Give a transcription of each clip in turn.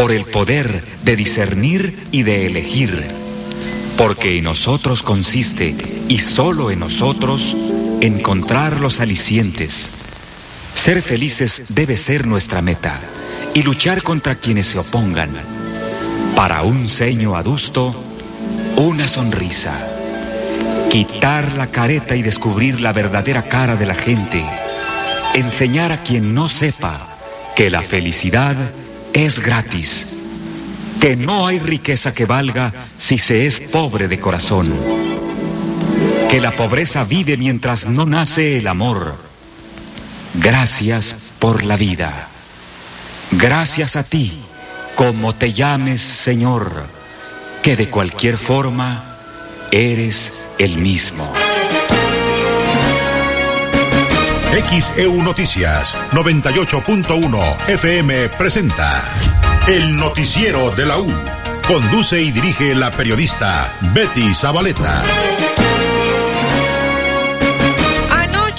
por el poder de discernir y de elegir, porque en nosotros consiste, y solo en nosotros, encontrar los alicientes. Ser felices debe ser nuestra meta, y luchar contra quienes se opongan. Para un ceño adusto, una sonrisa. Quitar la careta y descubrir la verdadera cara de la gente. Enseñar a quien no sepa que la felicidad es gratis, que no hay riqueza que valga si se es pobre de corazón, que la pobreza vive mientras no nace el amor. Gracias por la vida. Gracias a ti, como te llames Señor, que de cualquier forma eres el mismo. XEU Noticias 98.1 FM presenta El Noticiero de la U. Conduce y dirige la periodista Betty Zabaleta.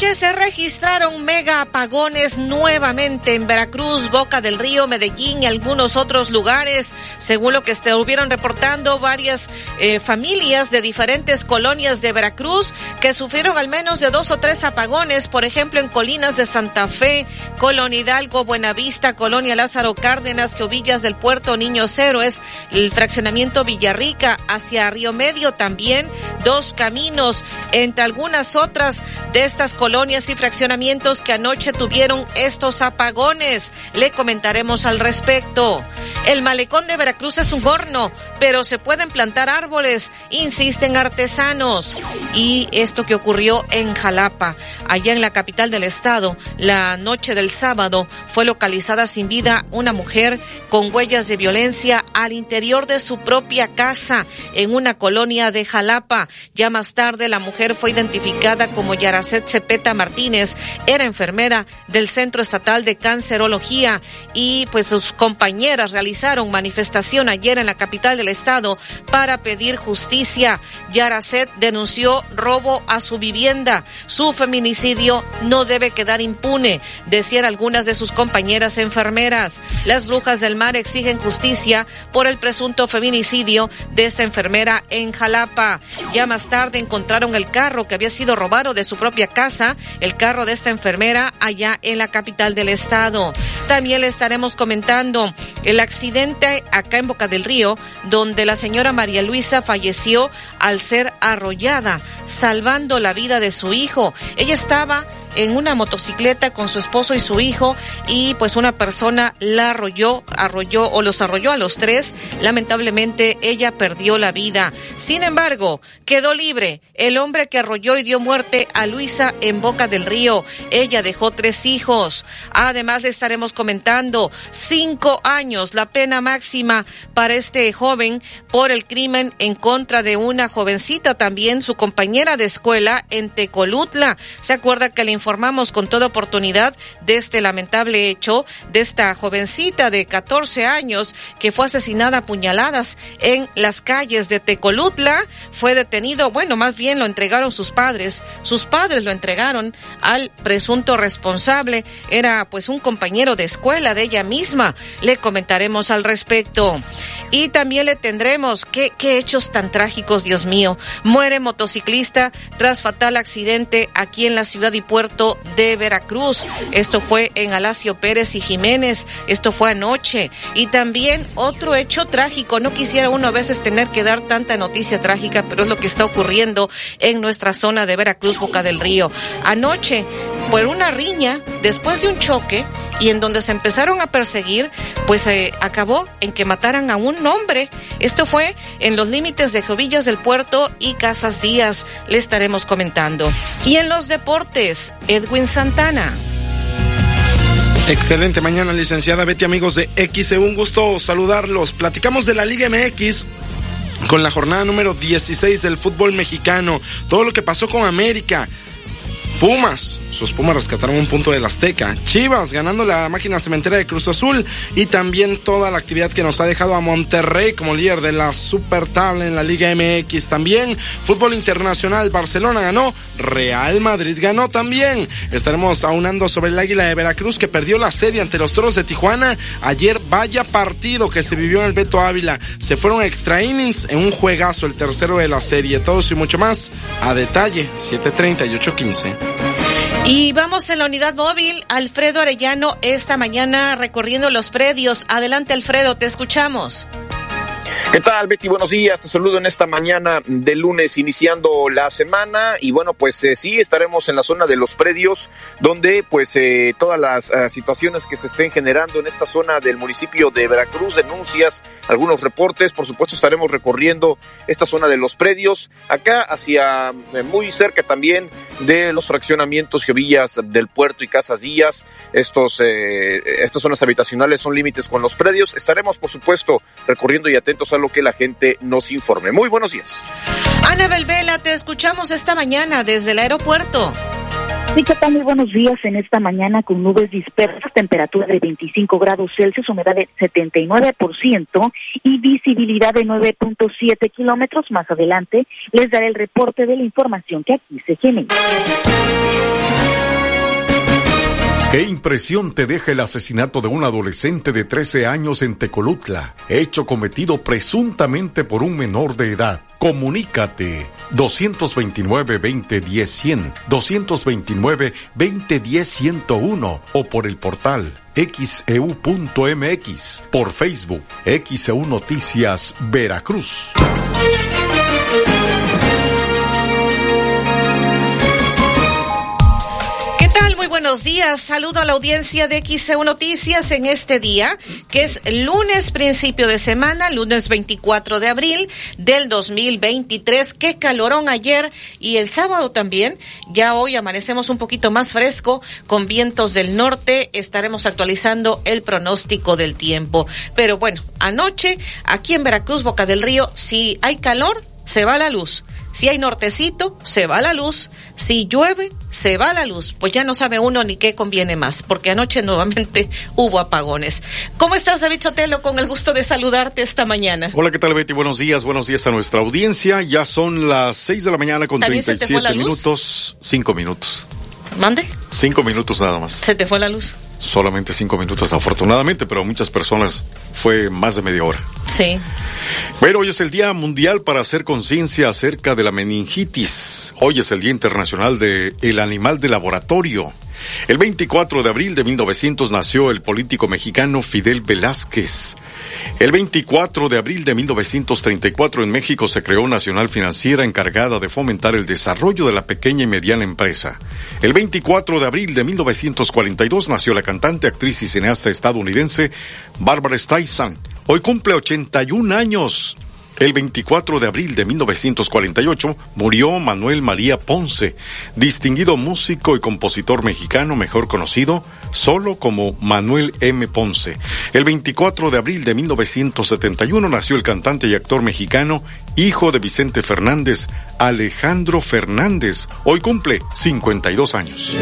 Se registraron mega apagones nuevamente en Veracruz, Boca del Río, Medellín y algunos otros lugares, según lo que estuvieron reportando varias eh, familias de diferentes colonias de Veracruz que sufrieron al menos de dos o tres apagones, por ejemplo en Colinas de Santa Fe, Colonia Hidalgo, Buenavista, Colonia Lázaro Cárdenas, Geovillas del Puerto, Niños Héroes, el fraccionamiento Villarrica hacia Río Medio también, dos caminos, entre algunas otras de estas colonias y fraccionamientos que anoche tuvieron estos apagones. Le comentaremos al respecto. El malecón de Veracruz es un horno, pero se pueden plantar árboles, insisten artesanos. Y esto que ocurrió en Jalapa, allá en la capital del estado, la noche del sábado fue localizada sin vida una mujer con huellas de violencia al interior de su propia casa en una colonia de Jalapa. Ya más tarde la mujer fue identificada como Yaracet Martínez era enfermera del Centro Estatal de Cancerología y pues sus compañeras realizaron manifestación ayer en la capital del estado para pedir justicia. Yaracet denunció robo a su vivienda. Su feminicidio no debe quedar impune, decían algunas de sus compañeras enfermeras. Las brujas del mar exigen justicia por el presunto feminicidio de esta enfermera en Jalapa. Ya más tarde encontraron el carro que había sido robado de su propia casa el carro de esta enfermera allá en la capital del estado. También le estaremos comentando el accidente acá en Boca del Río, donde la señora María Luisa falleció al ser arrollada, salvando la vida de su hijo. Ella estaba en una motocicleta con su esposo y su hijo y pues una persona la arrolló, arrolló o los arrolló a los tres. Lamentablemente ella perdió la vida. Sin embargo, quedó libre el hombre que arrolló y dio muerte a Luisa en Boca del Río. Ella dejó tres hijos. Además le estaremos comentando cinco años, la pena máxima para este joven por el crimen en contra de una jovencita también, su compañera de escuela en Tecolutla. ¿Se acuerda que le informamos con toda oportunidad de este lamentable hecho de esta jovencita de 14 años que fue asesinada a puñaladas en las calles de Tecolutla. Fue detenido, bueno, más bien lo entregaron sus padres. Sus padres lo entregaron al presunto responsable. Era pues un compañero de escuela de ella misma. Le comentaremos al respecto. Y también le tendremos qué, qué hechos tan trágicos, Dios mío. Muere motociclista tras fatal accidente aquí en la ciudad y puerto de Veracruz. Esto fue en Alacio Pérez y Jiménez. Esto fue anoche. Y también otro hecho trágico. No quisiera uno a veces tener que dar tanta noticia trágica, pero es lo que está ocurriendo en nuestra zona de Veracruz, Boca del Río. Anoche, por una riña, después de un choque, y en donde se empezaron a perseguir, pues se acabó en que mataran a un hombre. Esto fue en los límites de Jovillas del Puerto y Casas Díaz. Le estaremos comentando. Y en los deportes, Edwin Santana. Excelente mañana, licenciada Betty, amigos de X. Un gusto saludarlos. Platicamos de la Liga MX con la jornada número 16 del fútbol mexicano. Todo lo que pasó con América Pumas, sus Pumas rescataron un punto del Azteca. Chivas ganando la máquina cementera de Cruz Azul y también toda la actividad que nos ha dejado a Monterrey como líder de la Super Tabla en la Liga MX también. Fútbol internacional, Barcelona ganó, Real Madrid ganó también. Estaremos aunando sobre el Águila de Veracruz que perdió la serie ante los Toros de Tijuana. Ayer vaya partido que se vivió en el Beto Ávila. Se fueron extra innings en un juegazo, el tercero de la serie. Todos y mucho más a detalle, 7.30 y 8.15. Y vamos en la unidad móvil, Alfredo Arellano, esta mañana recorriendo los predios. Adelante, Alfredo, te escuchamos. ¿Qué tal, Betty? Buenos días. Te saludo en esta mañana de lunes iniciando la semana y bueno, pues eh, sí, estaremos en la zona de los predios donde pues eh, todas las uh, situaciones que se estén generando en esta zona del municipio de Veracruz, denuncias, algunos reportes, por supuesto estaremos recorriendo esta zona de los predios, acá hacia eh, muy cerca también de los fraccionamientos Gevillas del Puerto y Casas Díaz, estos, estas zonas habitacionales son límites con los predios, estaremos por supuesto recorriendo y atentos a lo que la gente nos informe. Muy buenos días. Ana Belvela, te escuchamos esta mañana desde el aeropuerto. Sí, ¿qué tal? Muy buenos días en esta mañana con nubes dispersas, temperatura de 25 grados Celsius, humedad de 79% y visibilidad de 9.7 kilómetros. Más adelante les daré el reporte de la información que aquí se genera. ¿Qué impresión te deja el asesinato de un adolescente de 13 años en Tecolutla, hecho cometido presuntamente por un menor de edad? Comunícate 229-2010-100, 229-2010-101 o por el portal xeu.mx, por Facebook, XEU Noticias Veracruz. Buenos días. Saludo a la audiencia de XEU Noticias en este día, que es lunes principio de semana, lunes 24 de abril del 2023. Qué calorón ayer y el sábado también. Ya hoy amanecemos un poquito más fresco con vientos del norte. Estaremos actualizando el pronóstico del tiempo. Pero bueno, anoche aquí en Veracruz, Boca del Río, si hay calor, se va la luz. Si hay nortecito, se va la luz. Si llueve, se va la luz. Pues ya no sabe uno ni qué conviene más, porque anoche nuevamente hubo apagones. ¿Cómo estás, David Chotelo? Con el gusto de saludarte esta mañana. Hola, ¿qué tal, Betty? Buenos días, buenos días a nuestra audiencia. Ya son las 6 de la mañana con 37 minutos, 5 minutos. ¿Mande? 5 minutos nada más. ¿Se te fue la luz? Solamente cinco minutos afortunadamente, pero muchas personas fue más de media hora. Sí. Bueno, hoy es el Día Mundial para hacer conciencia acerca de la meningitis. Hoy es el Día Internacional de el Animal de Laboratorio. El 24 de abril de 1900 nació el político mexicano Fidel Velázquez. El 24 de abril de 1934 en México se creó Nacional Financiera encargada de fomentar el desarrollo de la pequeña y mediana empresa. El 24 de abril de 1942 nació la cantante, actriz y cineasta estadounidense Barbara Streisand. Hoy cumple 81 años. El 24 de abril de 1948 murió Manuel María Ponce, distinguido músico y compositor mexicano mejor conocido solo como Manuel M. Ponce. El 24 de abril de 1971 nació el cantante y actor mexicano, hijo de Vicente Fernández, Alejandro Fernández. Hoy cumple 52 años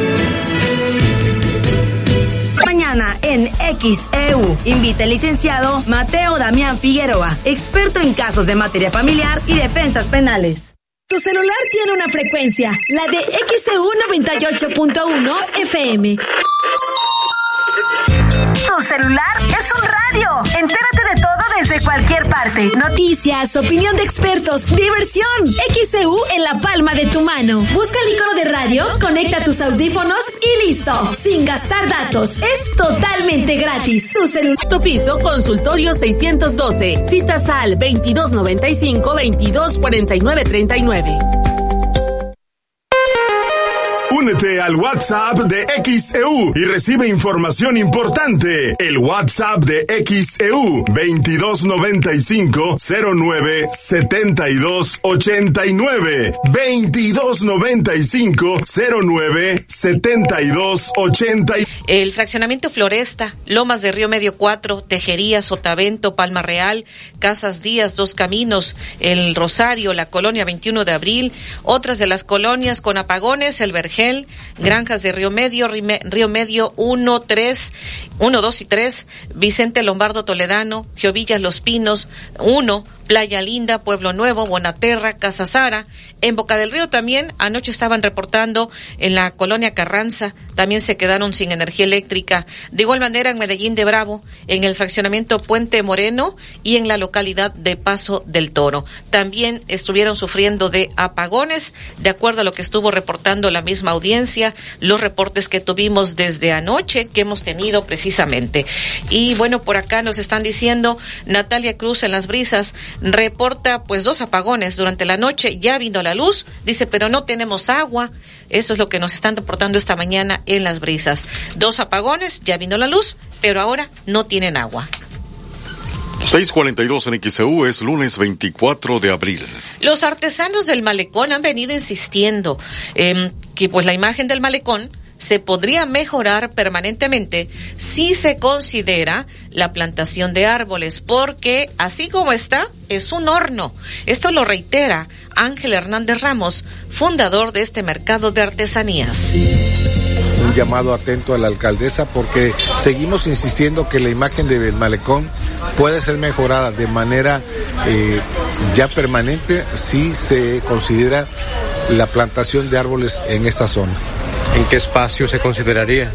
en XEU. Invita el licenciado Mateo Damián Figueroa, experto en casos de materia familiar y defensas penales. Tu celular tiene una frecuencia, la de XEU 98.1 FM. Tu celular es un radio. Entérate desde cualquier parte. Noticias, opinión de expertos, diversión. XEU en la palma de tu mano. Busca el icono de radio, conecta tus audífonos y listo. Sin gastar datos. Es totalmente gratis. Tu celular. piso, consultorio 612. Citas al 2295 2249 39. Al WhatsApp de XEU y recibe información importante. El WhatsApp de XEU 2295 09 72 89 2295 09 72 89. El fraccionamiento Floresta, Lomas de Río Medio 4, Tejería, Sotavento, Palma Real, Casas Díaz, Dos Caminos, El Rosario, la colonia 21 de abril, otras de las colonias con apagones, el Vergel, Granjas de Río Medio, Río Medio 1, 3, 1, 2 y 3, Vicente Lombardo Toledano, Giovillas Los Pinos 1, Playa Linda, Pueblo Nuevo, Bonaterra, Casa Sara. En Boca del Río también, anoche estaban reportando en la colonia Carranza, también se quedaron sin energía eléctrica. De igual manera en Medellín de Bravo, en el fraccionamiento Puente Moreno y en la localidad de Paso del Toro. También estuvieron sufriendo de apagones, de acuerdo a lo que estuvo reportando la misma audiencia, los reportes que tuvimos desde anoche que hemos tenido precisamente. Y bueno, por acá nos están diciendo Natalia Cruz en las brisas, reporta pues dos apagones durante la noche, ya vino la luz, dice, pero no tenemos agua. Eso es lo que nos están reportando esta mañana en las brisas. Dos apagones, ya vino la luz, pero ahora no tienen agua. 642 en XEU es lunes 24 de abril. Los artesanos del malecón han venido insistiendo eh, que pues la imagen del malecón se podría mejorar permanentemente si se considera la plantación de árboles, porque así como está, es un horno. Esto lo reitera Ángel Hernández Ramos, fundador de este mercado de artesanías un llamado atento a la alcaldesa porque seguimos insistiendo que la imagen del malecón puede ser mejorada de manera eh, ya permanente si se considera la plantación de árboles en esta zona. ¿En qué espacio se consideraría?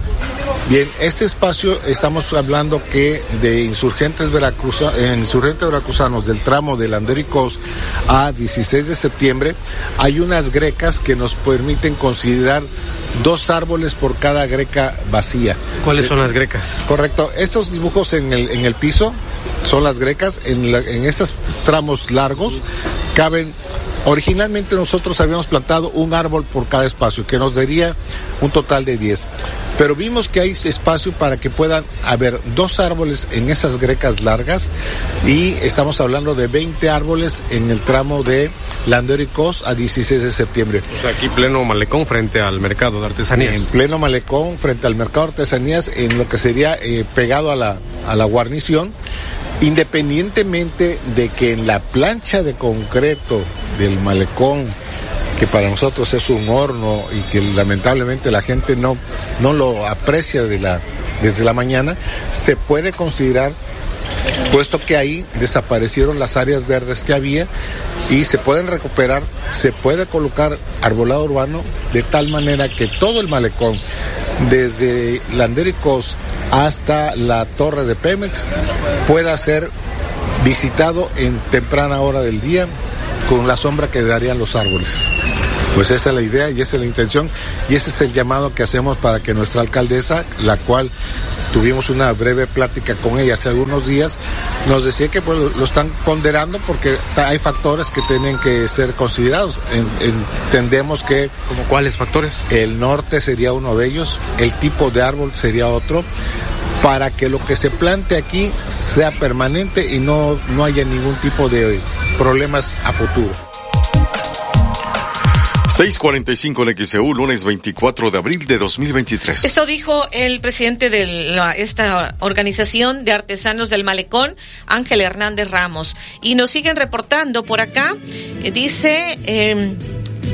Bien, este espacio estamos hablando que de insurgentes, Veracruza, eh, insurgentes veracruzanos del tramo de Landericos a 16 de septiembre, hay unas grecas que nos permiten considerar dos árboles por cada greca vacía. ¿Cuáles son las grecas? Correcto, estos dibujos en el, en el piso son las grecas, en, en estos tramos largos caben Originalmente nosotros habíamos plantado un árbol por cada espacio, que nos daría un total de 10. Pero vimos que hay espacio para que puedan haber dos árboles en esas grecas largas y estamos hablando de 20 árboles en el tramo de Landéricos a 16 de septiembre. O sea, aquí pleno malecón frente al mercado de artesanías. En pleno malecón frente al mercado de artesanías en lo que sería eh, pegado a la, a la guarnición independientemente de que en la plancha de concreto del malecón, que para nosotros es un horno y que lamentablemente la gente no, no lo aprecia la, desde la mañana, se puede considerar puesto que ahí desaparecieron las áreas verdes que había y se pueden recuperar, se puede colocar arbolado urbano de tal manera que todo el malecón, desde Landéricos hasta la torre de Pemex, pueda ser visitado en temprana hora del día con la sombra que darían los árboles. Pues esa es la idea y esa es la intención y ese es el llamado que hacemos para que nuestra alcaldesa, la cual tuvimos una breve plática con ella hace algunos días, nos decía que pues, lo están ponderando porque hay factores que tienen que ser considerados. entendemos que... ¿Como cuáles factores? El norte sería uno de ellos, el tipo de árbol sería otro, para que lo que se plante aquí sea permanente y no, no haya ningún tipo de problemas a futuro. 645 en XEU, lunes 24 de abril de 2023. Esto dijo el presidente de esta organización de artesanos del Malecón, Ángel Hernández Ramos. Y nos siguen reportando por acá. Eh, dice em,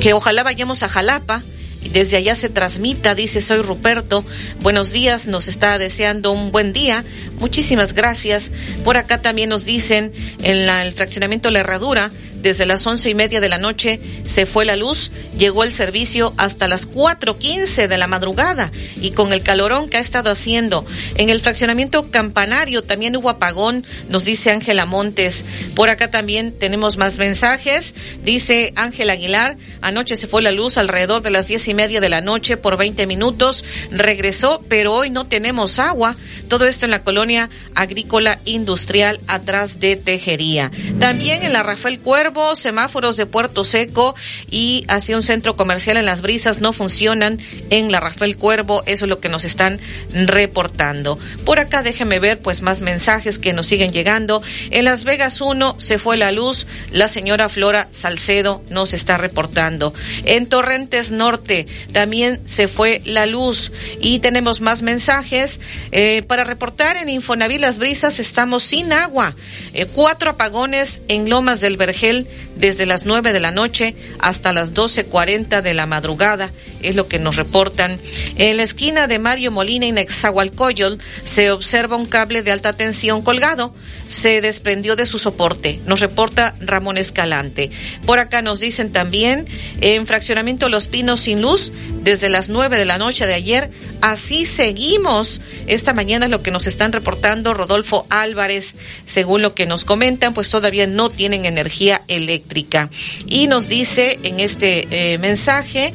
que ojalá vayamos a Jalapa. Desde allá se transmita, dice, soy Ruperto. Buenos días, nos está deseando un buen día. Muchísimas gracias. Por acá también nos dicen en el fraccionamiento La Herradura, desde las once y media de la noche se fue la luz, llegó el servicio hasta las cuatro quince de la madrugada y con el calorón que ha estado haciendo. En el fraccionamiento campanario también hubo apagón, nos dice Ángela Montes. Por acá también tenemos más mensajes. Dice Ángel Aguilar, anoche se fue la luz alrededor de las diez y media de la noche por veinte minutos, regresó, pero hoy no tenemos agua. Todo esto en la colonia agrícola industrial atrás de Tejería. También en la Rafael Cuervo semáforos de Puerto Seco y hacia un centro comercial en Las Brisas no funcionan en la Rafael Cuervo, eso es lo que nos están reportando. Por acá déjeme ver pues más mensajes que nos siguen llegando. En Las Vegas 1 se fue la luz, la señora Flora Salcedo nos está reportando. En Torrentes Norte también se fue la luz y tenemos más mensajes eh, para reportar en Infonavit Las Brisas estamos sin agua. Eh, cuatro apagones en Lomas del Vergel desde las 9 de la noche hasta las 12.40 de la madrugada, es lo que nos reportan. En la esquina de Mario Molina y Nexahualcoyol se observa un cable de alta tensión colgado. Se desprendió de su soporte, nos reporta Ramón Escalante. Por acá nos dicen también, en fraccionamiento Los Pinos sin luz, desde las 9 de la noche de ayer, así seguimos. Esta mañana es lo que nos están reportando Rodolfo Álvarez, según lo que nos comentan, pues todavía no tienen energía eléctrica. Y nos dice en este eh, mensaje,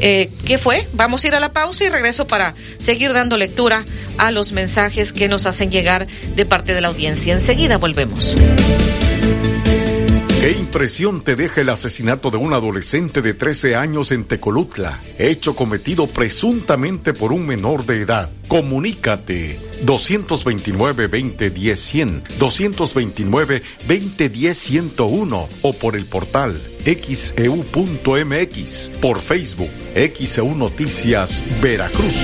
eh, ¿qué fue? Vamos a ir a la pausa y regreso para seguir dando lectura a los mensajes que nos hacen llegar de parte de la audiencia. Enseguida volvemos. ¿Qué impresión te deja el asesinato de un adolescente de 13 años en Tecolutla, hecho cometido presuntamente por un menor de edad? Comunícate 229-2010-100, 229-2010-101 o por el portal xeu.mx, e por Facebook, XEU Noticias Veracruz.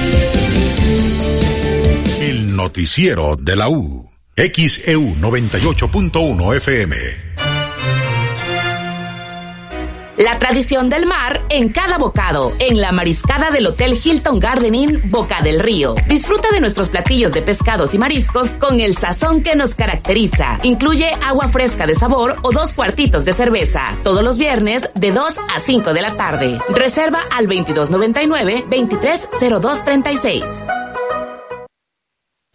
El noticiero de la U, XEU 98.1 FM. La tradición del mar en cada bocado, en la mariscada del Hotel Hilton Garden Inn Boca del Río. Disfruta de nuestros platillos de pescados y mariscos con el sazón que nos caracteriza. Incluye agua fresca de sabor o dos cuartitos de cerveza. Todos los viernes de 2 a 5 de la tarde. Reserva al 2299 230236.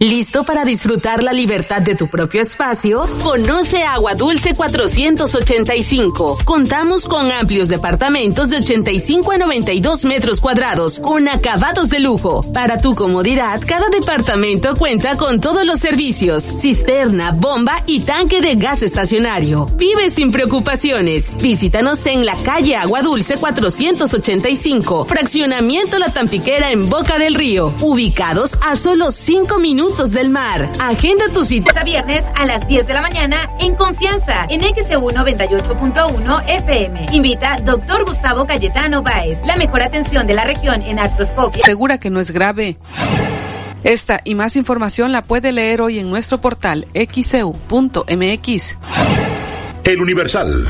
¿Listo para disfrutar la libertad de tu propio espacio? Conoce Agua Dulce 485. Contamos con amplios departamentos de 85 a 92 metros cuadrados, con acabados de lujo. Para tu comodidad, cada departamento cuenta con todos los servicios, cisterna, bomba y tanque de gas estacionario. Vive sin preocupaciones. Visítanos en la calle Agua Dulce 485, fraccionamiento La Tampiquera en Boca del Río, ubicados a solo 5 minutos del mar. Agenda tu cita a viernes a las 10 de la mañana en confianza en XEU 98.1 FM. Invita Dr. Gustavo Cayetano Báez. La mejor atención de la región en artroscopia. Segura que no es grave. Esta y más información la puede leer hoy en nuestro portal xeu.mx. El Universal.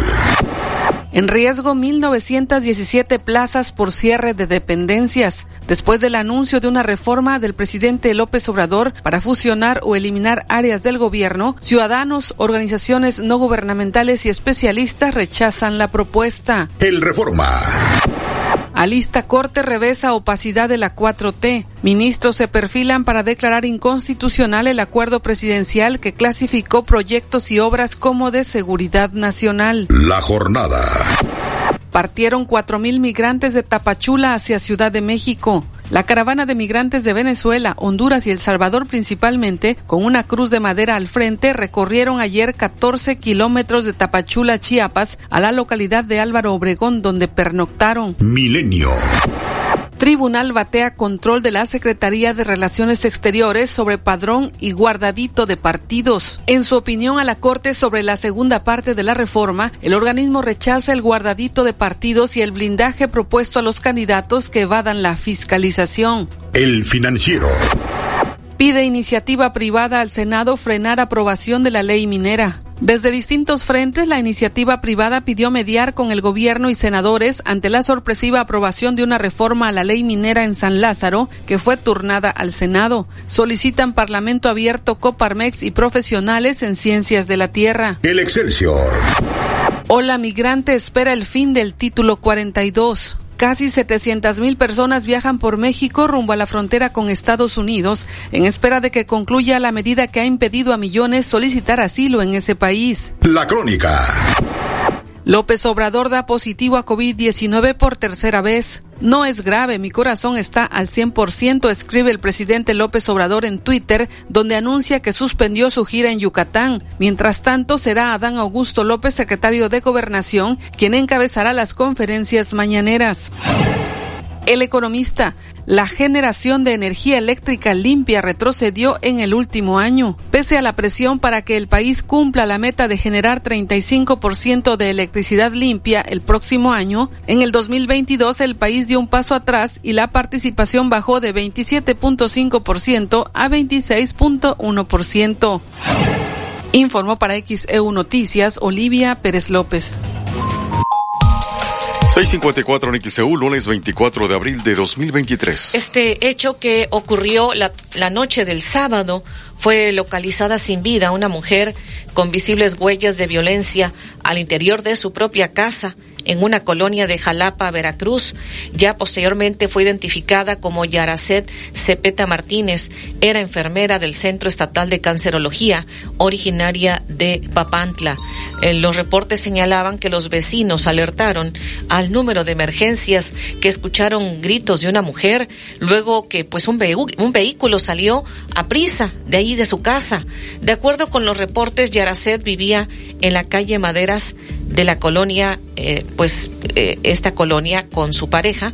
En riesgo 1.917 plazas por cierre de dependencias, después del anuncio de una reforma del presidente López Obrador para fusionar o eliminar áreas del gobierno, ciudadanos, organizaciones no gubernamentales y especialistas rechazan la propuesta. El Reforma. Alista Corte revesa opacidad de la 4T. Ministros se perfilan para declarar inconstitucional el acuerdo presidencial que clasificó proyectos y obras como de seguridad nacional. La jornada. Partieron cuatro mil migrantes de Tapachula hacia Ciudad de México. La caravana de migrantes de Venezuela, Honduras y El Salvador principalmente, con una cruz de madera al frente, recorrieron ayer 14 kilómetros de Tapachula, Chiapas, a la localidad de Álvaro Obregón, donde pernoctaron. Milenio. Tribunal batea control de la Secretaría de Relaciones Exteriores sobre padrón y guardadito de partidos. En su opinión a la Corte sobre la segunda parte de la reforma, el organismo rechaza el guardadito de partidos y el blindaje propuesto a los candidatos que evadan la fiscalización. El financiero pide iniciativa privada al Senado frenar aprobación de la ley minera. Desde distintos frentes, la iniciativa privada pidió mediar con el gobierno y senadores ante la sorpresiva aprobación de una reforma a la ley minera en San Lázaro, que fue turnada al Senado. Solicitan Parlamento abierto, Coparmex y profesionales en ciencias de la tierra. El Excelsior. Hola, migrante espera el fin del título 42. Casi 700 mil personas viajan por México rumbo a la frontera con Estados Unidos en espera de que concluya la medida que ha impedido a millones solicitar asilo en ese país. La crónica. López Obrador da positivo a COVID-19 por tercera vez. No es grave, mi corazón está al 100%, escribe el presidente López Obrador en Twitter, donde anuncia que suspendió su gira en Yucatán. Mientras tanto, será Adán Augusto López, secretario de Gobernación, quien encabezará las conferencias mañaneras. El economista, la generación de energía eléctrica limpia retrocedió en el último año. Pese a la presión para que el país cumpla la meta de generar 35% de electricidad limpia el próximo año, en el 2022 el país dio un paso atrás y la participación bajó de 27.5% a 26.1%. Informó para XEU Noticias Olivia Pérez López. 654 en XEU, lunes 24 de abril de 2023. Este hecho que ocurrió la, la noche del sábado fue localizada sin vida una mujer con visibles huellas de violencia al interior de su propia casa en una colonia de Jalapa, Veracruz. Ya posteriormente fue identificada como Yaracet Cepeta Martínez. Era enfermera del Centro Estatal de Cancerología, originaria de Papantla. Eh, los reportes señalaban que los vecinos alertaron al número de emergencias que escucharon gritos de una mujer, luego que pues un, un vehículo salió a prisa de ahí de su casa. De acuerdo con los reportes, Yaracet vivía en la calle Maderas de la colonia, eh, pues eh, esta colonia con su pareja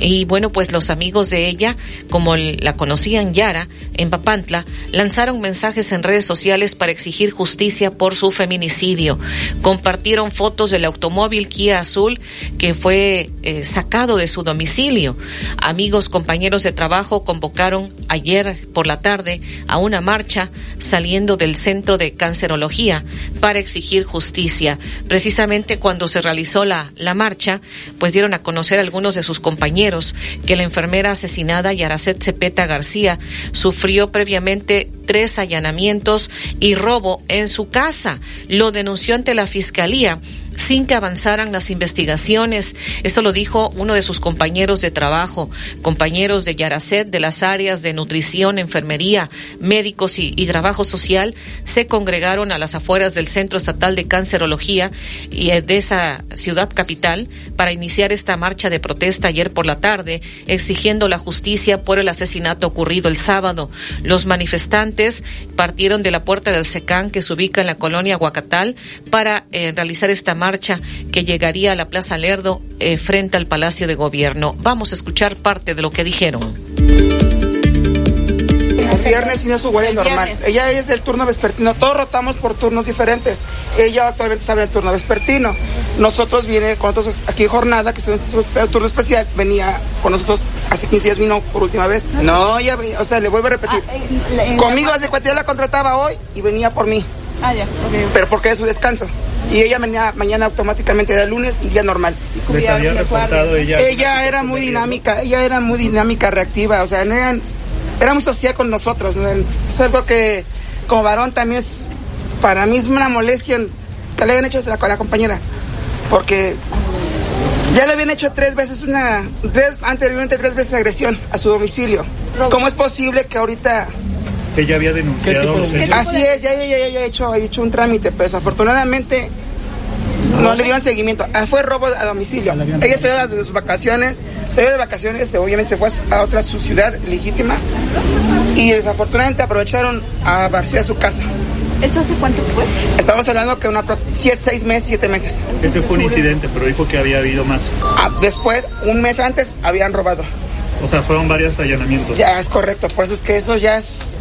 y bueno, pues los amigos de ella, como la conocían Yara en Papantla, lanzaron mensajes en redes sociales para exigir justicia por su feminicidio. Compartieron fotos del automóvil Kia Azul que fue eh, sacado de su domicilio. Amigos, compañeros de trabajo convocaron ayer por la tarde a una marcha saliendo del Centro de Cancerología para exigir justicia precisamente cuando se realizó la, la marcha, pues dieron a conocer algunos de sus compañeros que la enfermera asesinada Yaracet Cepeta García sufrió previamente tres allanamientos y robo en su casa. Lo denunció ante la fiscalía sin que avanzaran las investigaciones. Esto lo dijo uno de sus compañeros de trabajo, compañeros de Yaracet de las áreas de nutrición, enfermería, médicos y, trabajo social, se congregaron a las afueras del Centro Estatal de Cancerología y eh, de esa ciudad capital para iniciar esta marcha de protesta ayer por la tarde, exigiendo la justicia por el asesinato ocurrido el sábado. Los manifestantes partieron de la puerta del SECAN que se ubica en la colonia Huacatal para eh, realizar esta marcha marcha que llegaría a la Plaza Lerdo eh, frente al Palacio de Gobierno. Vamos a escuchar parte de lo que dijeron. El viernes vino su guardia normal. Ella es del turno vespertino. Todos rotamos por turnos diferentes. Ella actualmente estaba en el turno vespertino. Nosotros viene con nosotros aquí jornada, que es un turno especial. Venía con nosotros hace 15 días, vino por última vez. No, ella, o sea, le vuelvo a repetir. Ah, eh, Conmigo hace cuatro la contrataba hoy y venía por mí. Ah, ya. Pero porque es su descanso. Y ella venía mañana automáticamente de lunes, día normal. ¿Les había reportado ella? Ella era muy dinámica, ella era muy dinámica, reactiva, o sea, no eran, era muy social con nosotros. Es algo que como varón también es, para mí es una molestia que le hayan hecho a la, compañera. Porque ya le habían hecho tres veces una, tres, anteriormente tres veces agresión a su domicilio. ¿Cómo es posible que ahorita ella había denunciado Así es, ya, ya, ya, ya, hecho, hecho un trámite, pero desafortunadamente no le dieron seguimiento. Ah, fue robo a domicilio. Ella se dio de sus vacaciones, se dio de vacaciones, obviamente fue a otra su ciudad legítima y desafortunadamente aprovecharon a vaciar su casa. ¿Eso hace cuánto fue? Estamos hablando que una siete, seis meses, siete meses. Ese fue un incidente, pero dijo que había habido más. Ah, después, un mes antes, habían robado. O sea, fueron varios allanamientos. Ya, es correcto. Por eso es que eso ya es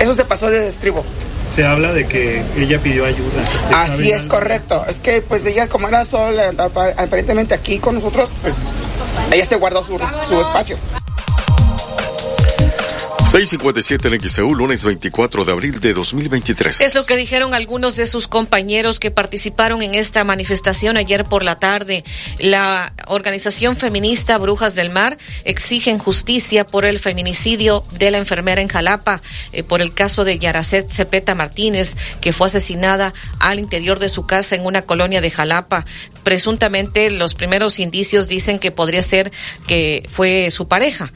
eso se pasó de destribo. Se habla de que ella pidió ayuda. Así es correcto. Es que pues ella como era sola, aparentemente aquí con nosotros, pues ella se guardó su, su espacio. 657 en XEU, lunes 24 de abril de 2023. Es lo que dijeron algunos de sus compañeros que participaron en esta manifestación ayer por la tarde. La organización feminista Brujas del Mar exigen justicia por el feminicidio de la enfermera en Jalapa, eh, por el caso de Yaracet Cepeta Martínez, que fue asesinada al interior de su casa en una colonia de Jalapa. Presuntamente los primeros indicios dicen que podría ser que fue su pareja.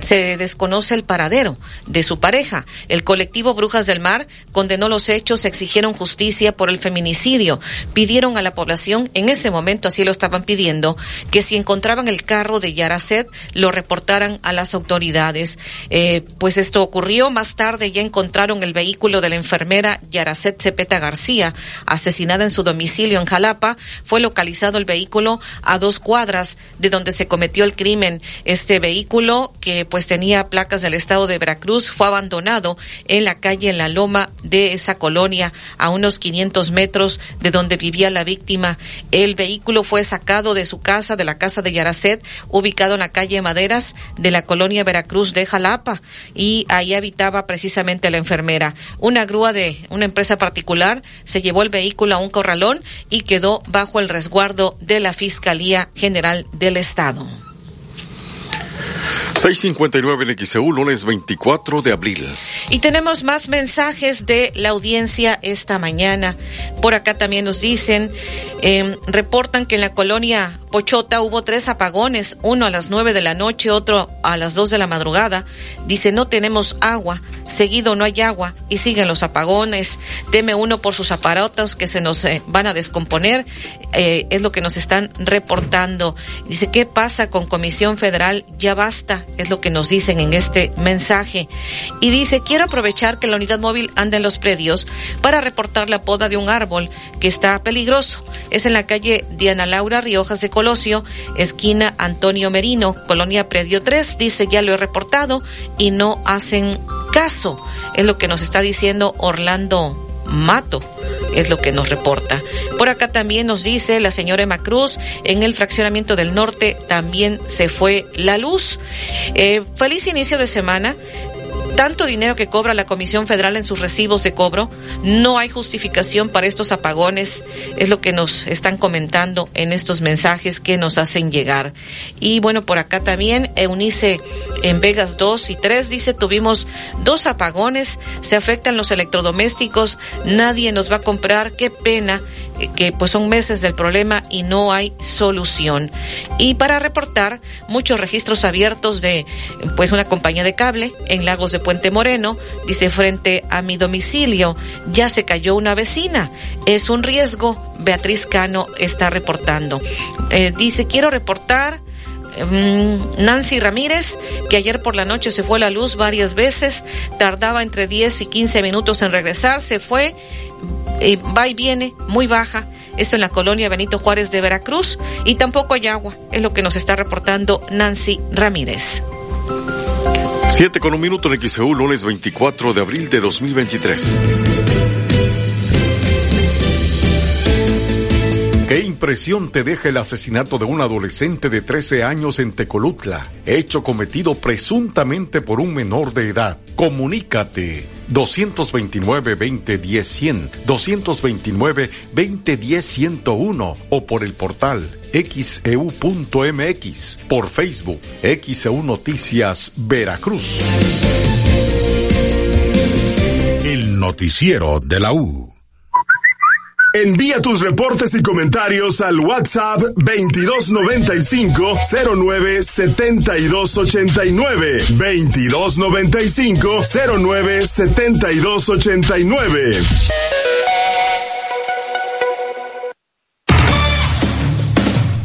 Se desconoce el paradero de su pareja. El colectivo Brujas del Mar condenó los hechos, exigieron justicia por el feminicidio, pidieron a la población, en ese momento así lo estaban pidiendo, que si encontraban el carro de Yaracet, lo reportaran a las autoridades. Eh, pues esto ocurrió más tarde, ya encontraron el vehículo de la enfermera Yaracet Cepeta García, asesinada en su domicilio en Jalapa. Fue localizado el vehículo a dos cuadras de donde se cometió el crimen. Este vehículo, que pues tenía placas del estado de Veracruz fue abandonado en la calle La Loma de esa colonia, a unos 500 metros de donde vivía la víctima. El vehículo fue sacado de su casa, de la casa de Yaracet, ubicado en la calle Maderas de la colonia Veracruz de Jalapa, y ahí habitaba precisamente la enfermera. Una grúa de una empresa particular se llevó el vehículo a un corralón y quedó bajo el resguardo de la Fiscalía General del Estado. 659 en XEU, lunes 24 de abril. Y tenemos más mensajes de la audiencia esta mañana. Por acá también nos dicen, eh, reportan que en la colonia Pochota hubo tres apagones, uno a las nueve de la noche, otro a las dos de la madrugada. Dice, no tenemos agua, seguido no hay agua y siguen los apagones. Teme uno por sus aparatos que se nos eh, van a descomponer, eh, es lo que nos están reportando. Dice, ¿qué pasa con Comisión Federal? Ya basta, es lo que nos dicen en este mensaje. Y dice, quiero aprovechar que la unidad móvil anda en los predios para reportar la poda de un árbol que está peligroso. Es en la calle Diana Laura Riojas de Colosio, esquina Antonio Merino, Colonia Predio 3. Dice, ya lo he reportado y no hacen caso. Es lo que nos está diciendo Orlando Mato, es lo que nos reporta. Por acá también nos dice la señora Emma Cruz, en el fraccionamiento del norte también se fue la luz. Eh, feliz inicio de semana tanto dinero que cobra la Comisión Federal en sus recibos de cobro, no hay justificación para estos apagones, es lo que nos están comentando en estos mensajes que nos hacen llegar. Y bueno, por acá también Eunice en Vegas 2 y 3 dice, tuvimos dos apagones, se afectan los electrodomésticos, nadie nos va a comprar, qué pena que pues son meses del problema y no hay solución. Y para reportar muchos registros abiertos de pues una compañía de cable en Lagos de Puente Moreno, dice frente a mi domicilio ya se cayó una vecina. Es un riesgo, Beatriz Cano está reportando. Eh, dice, quiero reportar mm, Nancy Ramírez, que ayer por la noche se fue la luz varias veces, tardaba entre 10 y 15 minutos en regresar, se fue, va y viene, muy baja. Esto en la colonia Benito Juárez de Veracruz y tampoco hay agua, es lo que nos está reportando Nancy Ramírez. Siete con un minuto en XEU, lunes 24 de abril de 2023. ¿Qué impresión te deja el asesinato de un adolescente de 13 años en Tecolutla, hecho cometido presuntamente por un menor de edad? Comunícate 229-2010-100, 229-2010-101 o por el portal xeu.mx, por Facebook, XEU Noticias Veracruz. El noticiero de la U. Envía tus reportes y comentarios al WhatsApp 2295 09 7289 2295 09 7289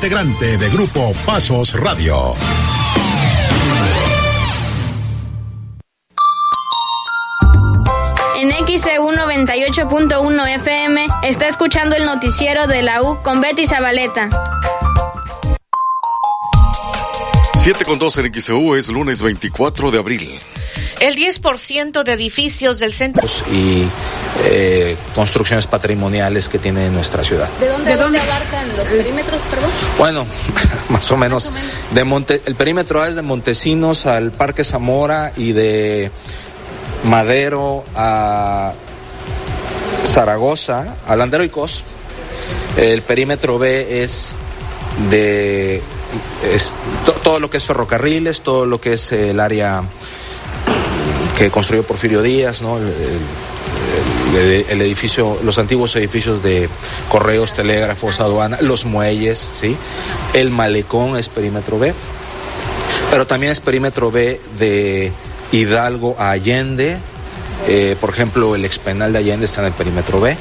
integrante de Grupo Pasos Radio. En XEU 98.1 FM está escuchando el noticiero de la U con Betty Zabaleta. 7 con 2 en XEU es lunes 24 de abril. El 10% de edificios del centro. Y eh, construcciones patrimoniales que tiene nuestra ciudad. ¿De dónde, ¿De dónde abarcan los perímetros, perdón? Bueno, más o menos. De Monte, el perímetro es de Montesinos al Parque Zamora y de Madero a Zaragoza, a Landero y Cos. El perímetro B es de es, to, todo lo que es ferrocarriles, todo lo que es el área que construyó Porfirio Díaz, ¿no? El, edificio, los antiguos edificios de correos, telégrafos, aduana, los muelles, ¿sí? El malecón es perímetro B, pero también es perímetro B de Hidalgo a Allende. Eh, por ejemplo, el expenal de Allende está en el perímetro B.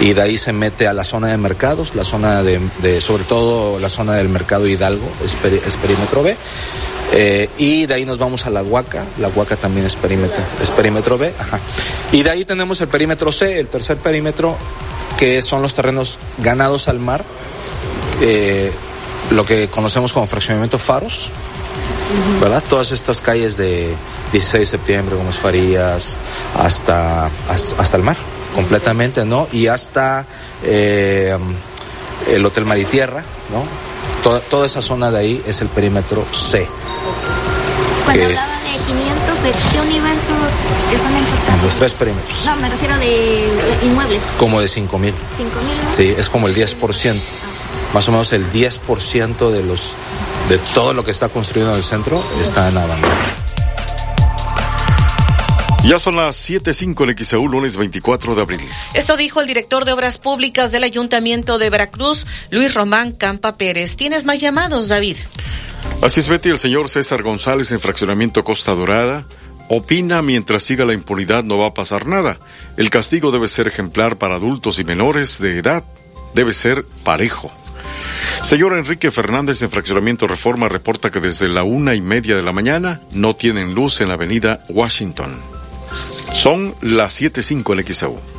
Y de ahí se mete a la zona de mercados, la zona de, sobre todo la zona del mercado Hidalgo, es, perímetro B. Eh, y de ahí nos vamos a la Huaca, la Huaca también es perímetro, es perímetro B. Y de ahí tenemos el perímetro C, el tercer perímetro, que son los terrenos ganados al mar, eh, lo que conocemos como fraccionamiento Faros, ¿verdad? Todas estas calles de 16 de septiembre, Gómez Farías, hasta, has- hasta el mar, completamente, ¿no? Y hasta eh, el Hotel Mar y Tierra, ¿no? Toda, toda esa zona de ahí es el perímetro C. Cuando que- hablaba de 500, ¿de qué universo es una importante? los tres perímetros, No, me refiero de inmuebles. como de 5 mil. 5 mil. Sí, es como el 10%. Más o menos el 10% de los de todo lo que está construido en el centro está en abandono. Ya son las 7.05 en XEU, lunes 24 de abril. Esto dijo el director de Obras Públicas del Ayuntamiento de Veracruz, Luis Román Campa Pérez. ¿Tienes más llamados, David? Así es, Betty, el señor César González en Fraccionamiento Costa Dorada opina mientras siga la impunidad no va a pasar nada. El castigo debe ser ejemplar para adultos y menores de edad. Debe ser parejo. Señor Enrique Fernández en Fraccionamiento Reforma reporta que desde la una y media de la mañana no tienen luz en la avenida Washington. Son las 7.05 en XEU.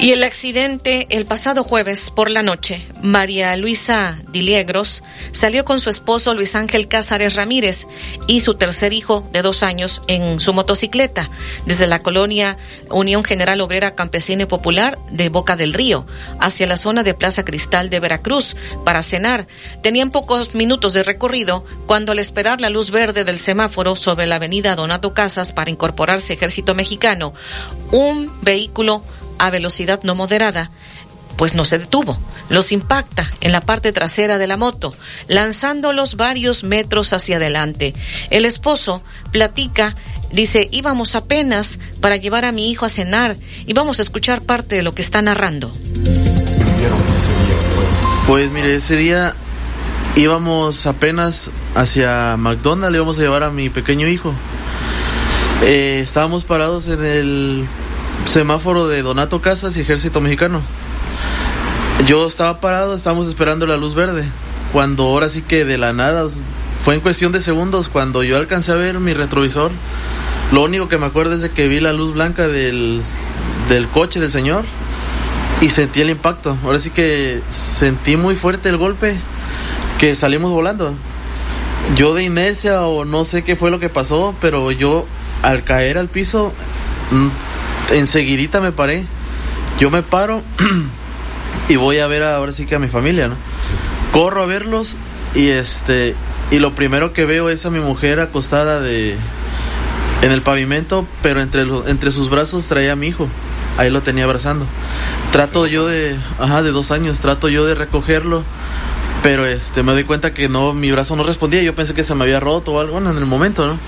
Y el accidente el pasado jueves por la noche, María Luisa Diliegros salió con su esposo Luis Ángel Cázares Ramírez y su tercer hijo de dos años en su motocicleta desde la colonia Unión General Obrera Campesina y Popular de Boca del Río hacia la zona de Plaza Cristal de Veracruz para cenar. Tenían pocos minutos de recorrido cuando al esperar la luz verde del semáforo sobre la avenida Donato Casas para incorporarse Ejército Mexicano, un vehículo a velocidad no moderada, pues no se detuvo. Los impacta en la parte trasera de la moto, lanzándolos varios metros hacia adelante. El esposo platica, dice, íbamos apenas para llevar a mi hijo a cenar y vamos a escuchar parte de lo que está narrando. Pues mire, ese día íbamos apenas hacia McDonald's, íbamos a llevar a mi pequeño hijo. Eh, estábamos parados en el semáforo de Donato Casas y Ejército Mexicano. Yo estaba parado, estábamos esperando la luz verde. Cuando ahora sí que de la nada, fue en cuestión de segundos, cuando yo alcancé a ver mi retrovisor, lo único que me acuerdo es de que vi la luz blanca del, del coche del señor y sentí el impacto. Ahora sí que sentí muy fuerte el golpe que salimos volando. Yo de inercia o no sé qué fue lo que pasó, pero yo al caer al piso mm, enseguidita me paré. Yo me paro y voy a ver ahora sí que a mi familia, ¿no? Corro a verlos y este y lo primero que veo es a mi mujer acostada de en el pavimento, pero entre lo- entre sus brazos traía a mi hijo. Ahí lo tenía abrazando. Trato yo de, ajá, de dos años, trato yo de recogerlo, pero este me doy cuenta que no, mi brazo no respondía. Yo pensé que se me había roto o algo en el momento, ¿no?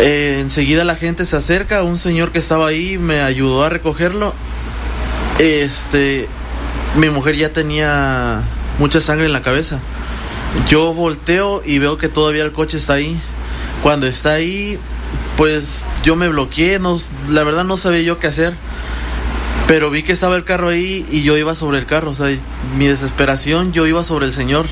Eh, enseguida la gente se acerca, un señor que estaba ahí me ayudó a recogerlo. Este, mi mujer ya tenía mucha sangre en la cabeza. Yo volteo y veo que todavía el coche está ahí. Cuando está ahí, pues yo me bloqueé, no, la verdad no sabía yo qué hacer. Pero vi que estaba el carro ahí y yo iba sobre el carro, o sea, mi desesperación, yo iba sobre el señor.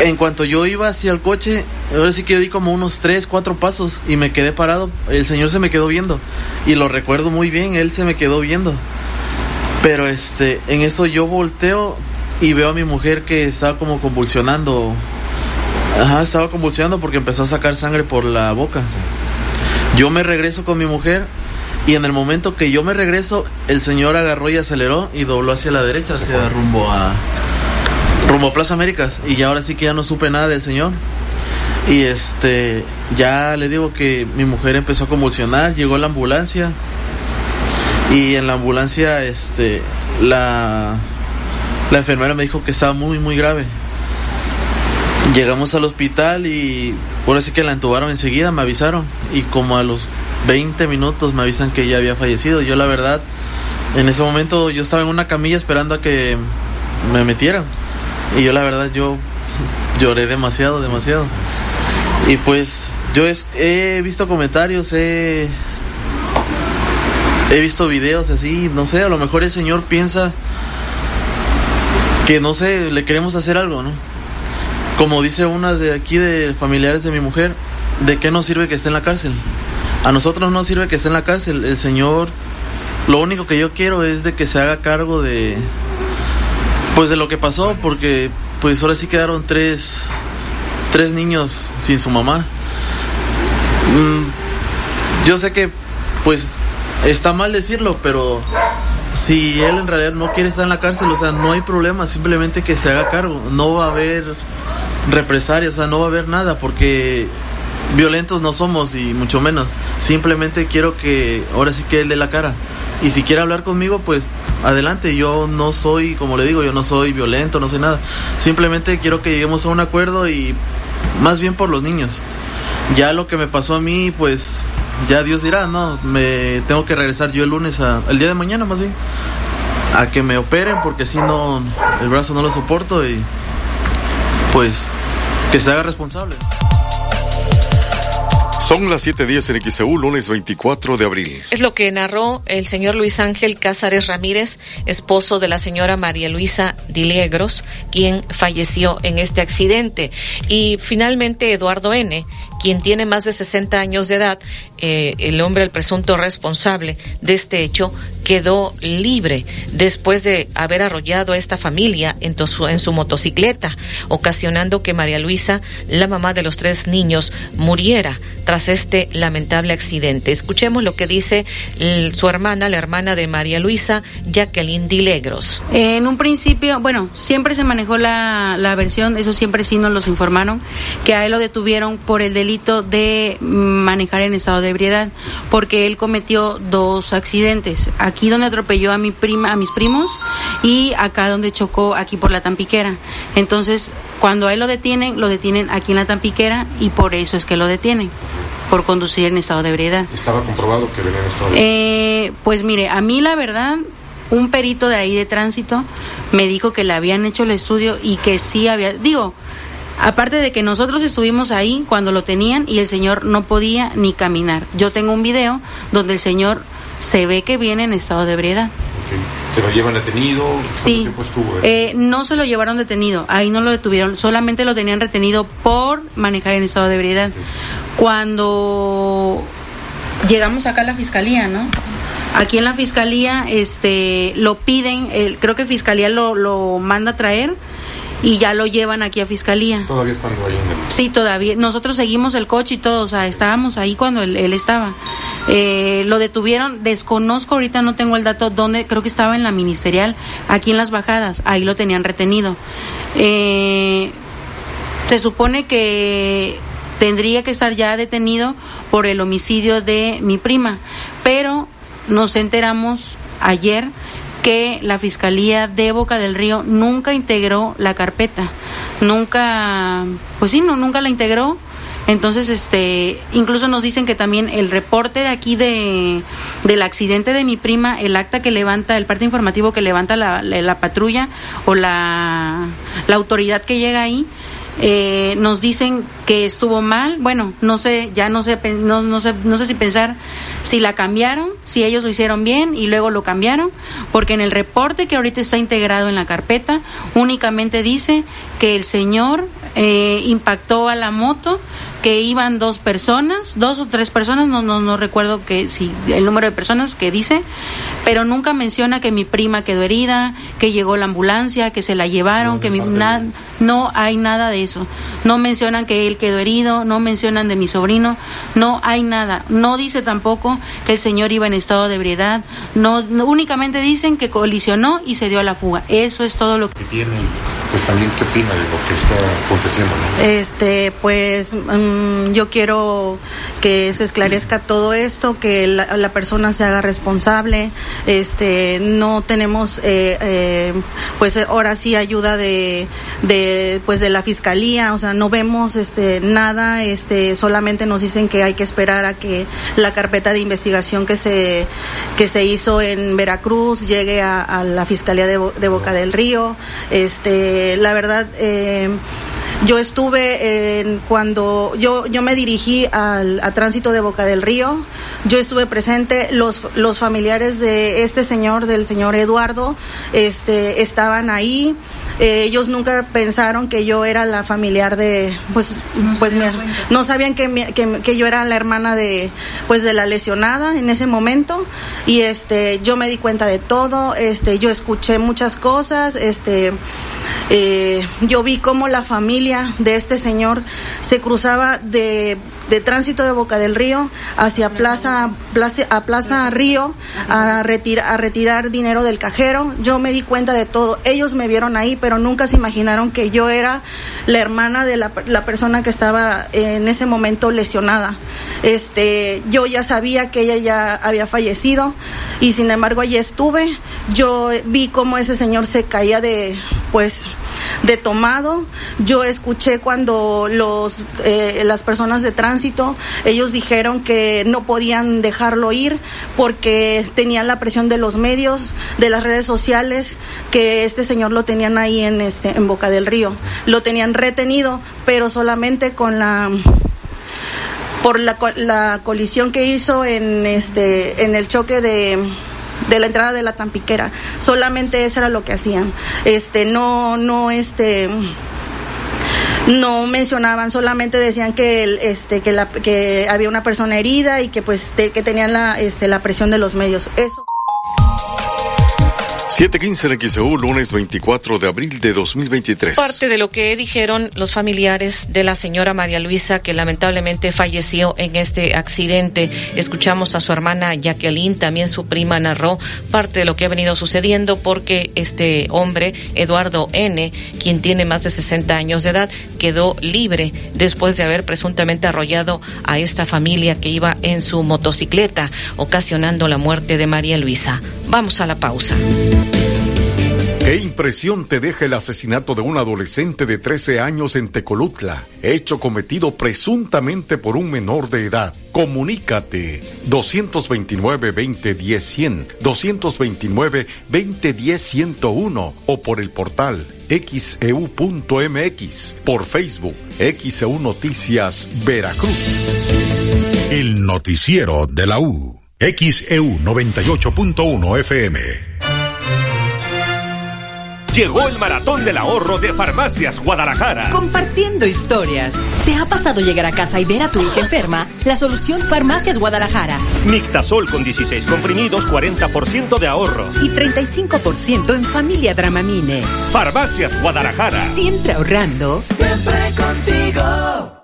En cuanto yo iba hacia el coche, ahora sí que yo di como unos tres, cuatro pasos y me quedé parado. El señor se me quedó viendo y lo recuerdo muy bien, él se me quedó viendo. Pero este, en eso yo volteo y veo a mi mujer que estaba como convulsionando. Ajá, estaba convulsionando porque empezó a sacar sangre por la boca. Yo me regreso con mi mujer y en el momento que yo me regreso, el señor agarró y aceleró y dobló hacia la derecha, hacia rumbo a rumbo a Plaza Américas y ya ahora sí que ya no supe nada del señor. Y este, ya le digo que mi mujer empezó a convulsionar, llegó la ambulancia y en la ambulancia este la la enfermera me dijo que estaba muy muy grave. Llegamos al hospital y ahora sí que la entubaron enseguida, me avisaron y como a los 20 minutos me avisan que ella había fallecido. Yo la verdad en ese momento yo estaba en una camilla esperando a que me metieran. Y yo la verdad yo lloré demasiado, demasiado. Y pues Yo es- he visto comentarios, he, he visto videos así, no sé, a lo mejor el señor piensa que no sé, le queremos hacer algo, ¿no? Como dice una de aquí de familiares de mi mujer, ¿de qué nos sirve que esté en la cárcel? A nosotros no sirve que esté en la cárcel, el señor, lo único que yo quiero es de que se haga cargo de, pues de lo que pasó, porque pues ahora sí quedaron tres, tres niños sin su mamá. Mm, yo sé que pues está mal decirlo, pero si él en realidad no quiere estar en la cárcel, o sea, no hay problema, simplemente que se haga cargo, no va a haber represalias, o sea, no va a haber nada, porque violentos no somos y mucho menos. Simplemente quiero que ahora sí que él dé la cara. Y si quiere hablar conmigo, pues adelante. Yo no soy, como le digo, yo no soy violento, no soy nada. Simplemente quiero que lleguemos a un acuerdo y más bien por los niños. Ya lo que me pasó a mí, pues ya Dios dirá, no, me tengo que regresar yo el lunes, a, el día de mañana más bien, a que me operen porque si no, el brazo no lo soporto y pues que se haga responsable. Son las 7:10 en XEU, lunes 24 de abril. Es lo que narró el señor Luis Ángel Cázares Ramírez, esposo de la señora María Luisa Diliegros, quien falleció en este accidente. Y finalmente Eduardo N., quien tiene más de 60 años de edad, eh, el hombre, el presunto responsable de este hecho, quedó libre después de haber arrollado a esta familia en, su, motocicleta, ocasionando que María Luisa, la mamá de los tres niños, muriera tras este lamentable accidente. Escuchemos lo que dice su hermana, la hermana de María Luisa, Jacqueline Dilegros. En un principio, bueno, siempre se manejó la, la versión, eso siempre sí nos los informaron, que a él lo detuvieron por el delito de manejar en estado de ebriedad, porque él cometió dos accidentes, aquí donde atropelló a mi prima, a mis primos, y acá donde chocó aquí por la Tampiquera. Entonces, cuando a él lo detienen, lo detienen aquí en la Tampiquera y por eso es que lo detienen, por conducir en estado de ebriedad. Estaba comprobado que venía en estado de... Eh, pues mire, a mí la verdad, un perito de ahí de tránsito me dijo que le habían hecho el estudio y que sí había, digo, aparte de que nosotros estuvimos ahí cuando lo tenían y el señor no podía ni caminar. Yo tengo un video donde el señor se ve que viene en estado de ebriedad. ¿Se lo llevan detenido? ¿Cuánto Sí. estuvo? eh? Eh, no se lo llevaron detenido, ahí no lo detuvieron, solamente lo tenían retenido por manejar en estado de ebriedad. Cuando llegamos acá a la fiscalía, ¿no? Aquí en la fiscalía, este, lo piden, el- creo que fiscalía lo, lo manda a traer y ya lo llevan aquí a fiscalía. Todavía estando ahí en el... Sí, todavía. Nosotros seguimos el coche y todo, o sea, estábamos ahí cuando él, él estaba. Eh, lo detuvieron, desconozco, ahorita no tengo el dato dónde, creo que estaba en la ministerial, aquí en las bajadas, ahí lo tenían retenido. Eh, se supone que tendría que estar ya detenido por el homicidio de mi prima, pero nos enteramos ayer que la Fiscalía de Boca del Río nunca integró la carpeta, nunca, pues sí, no, nunca la integró. Entonces, este, incluso nos dicen que también el reporte de aquí de, del accidente de mi prima, el acta que levanta, el parte informativo que levanta la, la- la patrulla o la, la autoridad que llega ahí, eh, nos dicen que estuvo mal. Bueno, no sé, ya no sé, no, no sé, no sé si pensar si la cambiaron, si ellos lo hicieron bien y luego lo cambiaron, porque en el reporte que ahorita está integrado en la carpeta únicamente dice que el señor eh, impactó a la moto, que iban dos personas, dos o tres personas, no, no, no recuerdo que si el número de personas que dice, pero nunca menciona que mi prima quedó herida, que llegó la ambulancia, que se la llevaron, que mi, na- no hay nada de eso. No mencionan que él quedó herido, no mencionan de mi sobrino, no hay nada. No dice tampoco que el señor iba en estado de ebriedad, no, no- únicamente dicen que colisionó y se dio a la fuga. Eso es todo lo que que tiene, pues también qué opina de lo que está Este, pues mm, yo quiero que se esclarezca todo esto, que la, persona se haga responsable. Este, no tenemos, eh, eh, pues ahora sí ayuda de, de, pues de la fiscalía, o sea, no vemos, este, nada, este, solamente nos dicen que hay que esperar a que la carpeta de investigación que se, que se hizo en Veracruz llegue a, la fiscalía de, de Boca del Río. Este, la verdad. Eh, Yo estuve en cuando yo, yo me dirigí al a tránsito de Boca del Río, yo estuve presente, los, los familiares de este señor, del señor Eduardo, este, estaban ahí. Eh, ellos nunca pensaron que yo era la familiar de, pues, pues mi- no sabían que, mi- que, que yo era la hermana de, pues, de la lesionada en ese momento. Y este, yo me di cuenta de todo, este, yo escuché muchas cosas, este, eh, yo vi cómo la familia de este señor se cruzaba de, de tránsito de Boca del Río hacia Plaza, Plaza, a Plaza Río a, a retirar dinero del cajero. Yo me di cuenta de todo. Ellos me vieron ahí, pero nunca se imaginaron que yo era la hermana de la, la persona que estaba en ese momento lesionada. Este, yo ya sabía que ella ya había fallecido y sin embargo allí estuve. Yo vi cómo ese señor se caía de, pues, de tomado. Yo escuché cuando los eh, las personas de tránsito ellos dijeron que no podían dejarlo ir porque tenían la presión de los medios, de las redes sociales, que este señor lo tenían ahí en este en Boca del Río, lo tenían retenido, pero solamente con la por la, la colisión que hizo en este en el choque de de la entrada de la Tampiquera. Solamente eso era lo que hacían. Este no no este no mencionaban, solamente decían que el, este que la que había una persona herida y que pues que tenían la este la presión de los medios. Eso 715 en XEU, lunes 24 de abril de 2023. Parte de lo que dijeron los familiares de la señora María Luisa, que lamentablemente falleció en este accidente. Escuchamos a su hermana Jacqueline, también su prima narró parte de lo que ha venido sucediendo porque este hombre, Eduardo N., quien tiene más de 60 años de edad, quedó libre después de haber presuntamente arrollado a esta familia que iba en su motocicleta, ocasionando la muerte de María Luisa. Vamos a la pausa. ¿Qué impresión te deja el asesinato de un adolescente de 13 años en Tecolutla? Hecho cometido presuntamente por un menor de edad. Comunícate 229-2010-100, 229-2010-101 o por el portal xeu.mx, por Facebook, XEU Noticias Veracruz. El noticiero de la U. XEU 98.1 FM. Llegó el maratón del ahorro de Farmacias Guadalajara. Compartiendo historias. ¿Te ha pasado llegar a casa y ver a tu hija enferma? La solución Farmacias Guadalajara. Mictasol con 16 comprimidos, 40% de ahorro. Y 35% en familia Dramamine. Farmacias Guadalajara. Siempre ahorrando. Siempre contigo.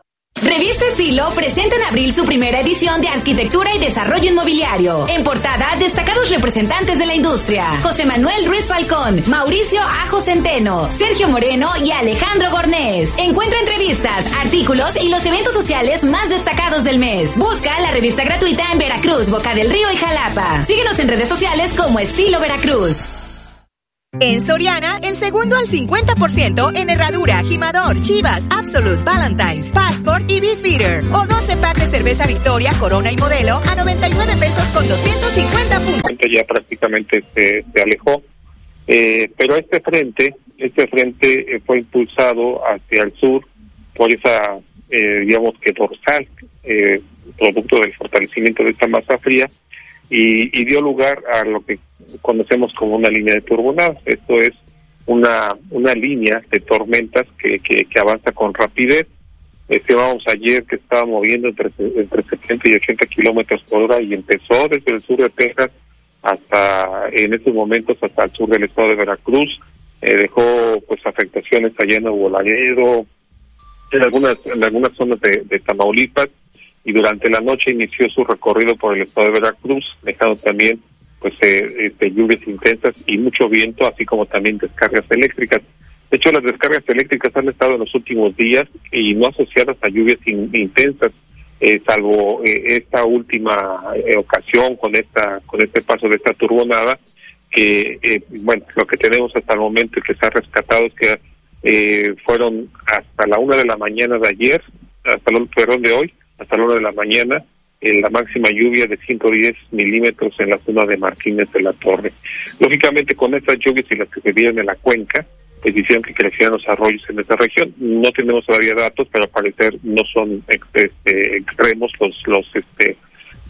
Revista Estilo presenta en abril su primera edición de Arquitectura y Desarrollo Inmobiliario. En portada, destacados representantes de la industria. José Manuel Ruiz Falcón, Mauricio Ajo Centeno, Sergio Moreno y Alejandro Gornés. Encuentra entrevistas, artículos y los eventos sociales más destacados del mes. Busca la revista gratuita en Veracruz, Boca del Río y Jalapa. Síguenos en redes sociales como Estilo Veracruz. En Soriana, el segundo al 50% en herradura, gimador, chivas, Absolute, Valentine's, Passport y Beefeater. O 12 packs de cerveza Victoria, Corona y Modelo a 99 pesos con 250 puntos. ya prácticamente se, se alejó. Eh, pero este frente, este frente eh, fue impulsado hacia el sur por esa, eh, digamos que dorsal, eh, producto del fortalecimiento de esta masa fría, y, y dio lugar a lo que conocemos como una línea de turbonadas. Esto es una, una línea de tormentas que, que, que avanza con rapidez. Estimamos ayer que estaba moviendo entre, entre 70 y 80 kilómetros por hora y empezó desde el sur de Texas hasta en estos momentos hasta el sur del estado de Veracruz. Eh, dejó pues afectaciones allá en Nuevo Laredo, en algunas, en algunas zonas de Tamaulipas y durante la noche inició su recorrido por el estado de Veracruz, dejando también pues eh, este, lluvias intensas y mucho viento, así como también descargas eléctricas. De hecho, las descargas eléctricas han estado en los últimos días y no asociadas a lluvias in- intensas, eh, salvo eh, esta última eh, ocasión con esta con este paso de esta turbonada, que eh, bueno, lo que tenemos hasta el momento y que se ha rescatado es que eh, fueron hasta la una de la mañana de ayer, hasta el perdón de hoy, hasta la una de la mañana, eh, la máxima lluvia de 110 milímetros en la zona de Martínez de la Torre. Lógicamente, con estas lluvias y las que se dieron en la cuenca, pues hicieron que crecieran los arroyos en esta región. No tenemos todavía datos, pero al parecer no son este, extremos los los este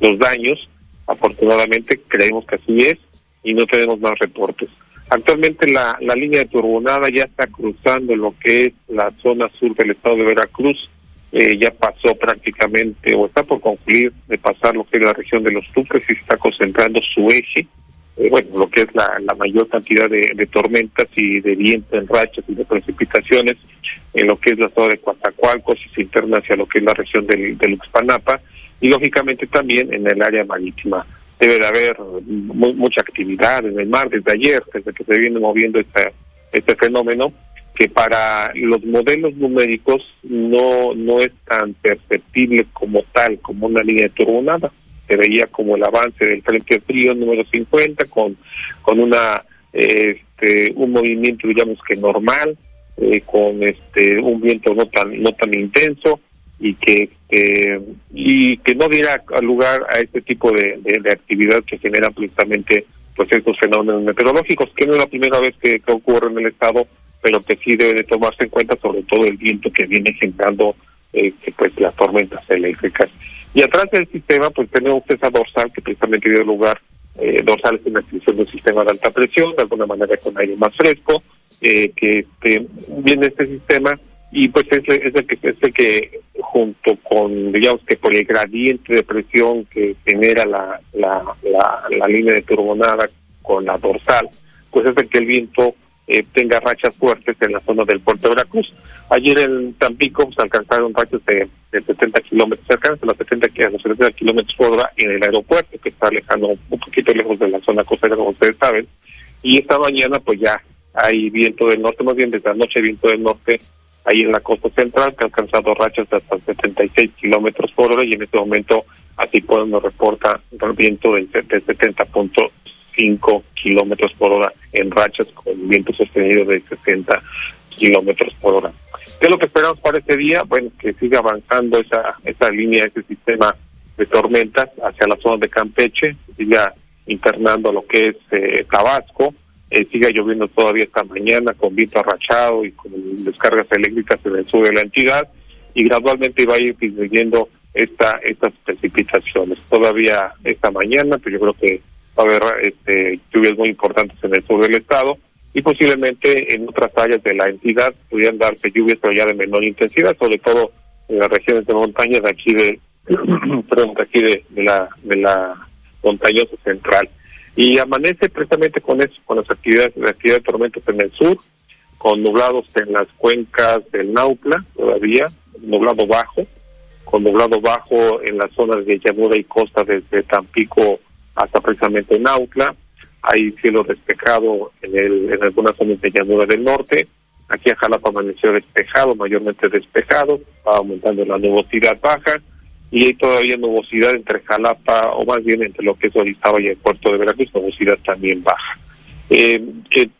los daños. Afortunadamente creemos que así es y no tenemos más reportes. Actualmente la, la línea de turbonada ya está cruzando lo que es la zona sur del estado de Veracruz. Eh, ya pasó prácticamente o está por concluir de pasar lo que es la región de los Tuques y está concentrando su eje eh, bueno, lo que es la, la mayor cantidad de, de, tormentas y de viento en rachas y de precipitaciones en lo que es la zona de Coatzacoalcos y se interna hacia lo que es la región del, del Uxpanapa y lógicamente también en el área marítima. Debe de haber mucha actividad en el mar desde ayer, desde que se viene moviendo esta, este fenómeno, que para los modelos numéricos no, no es tan perceptible como tal, como una línea de turbonada se veía como el avance del Frente Frío número 50 con, con una este, un movimiento digamos que normal, eh, con este un viento no tan no tan intenso y que este, y que no diera lugar a este tipo de, de, actividad que genera precisamente pues estos fenómenos meteorológicos que no es la primera vez que, ocurre en el estado pero que sí debe de tomarse en cuenta sobre todo el viento que viene generando eh, pues las tormentas eléctricas. Y atrás del sistema, pues tenemos esa dorsal que precisamente dio lugar, eh, dorsal es una extensión de un sistema de alta presión, de alguna manera con aire más fresco, eh, que este, viene este sistema y pues es, el que es el que junto con digamos que por el gradiente de presión que genera la, la, la, la línea de turbonada con la dorsal pues es el que el viento eh, tenga rachas fuertes en la zona del puerto de Veracruz. Ayer en Tampico se alcanzaron rachas de, de 70 kilómetros, cercanos a los 70, a los 70 kilómetros por hora en el aeropuerto, que está lejano, un poquito lejos de la zona costera, como ustedes saben. Y esta mañana, pues ya hay viento del norte, más bien desde anoche viento del norte ahí en la costa central, que ha alcanzado rachas de hasta 76 kilómetros por hora y en este momento, así pues nos reporta un viento de, de 70 puntos 5 kilómetros por hora en rachas con viento sostenido de 60 kilómetros por hora. ¿Qué es lo que esperamos para este día? Bueno, que siga avanzando esa, esa línea, ese sistema de tormentas hacia la zona de Campeche, siga internando lo que es eh, Tabasco, eh, siga lloviendo todavía esta mañana con viento arrachado y con descargas eléctricas en el sur de la entidad y gradualmente va a ir disminuyendo esta, estas precipitaciones. Todavía esta mañana, pues yo creo que va a haber este, lluvias muy importantes en el sur del estado y posiblemente en otras áreas de la entidad pudieran darse lluvias pero ya de menor intensidad, sobre todo en las regiones de montaña de aquí de, perdón, aquí de, la de la montañosa central. Y amanece precisamente con eso, con las actividades, las actividades de tormentas en el sur, con nublados en las cuencas del Naupla todavía, nublado bajo, con nublado bajo en las zonas de llanura y costa desde Tampico hasta precisamente en Autla. Hay cielo despejado en, el, en algunas zonas de llanura del norte. Aquí en Jalapa amaneció despejado, mayormente despejado, va aumentando la nubosidad baja y hay todavía nubosidad entre Jalapa, o más bien entre lo que es Orizaba y el puerto de Veracruz, nubosidad también baja. Eh, que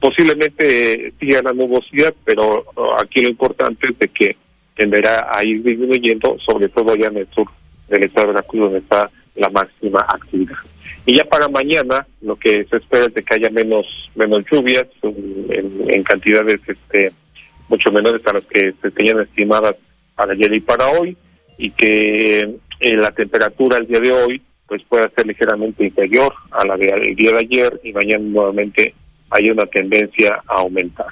posiblemente siga la nubosidad, pero uh, aquí lo importante es de que tenderá a ir disminuyendo, sobre todo allá en el sur del estado de Veracruz, donde está la máxima actividad. Y ya para mañana lo que se espera es de que haya menos menos lluvias en, cantidades este mucho menores a las que se tenían estimadas para ayer y para hoy y que eh, la temperatura el día de hoy pues pueda ser ligeramente inferior a la del día de ayer y mañana nuevamente hay una tendencia a aumentar.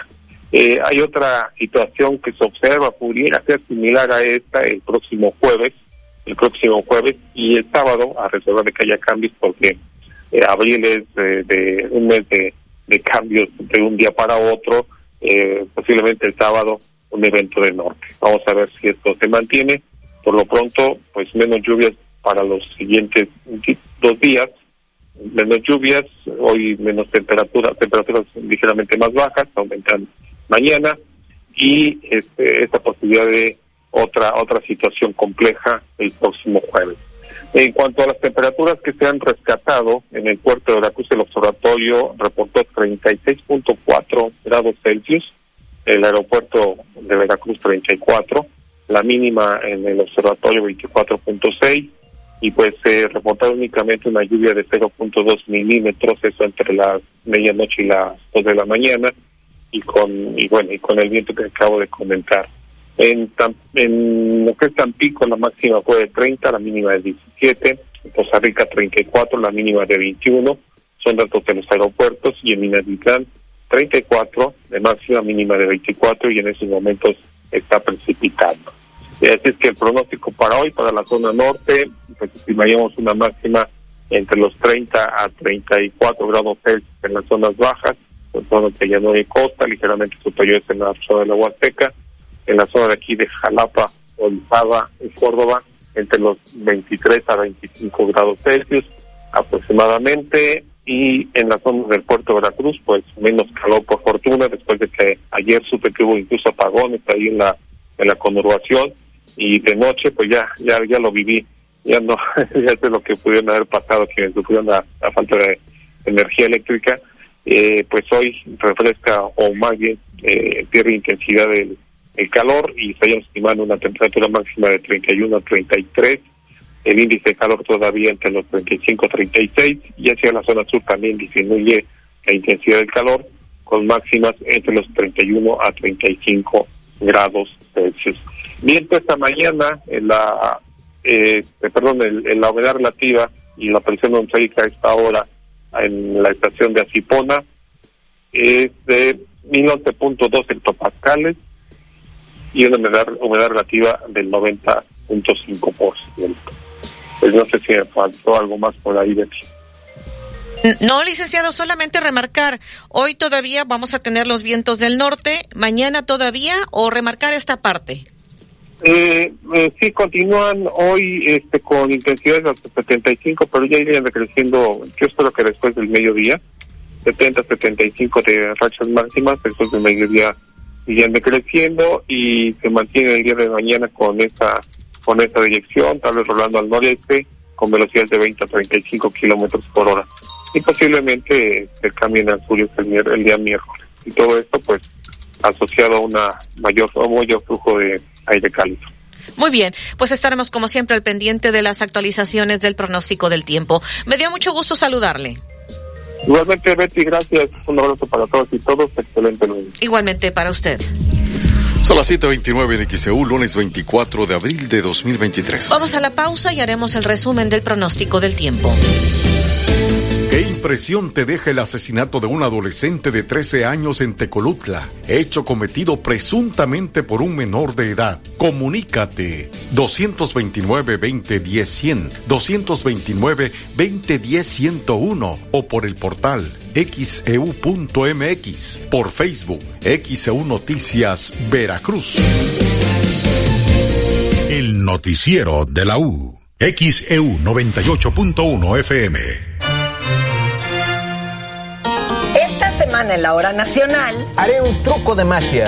Eh, hay otra situación que se observa, pudiera ser similar a esta el próximo jueves, el próximo jueves y el sábado, a reservar de que haya cambios, porque eh, abril es de, un mes de, cambios de un día para otro, eh, posiblemente el sábado un evento del norte. Vamos a ver si esto se mantiene. Por lo pronto, pues menos lluvias para los siguientes dos días, menos lluvias, hoy menos temperatura, temperaturas ligeramente más bajas, aumentan mañana y este, esta posibilidad de otra otra situación compleja el próximo jueves. En cuanto a las temperaturas que se han rescatado en el puerto de Veracruz, el observatorio reportó 36.4 grados Celsius, el aeropuerto de Veracruz 34, la mínima en el observatorio 24.6 y pues se reportó únicamente una lluvia de 0.2 milímetros, eso entre la medianoche y las 2 de la mañana, y con y bueno y con el viento que acabo de comentar. En, lo que es Tampico la máxima fue de 30, la mínima de 17, en Costa Rica 34, la mínima de 21, son datos de los aeropuertos y en Minatitlán 34 de máxima mínima de 24 y en esos momentos está precipitando. Así es que el pronóstico para hoy, para la zona norte, pues estimaríamos una máxima entre los 30 a 34 grados Celsius en las zonas bajas, en zonas de llano de costa, ligeramente superiores en la zona de la Huasteca, en la zona de aquí de Jalapa, Orizaba y Córdoba, entre los 23 a 25 grados Celsius aproximadamente, y en la zona del puerto de Veracruz, pues menos calor por fortuna, después de que ayer supe que hubo incluso apagones ahí en la, en la conurbación, y de noche pues ya ya ya lo viví ya no ya sé lo que pudieron haber pasado quienes sufrieron la, falta de energía eléctrica. Eh, pues hoy refresca o más bien eh, pierde intensidad el, el calor y estaríamos estimando una temperatura máxima de 31 a 33 el índice de calor todavía entre los 35 a 36 y hacia la zona sur también disminuye la intensidad del calor con máximas entre los 31 a 35 grados Celsius. Viento esta mañana en la, eh, perdón, en, la humedad relativa y la presión atmosférica a esta hora en la estación de Asipona es de 1011.2 hectopascales y una humedad, humedad relativa del 90.5%. Pues no sé si me faltó algo más por ahí de no, licenciado, solamente remarcar, hoy todavía vamos a tener los vientos del norte, mañana todavía, o remarcar esta parte. Eh, eh, sí, continúan hoy este, con intensidades hasta 75, pero ya irían decreciendo, yo espero que después del mediodía, 70, 75 de rachas máximas, después del mediodía irían decreciendo y se mantiene el día de mañana con esa, con esta dirección, tal vez rolando al noreste con velocidades de 20 a 35 kilómetros por hora. Y posiblemente se cambien al sur el, el día miércoles. Y todo esto, pues, asociado a una mayor, a un mayor flujo de aire cálido. Muy bien, pues estaremos como siempre al pendiente de las actualizaciones del pronóstico del tiempo. Me dio mucho gusto saludarle. Igualmente, Betty, gracias. Un abrazo para todos y todos. Excelente lunes. Igualmente para usted. Son las 7.29 en XEU, lunes 24 de abril de 2023. Vamos a la pausa y haremos el resumen del pronóstico del tiempo. ¿Qué impresión te deja el asesinato de un adolescente de 13 años en Tecolutla, hecho cometido presuntamente por un menor de edad? Comunícate 229-2010-100, 229-2010-101 o por el portal xeu.mx, e por Facebook, XEU Noticias Veracruz. El noticiero de la U, XEU 98.1 FM. Semana en la hora nacional. Haré un truco de magia.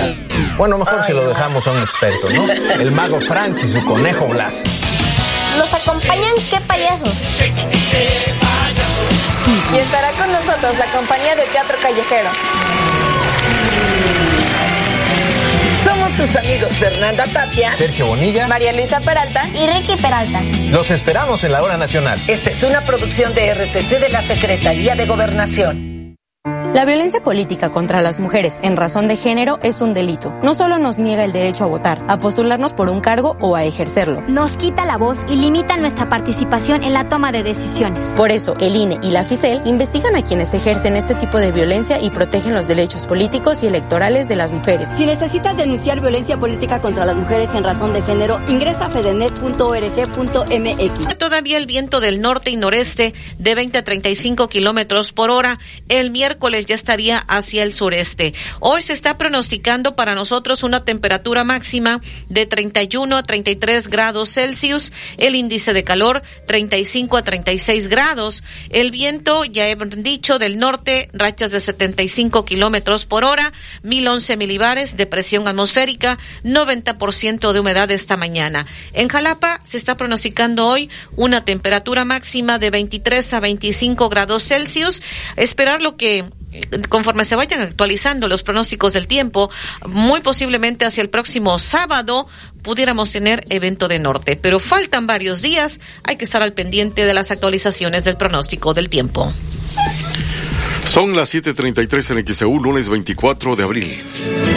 Bueno, mejor si lo dejamos a un experto, ¿no? El mago Frank y su conejo Blas. ¿Nos acompañan qué payasos? Y estará con nosotros la compañía de teatro callejero. Somos sus amigos Fernanda Tapia, Sergio Bonilla, María Luisa Peralta y Ricky Peralta. Los esperamos en la hora nacional. Esta es una producción de RTC de la Secretaría de Gobernación. La violencia política contra las mujeres en razón de género es un delito. No solo nos niega el derecho a votar, a postularnos por un cargo o a ejercerlo. Nos quita la voz y limita nuestra participación en la toma de decisiones. Por eso, el INE y la FICEL investigan a quienes ejercen este tipo de violencia y protegen los derechos políticos y electorales de las mujeres. Si necesitas denunciar violencia política contra las mujeres en razón de género, ingresa a fedenet.org.mx. Todavía el viento del norte y noreste de 20 a 35 kilómetros por hora. El miércoles ya estaría hacia el sureste. Hoy se está pronosticando para nosotros una temperatura máxima de 31 a 33 grados Celsius, el índice de calor 35 a 36 grados, el viento, ya he dicho, del norte, rachas de 75 kilómetros por hora, 1011 milibares de presión atmosférica, 90% de humedad esta mañana. En Jalapa se está pronosticando hoy una temperatura máxima de 23 a 25 grados Celsius. Esperar lo que conforme se vayan actualizando los pronósticos del tiempo, muy posiblemente hacia el próximo sábado pudiéramos tener evento de norte, pero faltan varios días, hay que estar al pendiente de las actualizaciones del pronóstico del tiempo. Son las 7:33 en XEU, lunes 24 de abril.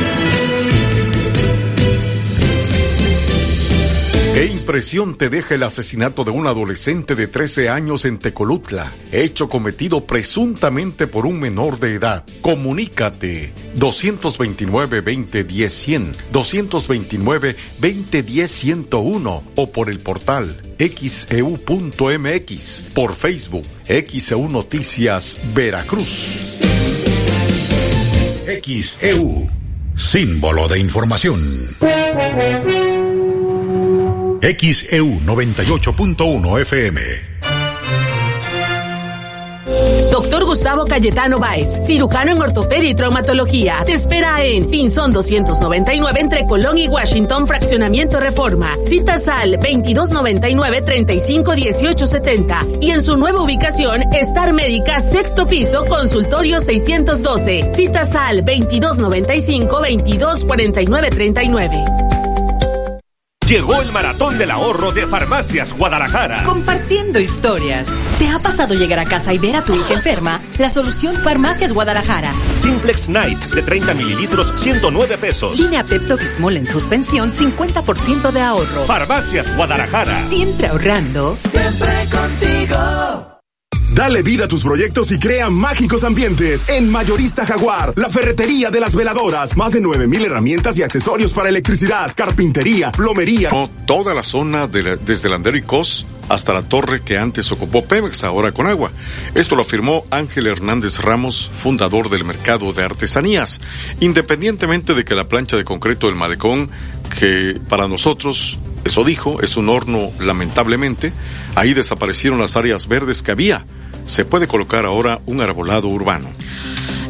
¿Qué impresión te deja el asesinato de un adolescente de 13 años en Tecolutla, hecho cometido presuntamente por un menor de edad? Comunícate 229-2010-100, 229-2010-101 o por el portal xeu.mx, por Facebook, XEU Noticias Veracruz. XEU, símbolo de información. XEU 98.1 FM. Doctor Gustavo Cayetano Báez, cirujano en ortopedia y traumatología. Te espera en Pinzón 299 entre Colón y Washington, Fraccionamiento Reforma. Citas al 2299-351870 y en su nueva ubicación, Star Médica, sexto piso, consultorio 612. Citas al 2295-224939. Llegó el maratón del ahorro de Farmacias Guadalajara. Compartiendo historias. ¿Te ha pasado llegar a casa y ver a tu hija enferma? La solución Farmacias Guadalajara. Simplex Night de 30 mililitros, 109 pesos. Línea Pepto Bismol en suspensión, 50% de ahorro. Farmacias Guadalajara. Siempre ahorrando. Siempre contigo. Dale vida a tus proyectos y crea mágicos ambientes en Mayorista Jaguar, la ferretería de las veladoras. Más de 9000 herramientas y accesorios para electricidad, carpintería, plomería. Toda la zona de desde Landero y Cos hasta la torre que antes ocupó Pemex, ahora con agua. Esto lo afirmó Ángel Hernández Ramos, fundador del mercado de artesanías. Independientemente de que la plancha de concreto del malecón, que para nosotros, eso dijo, es un horno lamentablemente, ahí desaparecieron las áreas verdes que había. Se puede colocar ahora un arbolado urbano.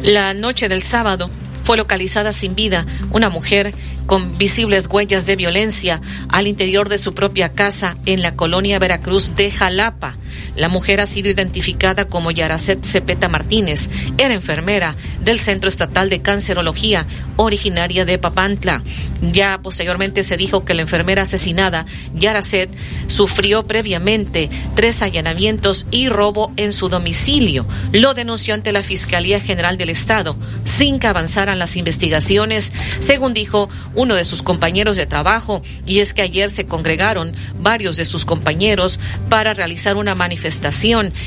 La noche del sábado fue localizada sin vida una mujer con visibles huellas de violencia al interior de su propia casa en la colonia Veracruz de Jalapa. La mujer ha sido identificada como Yaracet Cepeta Martínez. Era enfermera del Centro Estatal de Cancerología, originaria de Papantla. Ya posteriormente se dijo que la enfermera asesinada, Yaracet, sufrió previamente tres allanamientos y robo en su domicilio. Lo denunció ante la Fiscalía General del Estado, sin que avanzaran las investigaciones, según dijo uno de sus compañeros de trabajo, y es que ayer se congregaron varios de sus compañeros para realizar una manifestación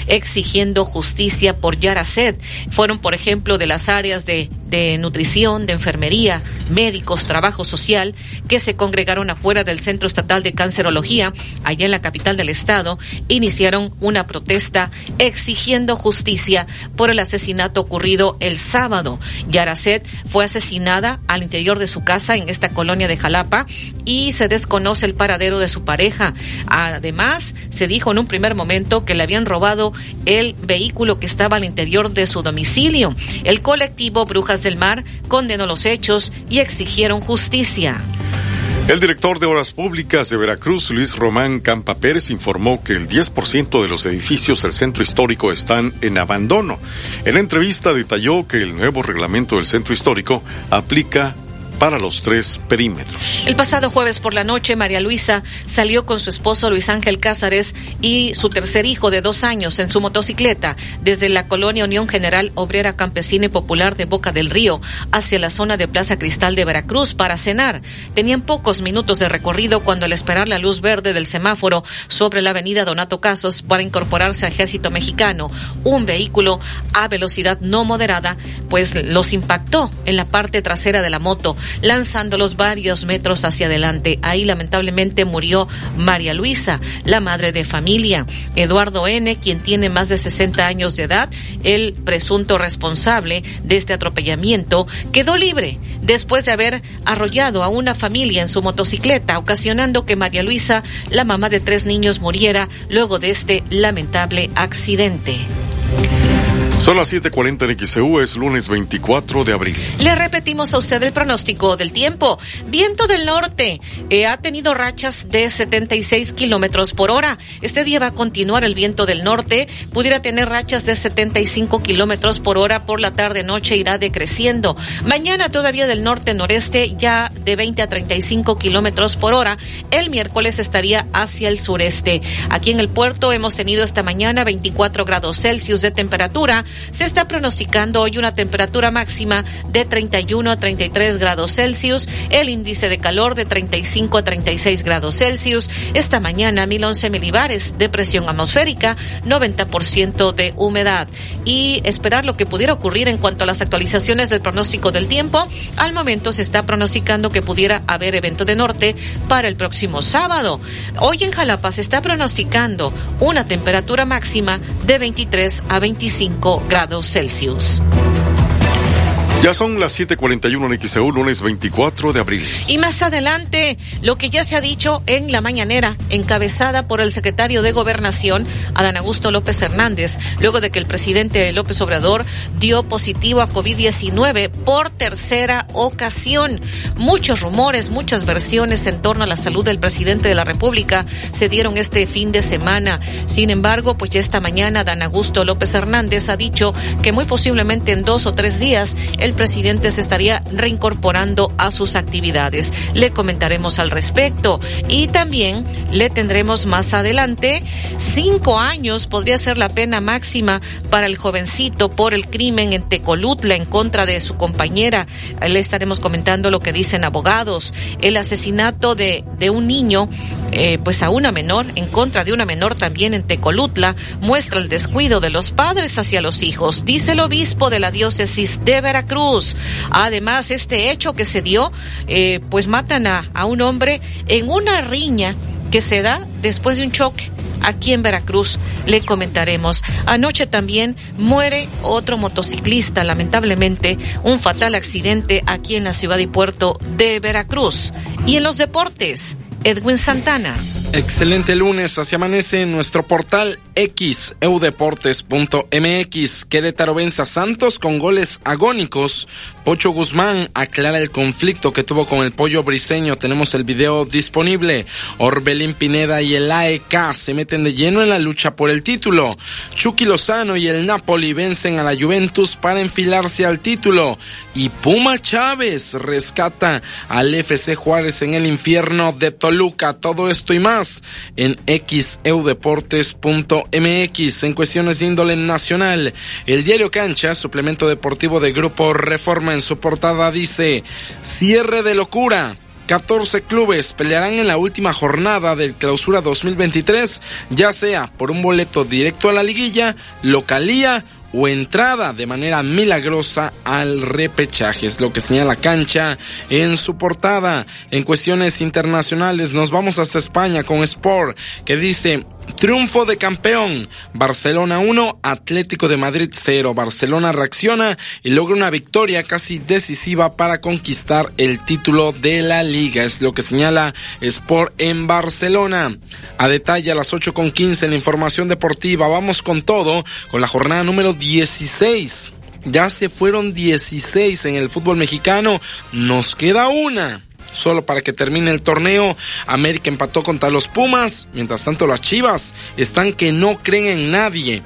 exigiendo justicia por Yaracet. Fueron, por ejemplo, de las áreas de, de nutrición, de enfermería, médicos, trabajo social, que se congregaron afuera del Centro Estatal de Cancerología, allá en la capital del estado, iniciaron una protesta exigiendo justicia por el asesinato ocurrido el sábado. Yaracet fue asesinada al interior de su casa en esta colonia de Jalapa y se desconoce el paradero de su pareja. Además, se dijo en un primer momento que le habían robado el vehículo que estaba al interior de su domicilio. El colectivo Brujas del Mar condenó los hechos y exigieron justicia. El director de Obras Públicas de Veracruz, Luis Román Campa Pérez, informó que el 10% de los edificios del centro histórico están en abandono. En la entrevista detalló que el nuevo reglamento del centro histórico aplica para los tres perímetros. El pasado jueves por la noche, María Luisa salió con su esposo Luis Ángel Cázares y su tercer hijo de dos años en su motocicleta desde la colonia Unión General Obrera Campesina y Popular de Boca del Río hacia la zona de Plaza Cristal de Veracruz para cenar. Tenían pocos minutos de recorrido cuando al esperar la luz verde del semáforo sobre la avenida Donato Casos para incorporarse al ejército mexicano, un vehículo a velocidad no moderada, pues los impactó en la parte trasera de la moto lanzándolos varios metros hacia adelante. Ahí lamentablemente murió María Luisa, la madre de familia. Eduardo N., quien tiene más de 60 años de edad, el presunto responsable de este atropellamiento, quedó libre después de haber arrollado a una familia en su motocicleta, ocasionando que María Luisa, la mamá de tres niños, muriera luego de este lamentable accidente. Son las 7:40 en XEU, es lunes 24 de abril. Le repetimos a usted el pronóstico del tiempo. Viento del norte eh, ha tenido rachas de 76 kilómetros por hora. Este día va a continuar el viento del norte. Pudiera tener rachas de 75 kilómetros por hora por la tarde noche irá decreciendo. Mañana todavía del norte noreste ya de 20 a 35 kilómetros por hora. El miércoles estaría hacia el sureste. Aquí en el puerto hemos tenido esta mañana 24 grados Celsius de temperatura se está pronosticando hoy una temperatura máxima de 31 a 33 grados Celsius, el índice de calor de 35 a 36 grados Celsius. Esta mañana 1011 milibares de presión atmosférica, 90% de humedad. Y esperar lo que pudiera ocurrir en cuanto a las actualizaciones del pronóstico del tiempo. Al momento se está pronosticando que pudiera haber evento de norte para el próximo sábado. Hoy en Jalapa se está pronosticando una temperatura máxima de 23 a 25 grados Celsius. Ya son las 7:41 en XEU, lunes 24 de abril. Y más adelante, lo que ya se ha dicho en la mañanera, encabezada por el secretario de Gobernación, Adán Augusto López Hernández, luego de que el presidente López Obrador dio positivo a COVID-19 por tercera ocasión. Muchos rumores, muchas versiones en torno a la salud del presidente de la República se dieron este fin de semana. Sin embargo, pues ya esta mañana, Adán Augusto López Hernández ha dicho que muy posiblemente en dos o tres días el el presidente se estaría reincorporando a sus actividades. Le comentaremos al respecto y también le tendremos más adelante cinco años podría ser la pena máxima para el jovencito por el crimen en Tecolutla en contra de su compañera. Le estaremos comentando lo que dicen abogados. El asesinato de, un niño, eh, pues a una menor, en contra de una menor también en Tecolutla, muestra el descuido de los padres hacia los hijos, dice el obispo de la diócesis de Veracruz. Además, este hecho que se dio, eh, pues matan a, a un hombre en una riña que se da después de un choque aquí en Veracruz. Le comentaremos. Anoche también muere otro motociclista, lamentablemente, un fatal accidente aquí en la ciudad y puerto de Veracruz. Y en los deportes, Edwin Santana. Excelente lunes, así amanece en nuestro portal X, eudeportes.mx. Querétaro vence Santos con goles agónicos. Pocho Guzmán aclara el conflicto que tuvo con el pollo briseño. Tenemos el video disponible. Orbelín Pineda y el AEK se meten de lleno en la lucha por el título. Chucky Lozano y el Napoli vencen a la Juventus para enfilarse al título. Y Puma Chávez rescata al FC Juárez en el infierno de Toluca. Todo esto y más en xeudeportes.mx. En cuestiones de índole nacional, el diario Cancha, suplemento deportivo de Grupo Reforma en su portada dice, cierre de locura. 14 clubes pelearán en la última jornada del clausura 2023, ya sea por un boleto directo a la liguilla, localía o entrada de manera milagrosa al repechaje. Es lo que señala Cancha en su portada. En cuestiones internacionales nos vamos hasta España con Sport que dice Triunfo de campeón. Barcelona 1, Atlético de Madrid 0. Barcelona reacciona y logra una victoria casi decisiva para conquistar el título de la liga. Es lo que señala Sport en Barcelona. A detalle a las 8 con 15 en la información deportiva. Vamos con todo con la jornada número 16. Ya se fueron 16 en el fútbol mexicano. Nos queda una solo para que termine el torneo. América empató contra los Pumas, mientras tanto las Chivas están que no creen en nadie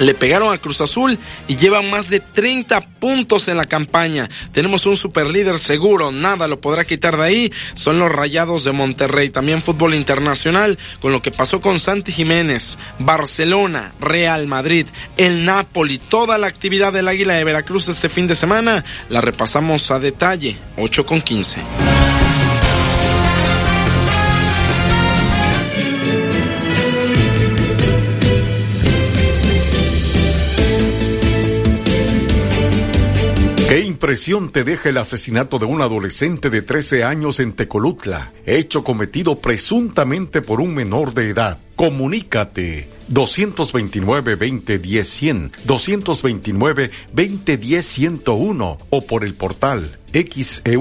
le pegaron a Cruz Azul y llevan más de 30 puntos en la campaña. Tenemos un superlíder seguro, nada lo podrá quitar de ahí. Son los Rayados de Monterrey. También fútbol internacional con lo que pasó con Santi Jiménez, Barcelona, Real Madrid, el Napoli, toda la actividad del Águila de Veracruz este fin de semana la repasamos a detalle, 8 con 15. Impresión te deja el asesinato de un adolescente de 13 años en Tecolutla, hecho cometido presuntamente por un menor de edad? Comunícate 229-2010-100, 229-2010-101 o por el portal xeu.mx, e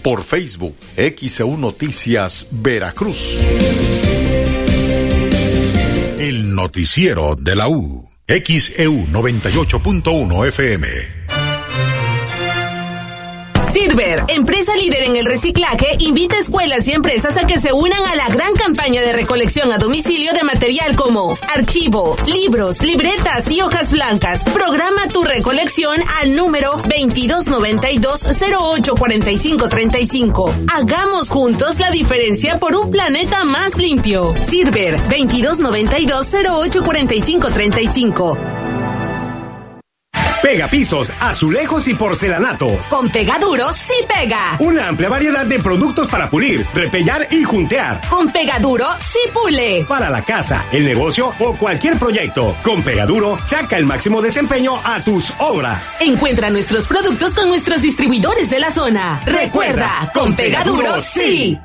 por Facebook, XEU Noticias Veracruz. El noticiero de la U, XEU 98.1 FM. Silver, empresa líder en el reciclaje, invita a escuelas y empresas a que se unan a la gran campaña de recolección a domicilio de material como archivo, libros, libretas y hojas blancas. Programa tu recolección al número 2292-084535. Hagamos juntos la diferencia por un planeta más limpio. Silver, 2292-084535. Pega pisos, azulejos y porcelanato. Con Pegaduro sí pega. Una amplia variedad de productos para pulir, repellar y juntear. Con Pegaduro sí pule. Para la casa, el negocio o cualquier proyecto. Con Pegaduro, saca el máximo desempeño a tus obras. Encuentra nuestros productos con nuestros distribuidores de la zona. Recuerda, con Pegaduro sí.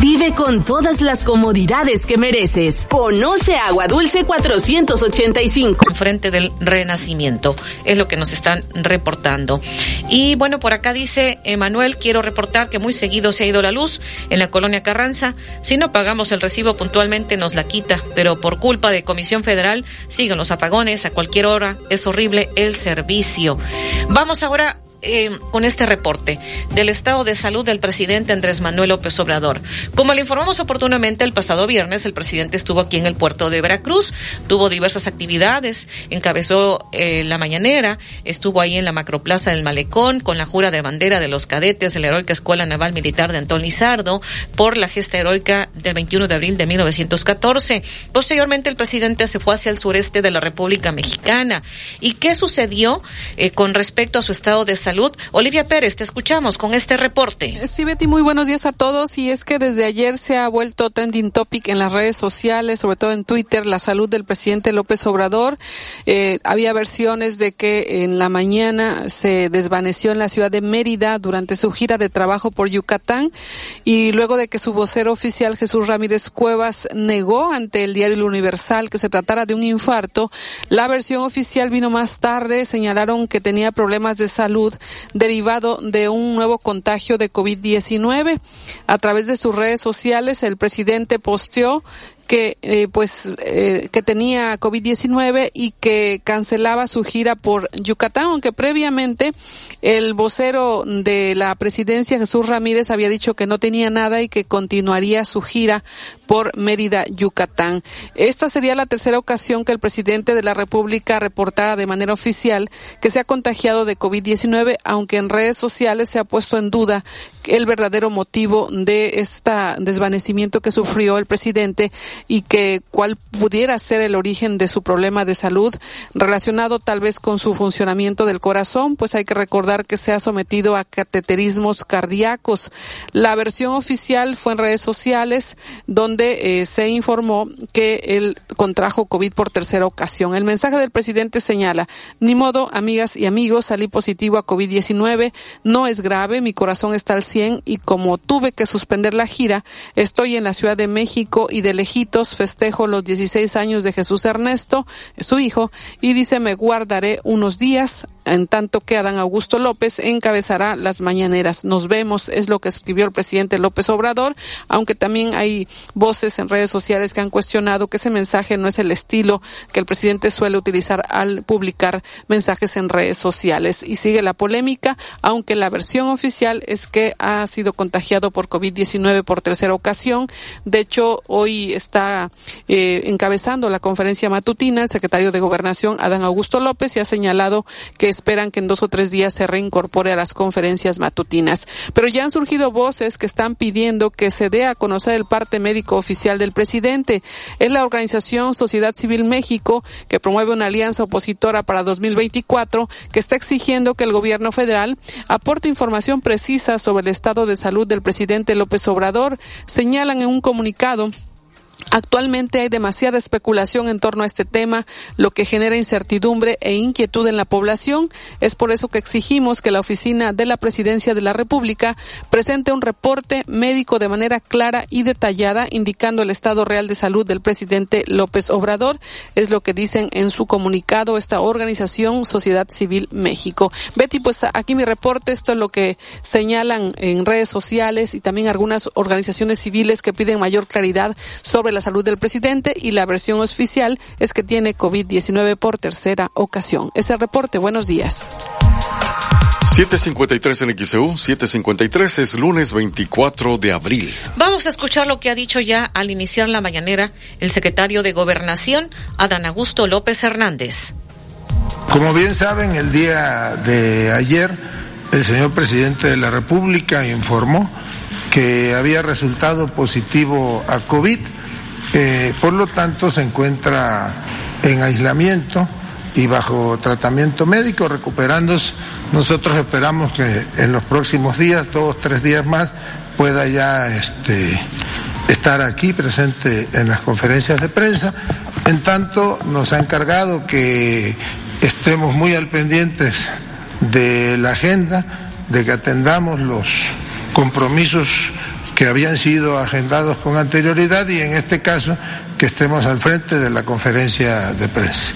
Vive con todas las comodidades que mereces. Conoce Agua Dulce 485. Frente del Renacimiento. Es lo que nos están reportando. Y bueno, por acá dice Emanuel, quiero reportar que muy seguido se ha ido la luz en la colonia Carranza. Si no pagamos el recibo puntualmente nos la quita, pero por culpa de Comisión Federal siguen los apagones a cualquier hora. Es horrible el servicio. Vamos ahora eh, con este reporte del estado de salud del presidente Andrés Manuel López Obrador. Como le informamos oportunamente el pasado viernes, el presidente estuvo aquí en el puerto de Veracruz, tuvo diversas actividades, encabezó eh, la mañanera, estuvo ahí en la macroplaza del Malecón con la jura de bandera de los cadetes de la heroica Escuela Naval Militar de Antón Lizardo por la gesta heroica del 21 de abril de 1914. Posteriormente, el presidente se fue hacia el sureste de la República Mexicana. ¿Y qué sucedió eh, con respecto a su estado de salud? Olivia Pérez, te escuchamos con este reporte. Sí, Betty, muy buenos días a todos. Y es que desde ayer se ha vuelto trending topic en las redes sociales, sobre todo en Twitter, la salud del presidente López Obrador. Eh, había versiones de que en la mañana se desvaneció en la ciudad de Mérida durante su gira de trabajo por Yucatán y luego de que su vocero oficial Jesús Ramírez Cuevas negó ante el diario Universal que se tratara de un infarto, la versión oficial vino más tarde, señalaron que tenía problemas de salud derivado de un nuevo contagio de COVID-19. A través de sus redes sociales, el presidente posteó que eh, pues eh, que tenía COVID-19 y que cancelaba su gira por Yucatán, aunque previamente el vocero de la presidencia Jesús Ramírez había dicho que no tenía nada y que continuaría su gira por Mérida, Yucatán. Esta sería la tercera ocasión que el presidente de la República reportara de manera oficial que se ha contagiado de COVID-19, aunque en redes sociales se ha puesto en duda el verdadero motivo de este desvanecimiento que sufrió el presidente y que cuál pudiera ser el origen de su problema de salud relacionado tal vez con su funcionamiento del corazón, pues hay que recordar que se ha sometido a cateterismos cardíacos. La versión oficial fue en redes sociales donde eh, se informó que él contrajo COVID por tercera ocasión. El mensaje del presidente señala, ni modo, amigas y amigos, salí positivo a COVID-19, no es grave, mi corazón está al 100 y como tuve que suspender la gira, estoy en la Ciudad de México y de festejo los 16 años de Jesús Ernesto, su hijo, y dice me guardaré unos días en tanto que Adán Augusto López encabezará las mañaneras. Nos vemos, es lo que escribió el presidente López Obrador, aunque también hay voces en redes sociales que han cuestionado que ese mensaje no es el estilo que el presidente suele utilizar al publicar mensajes en redes sociales. Y sigue la polémica, aunque la versión oficial es que ha sido contagiado por COVID-19 por tercera ocasión. De hecho, hoy está eh, encabezando la conferencia matutina el secretario de Gobernación, Adán Augusto López, y ha señalado que esperan que en dos o tres días se reincorpore a las conferencias matutinas. Pero ya han surgido voces que están pidiendo que se dé a conocer el parte médico oficial del presidente. Es la organización Sociedad Civil México, que promueve una alianza opositora para 2024, que está exigiendo que el gobierno federal aporte información precisa sobre el estado de salud del presidente López Obrador. Señalan en un comunicado Actualmente hay demasiada especulación en torno a este tema, lo que genera incertidumbre e inquietud en la población. Es por eso que exigimos que la Oficina de la Presidencia de la República presente un reporte médico de manera clara y detallada, indicando el estado real de salud del presidente López Obrador. Es lo que dicen en su comunicado esta organización Sociedad Civil México. Betty, pues aquí mi reporte, esto es lo que señalan en redes sociales y también algunas organizaciones civiles que piden mayor claridad sobre la salud del presidente y la versión oficial es que tiene COVID-19 por tercera ocasión. Es el reporte. Buenos días. 753 en XEU, 753 es lunes 24 de abril. Vamos a escuchar lo que ha dicho ya al iniciar la mañanera el secretario de Gobernación, Adán Augusto López Hernández. Como bien saben, el día de ayer el señor presidente de la República informó que había resultado positivo a COVID eh, por lo tanto, se encuentra en aislamiento y bajo tratamiento médico, recuperándose. Nosotros esperamos que en los próximos días, dos, tres días más, pueda ya este, estar aquí presente en las conferencias de prensa. En tanto, nos ha encargado que estemos muy al pendientes de la agenda, de que atendamos los compromisos que habían sido agendados con anterioridad y en este caso que estemos al frente de la conferencia de prensa.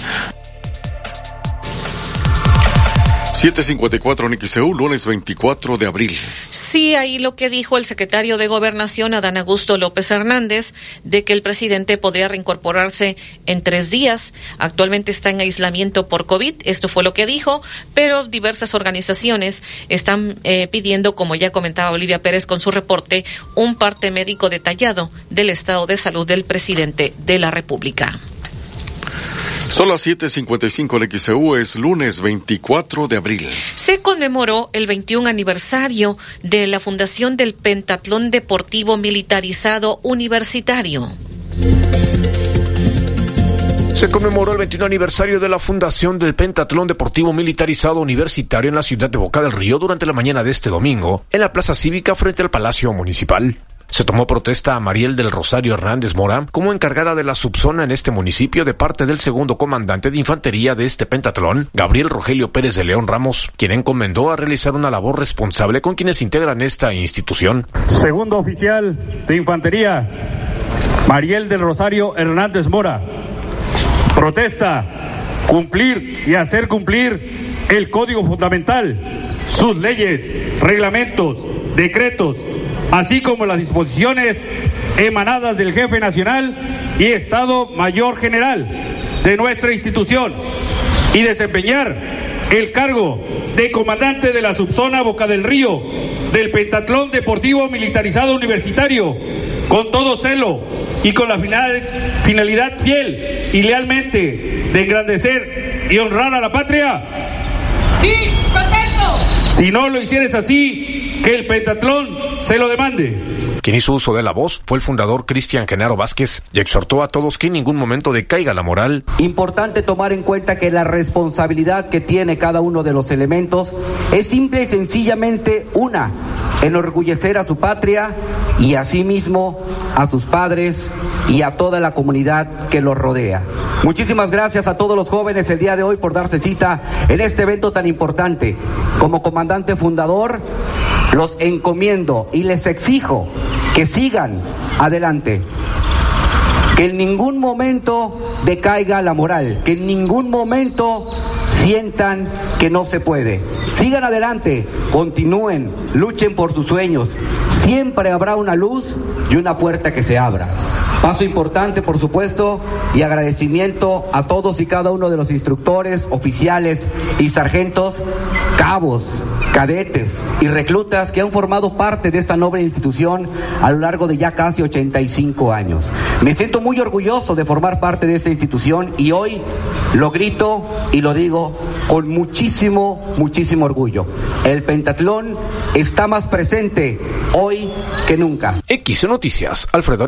754 NXEU, lunes 24 de abril. Sí, ahí lo que dijo el secretario de Gobernación, Adán Augusto López Hernández, de que el presidente podría reincorporarse en tres días. Actualmente está en aislamiento por COVID, esto fue lo que dijo, pero diversas organizaciones están eh, pidiendo, como ya comentaba Olivia Pérez con su reporte, un parte médico detallado del estado de salud del presidente de la República. Son las 7:55 en XEU, es lunes 24 de abril. Se conmemoró el 21 aniversario de la fundación del Pentatlón Deportivo Militarizado Universitario. Se conmemoró el 21 aniversario de la fundación del Pentatlón Deportivo Militarizado Universitario en la ciudad de Boca del Río durante la mañana de este domingo, en la Plaza Cívica frente al Palacio Municipal. Se tomó protesta a Mariel del Rosario Hernández Mora como encargada de la subzona en este municipio de parte del segundo comandante de infantería de este pentatlón, Gabriel Rogelio Pérez de León Ramos, quien encomendó a realizar una labor responsable con quienes integran esta institución. Segundo oficial de infantería, Mariel del Rosario Hernández Mora. Protesta, cumplir y hacer cumplir el código fundamental, sus leyes, reglamentos, decretos, así como las disposiciones emanadas del jefe nacional y Estado Mayor General de nuestra institución y desempeñar el cargo de comandante de la subzona Boca del Río del Pentatlón Deportivo Militarizado Universitario con todo celo y con la finalidad fiel y lealmente de engrandecer y honrar a la patria? Sí, protesto. Si no lo hicieres así, que el pentatlón se lo demande. Quien hizo uso de la voz fue el fundador Cristian Genaro Vázquez y exhortó a todos que en ningún momento decaiga la moral. Importante tomar en cuenta que la responsabilidad que tiene cada uno de los elementos es simple y sencillamente una, enorgullecer a su patria y asimismo a sus padres y a toda la comunidad que los rodea. Muchísimas gracias a todos los jóvenes el día de hoy por darse cita en este evento tan importante. Como comandante fundador, los encomiendo y les exijo que sigan adelante. Que en ningún momento decaiga la moral, que en ningún momento sientan que no se puede. Sigan adelante, continúen, luchen por sus sueños. Siempre habrá una luz y una puerta que se abra. Paso importante, por supuesto, y agradecimiento a todos y cada uno de los instructores, oficiales y sargentos, cabos, cadetes y reclutas que han formado parte de esta noble institución a lo largo de ya casi 85 años. Me siento muy orgulloso de formar parte de esta institución y hoy lo grito y lo digo con muchísimo, muchísimo orgullo. El pentatlón está más presente hoy que nunca. X Noticias, Alfredo.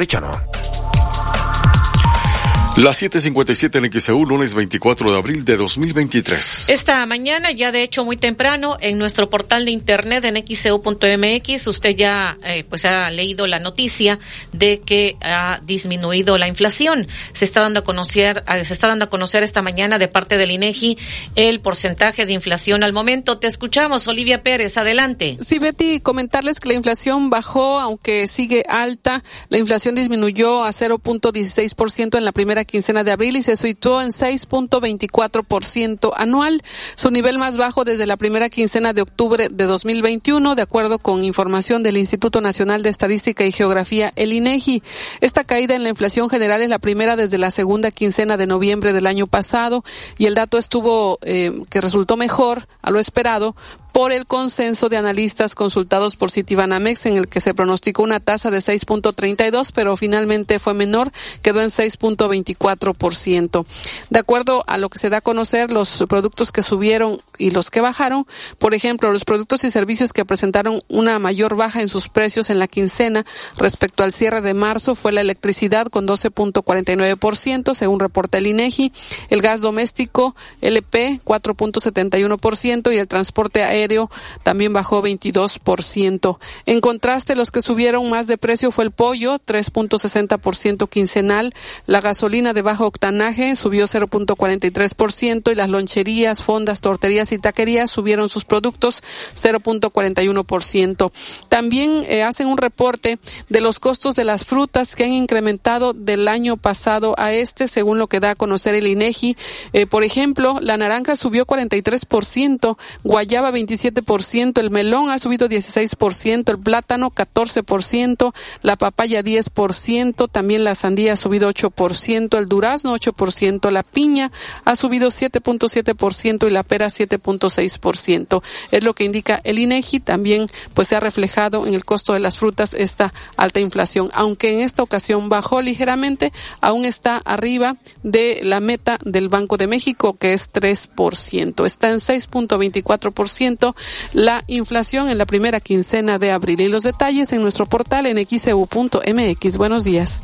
Las 7:57 en XEU, lunes 24 de abril de 2023. Esta mañana, ya de hecho muy temprano, en nuestro portal de internet en xeu.mx, usted ya eh, pues ha leído la noticia de que ha disminuido la inflación. Se está dando a conocer, se está dando a conocer esta mañana de parte del INEGI el porcentaje de inflación al momento. Te escuchamos, Olivia Pérez, adelante. Sí, Betty, comentarles que la inflación bajó, aunque sigue alta. La inflación disminuyó a 0.16% en la primera quincena de abril y se situó en 6.24% anual, su nivel más bajo desde la primera quincena de octubre de 2021, de acuerdo con información del Instituto Nacional de Estadística y Geografía, el INEGI. Esta caída en la inflación general es la primera desde la segunda quincena de noviembre del año pasado y el dato estuvo eh, que resultó mejor a lo esperado por el consenso de analistas consultados por Citibanamex en el que se pronosticó una tasa de 6.32, pero finalmente fue menor, quedó en 6.24%. De acuerdo a lo que se da a conocer, los productos que subieron y los que bajaron, por ejemplo, los productos y servicios que presentaron una mayor baja en sus precios en la quincena respecto al cierre de marzo fue la electricidad con 12.49%, según reporta el INEGI, el gas doméstico LP 4.71% y el transporte aéreo también bajó 22%. En contraste, los que subieron más de precio fue el pollo 3.60% quincenal, la gasolina de bajo octanaje subió 0.43% y las loncherías, fondas, torterías y taquerías subieron sus productos 0.41%. También eh, hacen un reporte de los costos de las frutas que han incrementado del año pasado a este, según lo que da a conocer el INEGI. Eh, por ejemplo, la naranja subió 43%, guayaba 27%, el melón ha subido 16%, el plátano 14%, la papaya 10%, también la sandía ha subido 8%, el durazno 8%, la piña ha subido 7.7% y la pera 7.6%. Es lo que indica el INEGI. También pues se ha reflejado en el costo de las frutas esta alta inflación, aunque en esta ocasión bajó ligeramente, aún está arriba de la meta del Banco de México que es 3%. Está en 6.24% la inflación en la primera quincena de abril. Y los detalles en nuestro portal en xeu.mx. Buenos días.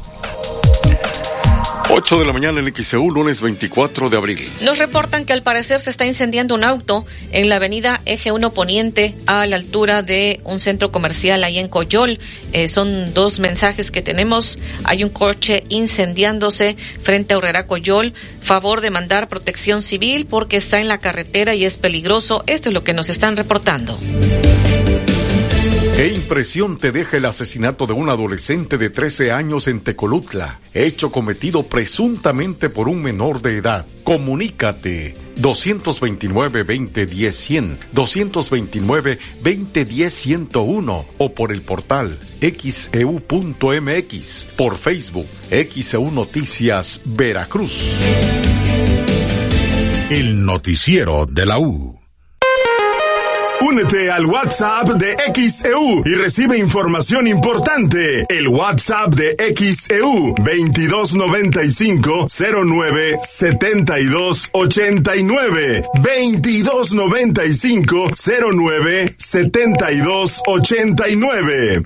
8 de la mañana en XEU, lunes 24 de abril. Nos reportan que al parecer se está incendiando un auto en la avenida Eje 1 Poniente a la altura de un centro comercial ahí en Coyol. Eh, son dos mensajes que tenemos. Hay un coche incendiándose frente a Urrera Coyol. Favor de mandar protección civil porque está en la carretera y es peligroso. Esto es lo que nos están reportando. ¿Qué impresión te deja el asesinato de un adolescente de 13 años en Tecolutla, hecho cometido presuntamente por un menor de edad? Comunícate 229-2010-100, 229-2010-101 o por el portal xeu.mx, por Facebook, XEU Noticias Veracruz. El noticiero de la U. Únete al WhatsApp de XEU y recibe información importante. El WhatsApp de XEU 2295 09 72 89 2295 09 72 89.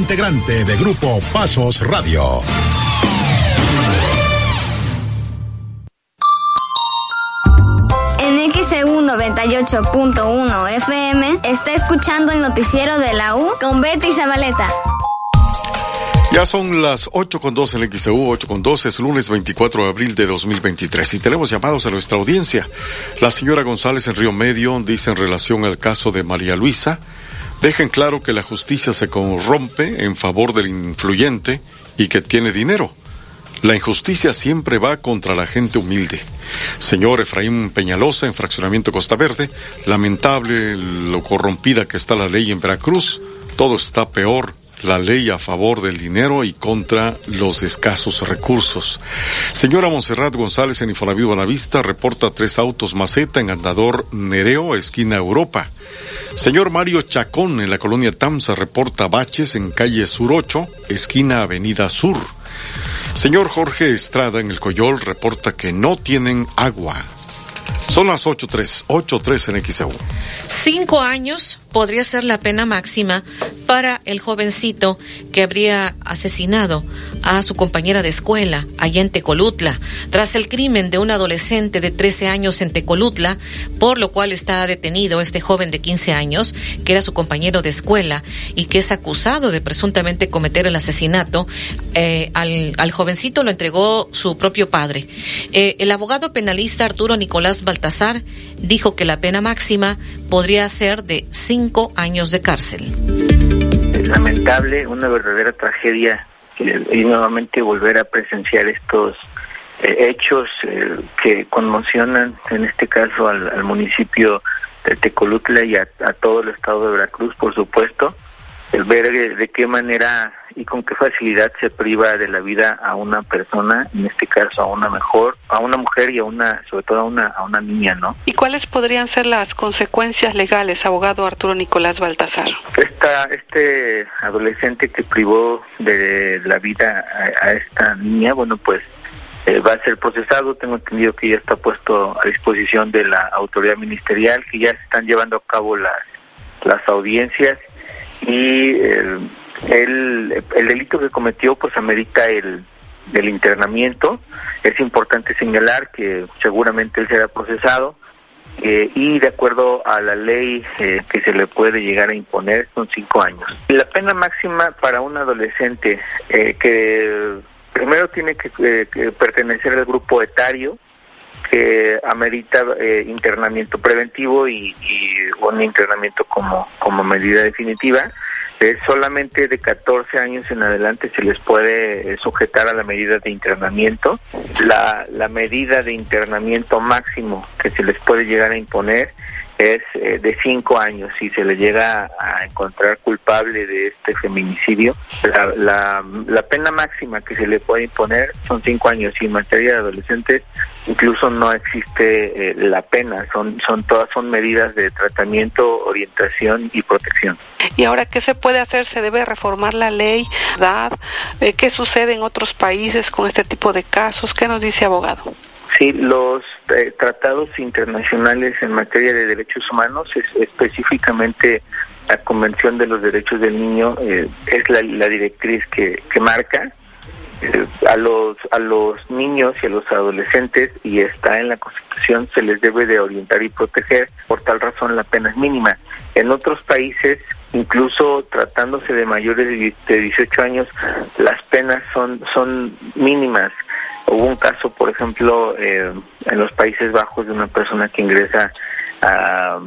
integrante de Grupo Pasos Radio. En XEU 98.1 FM está escuchando el noticiero de la U con Betty Zabaleta. Ya son las 8 con 2 en el XEU, 8 con 2, es lunes 24 de abril de 2023 y tenemos llamados a nuestra audiencia. La señora González en Río Medio dice en relación al caso de María Luisa, dejen claro que la justicia se corrompe en favor del influyente y que tiene dinero. La injusticia siempre va contra la gente humilde. Señor Efraín Peñalosa, en Fraccionamiento Costa Verde, lamentable lo corrompida que está la ley en Veracruz, todo está peor la ley a favor del dinero y contra los escasos recursos. Señora Monserrat González en Infonavit Buenavista reporta tres autos maceta en Andador Nereo, esquina Europa. Señor Mario Chacón en la colonia Tamsa reporta baches en calle Sur 8, esquina Avenida Sur. Señor Jorge Estrada en el Coyol reporta que no tienen agua. Son las 8.3, 8.3 en XEU. Cinco años podría ser la pena máxima para el jovencito que habría asesinado a su compañera de escuela allá en Tecolutla, tras el crimen de un adolescente de 13 años en Tecolutla, por lo cual está detenido este joven de 15 años, que era su compañero de escuela y que es acusado de presuntamente cometer el asesinato. Eh, al, jovencito lo entregó su propio padre. Eh, el abogado penalista Arturo Nicolás Baltasar dijo que la pena máxima podría ser de cinco años de cárcel. Es lamentable, una verdadera tragedia y nuevamente volver a presenciar estos eh, hechos eh, que conmocionan, en este caso al, municipio de Tecolutla y a, todo el estado de Veracruz, por supuesto, el ver de qué manera y con qué facilidad se priva de la vida a una persona, en este caso a una mejor, a una mujer y a una, sobre todo a una, a una niña, ¿no? ¿Y cuáles podrían ser las consecuencias legales, abogado Arturo Nicolás Baltasar? Esta, este adolescente que privó de la vida a, a esta niña, bueno, pues eh, va a ser procesado. Tengo entendido que ya está puesto a disposición de la autoridad ministerial, que ya se están llevando a cabo las, las audiencias y el, el, el delito que cometió pues amerita el, el internamiento. Es importante señalar que seguramente él será procesado eh, y de acuerdo a la ley eh, que se le puede llegar a imponer son cinco años. La pena máxima para un adolescente eh, que primero tiene que, eh, que, pertenecer al grupo etario que amerita eh, internamiento preventivo y, un internamiento como, como medida definitiva. Eh, solamente de 14 años en adelante se les puede sujetar a la medida de internamiento. La, la medida de internamiento máximo que se les puede llegar a imponer es eh, de cinco años si se le llega a encontrar culpable de este feminicidio. La, la, la, pena máxima que se le puede imponer son cinco años y en materia de adolescentes incluso no existe eh, la pena, son, son todas son medidas de tratamiento, orientación y protección. ¿Y ahora qué se puede hacer? ¿Se debe reformar la ley? Eh, ¿Qué sucede en otros países con este tipo de casos? ¿Qué nos dice abogado? Sí, los eh, tratados internacionales en materia de derechos humanos, es, específicamente la Convención de los Derechos del Niño, eh, es la, directriz que, que marca eh, a los a los niños y a los adolescentes y está en la Constitución se les debe de orientar y proteger. Por tal razón la pena es mínima. En otros países incluso tratándose de mayores de 18 años, las penas son, son mínimas. Hubo un caso, por ejemplo, eh, en los Países Bajos de una persona que ingresa a,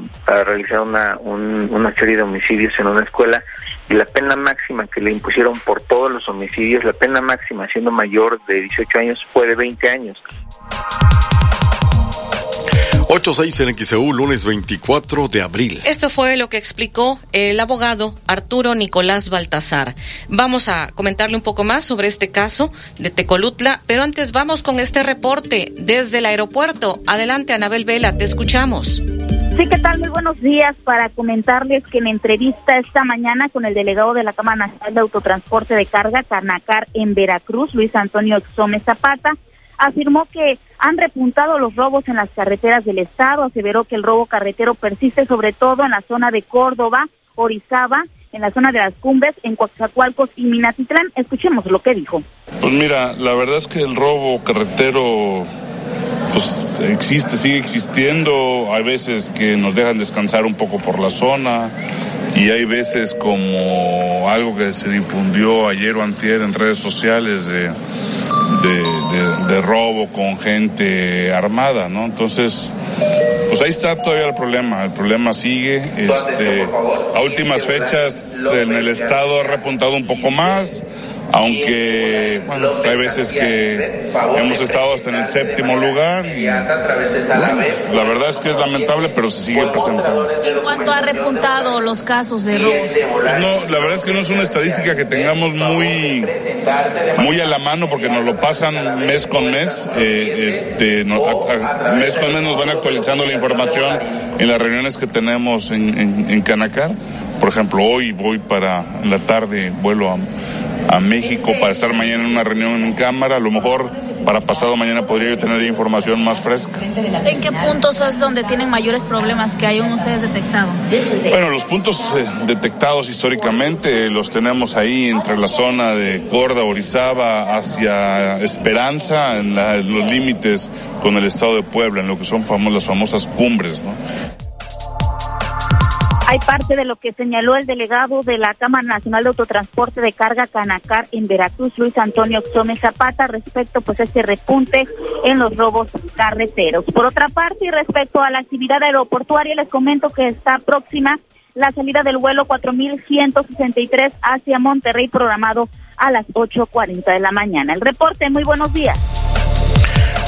realizar una, un, una serie de homicidios en una escuela y la pena máxima que le impusieron por todos los homicidios, la pena máxima siendo mayor de 18 años fue de 20 años. 8-6 en XEU, lunes 24 de abril. Esto fue lo que explicó el abogado Arturo Nicolás Baltasar. Vamos a comentarle un poco más sobre este caso de Tecolutla, pero antes vamos con este reporte desde el aeropuerto. Adelante, Anabel Vela, te escuchamos. Sí, ¿qué tal? Muy buenos días para comentarles que en entrevista esta mañana con el delegado de la Cámara Nacional de Autotransporte de Carga, Canacar, en Veracruz, Luis Antonio Exome Zapata, afirmó que han repuntado los robos en las carreteras del estado, aseveró que el robo carretero persiste sobre todo en la zona de Córdoba, Orizaba, en la zona de las cumbres, en Coatzacoalcos y Minatitlán. Escuchemos lo que dijo. Pues mira, la verdad es que el robo carretero pues existe, sigue existiendo. Hay veces que nos dejan descansar un poco por la zona y hay veces como algo que se difundió ayer o antier en redes sociales de, de, robo con gente armada, ¿no? Entonces, pues ahí está todavía el problema, el problema sigue. Este, a últimas fechas en el estado ha repuntado un poco más, aunque bueno, hay veces que hemos estado hasta en el séptimo lugar y bueno, la verdad es que es lamentable, pero se sigue presentando. ¿En cuanto ha repuntado los casos de robos? Pues no, la verdad es que no es una estadística que tengamos muy, muy a la mano porque nos lo pasan mes con mes, eh, este, no, a, a, mes con mes nos van actualizando la información en las reuniones que tenemos en, en, en Canacar. Por ejemplo, hoy voy para la tarde, vuelo a, a México para estar mañana en una reunión en cámara. A lo mejor para pasado mañana podría yo tener información más fresca. ¿En qué puntos es donde tienen mayores problemas que hayan ustedes detectado? Bueno, los puntos eh, detectados históricamente los tenemos ahí entre la zona de Corda, Orizaba, hacia Esperanza, en, los límites con el estado de Puebla, en lo que son las famosas cumbres, ¿no? Hay parte de lo que señaló el delegado de la Cámara Nacional de Autotransporte de Carga Canacar en Veracruz, Luis Antonio Xome Zapata, respecto pues a este repunte en los robos carreteros. Por otra parte, y respecto a la actividad aeroportuaria, les comento que está próxima la salida del vuelo 4163 hacia Monterrey programado a las 8.40 de la mañana. El reporte, muy buenos días.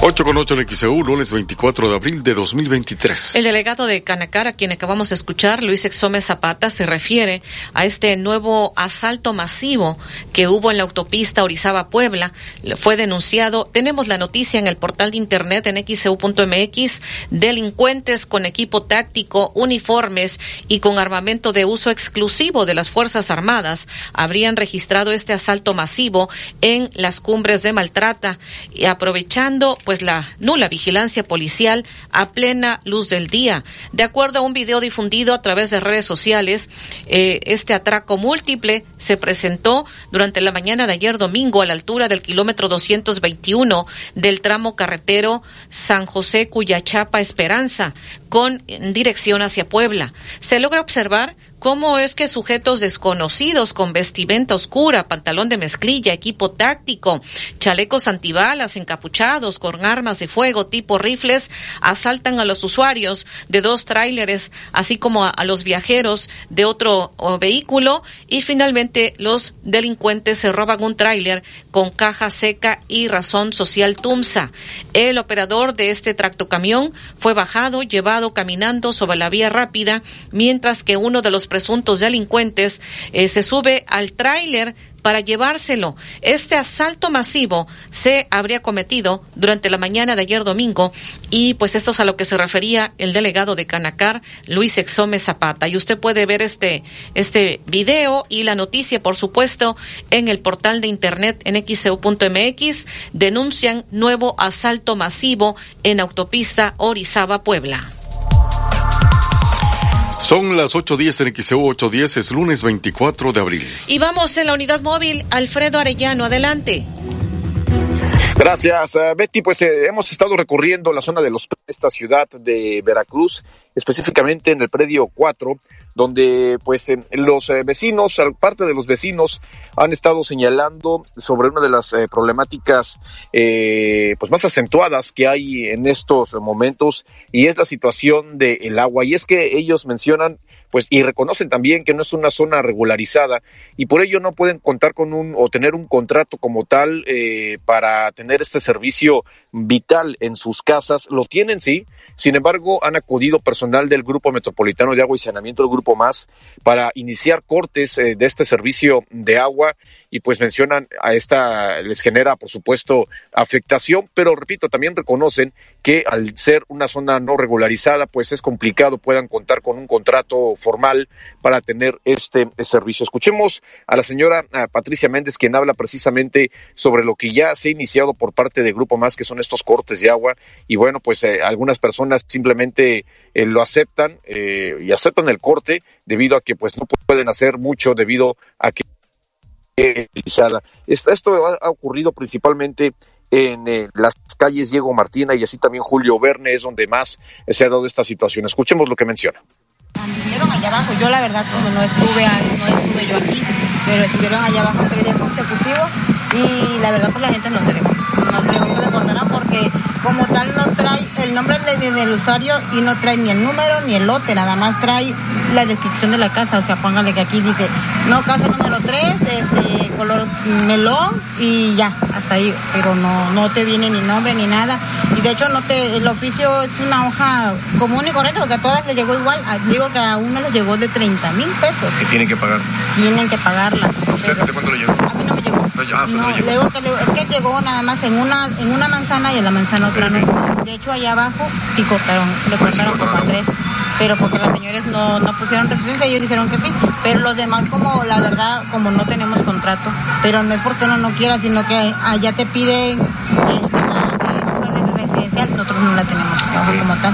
8 con 8 en XEU, lunes 24 de abril de 2023. El delegado de Canacar, a quien acabamos de escuchar, Luis Exome Zapata, se refiere a este nuevo asalto masivo que hubo en la autopista Orizaba-Puebla. Fue denunciado. Tenemos la noticia en el portal de internet en xeu.mx. Delincuentes con equipo táctico, uniformes y con armamento de uso exclusivo de las Fuerzas Armadas habrían registrado este asalto masivo en las cumbres de Maltrata y aprovechando pues la nula vigilancia policial a plena luz del día. De acuerdo a un video difundido a través de redes sociales, eh, este atraco múltiple se presentó durante la mañana de ayer domingo a la altura del kilómetro 221 del tramo carretero San José Cuyachapa Esperanza con dirección hacia Puebla. Se logra observar cómo es que sujetos desconocidos con vestimenta oscura, pantalón de mezclilla, equipo táctico, chalecos antibalas, encapuchados con armas de fuego tipo rifles, asaltan a los usuarios de dos tráileres, así como a, los viajeros de otro vehículo y finalmente los delincuentes se roban un tráiler con caja seca y razón social Tumsa. El operador de este tractocamión fue bajado, llevado caminando sobre la vía rápida, mientras que uno de los presuntos delincuentes eh, se sube al tráiler para llevárselo. Este asalto masivo se habría cometido durante la mañana de ayer domingo y pues esto es a lo que se refería el delegado de Canacar, Luis Exome Zapata. Y usted puede ver este, este video y la noticia, por supuesto, en el portal de internet en xeu.mx. Denuncian nuevo asalto masivo en autopista Orizaba-Puebla. Son las 8.10 en XEU 8.10, es lunes 24 de abril. Y vamos en la unidad móvil, Alfredo Arellano, adelante. Gracias, eh, Betty. Pues eh, hemos estado recorriendo la zona de los esta ciudad de Veracruz, específicamente en el predio 4, donde pues los eh, vecinos, parte de los vecinos han estado señalando sobre una de las problemáticas pues más acentuadas que hay en estos momentos y es la situación del agua. Y es que ellos mencionan pues y reconocen también que no es una zona regularizada y por ello no pueden contar con un o tener un contrato como tal eh, para tener este servicio vital en sus casas. Lo tienen, sí. Sin embargo, han acudido personal del Grupo Metropolitano de Agua y Saneamiento, el Grupo Más, para iniciar cortes eh, de este servicio de agua y pues mencionan a esta, les genera por supuesto afectación, pero repito, también reconocen que al ser una zona no regularizada, pues es complicado puedan contar con un contrato formal para tener este servicio. Escuchemos a la señora Patricia Méndez, quien habla precisamente sobre lo que ya se ha iniciado por parte de Grupo Más, que son estos cortes de agua, y bueno, pues eh, algunas personas simplemente eh, lo aceptan eh, y aceptan el corte debido a que pues no pueden hacer mucho debido a que esto ha ocurrido principalmente en eh, las calles Diego Martina y así también Julio Verne es donde más se ha dado esta situación. Escuchemos lo que menciona. Estuvieron allá abajo, yo la verdad como no estuve, no estuve yo aquí, pero estuvieron allá abajo tres días consecutivos y la verdad pues la gente no se dejó, no se porque como tal no trae el nombre del usuario y no trae ni el número ni el lote, nada más trae la descripción de la casa, o sea, póngale que aquí dice, no, casa número 3, este, color melón y ya, hasta ahí, pero no, no te viene ni nombre ni nada. Y de hecho no te, el oficio es una hoja común y correcta, porque a todas les llegó igual, digo que a uno les llegó de 30 mil pesos. ¿Y tienen que pagar? Tienen que pagarla. ¿Usted de cuánto le llegó? A mí no me llegó. Ah, no, luego que es que llegó nada más en una, en una manzana y en la manzana otra no. De hecho allá abajo sí cortaron, le pues cortaron como a tres pero porque las señores no, no pusieron resistencia, ellos dijeron que sí, pero los demás como la verdad, como no tenemos contrato, pero no es porque uno no quiera, sino que allá te piden este, nosotros no la tenemos abajo como tal.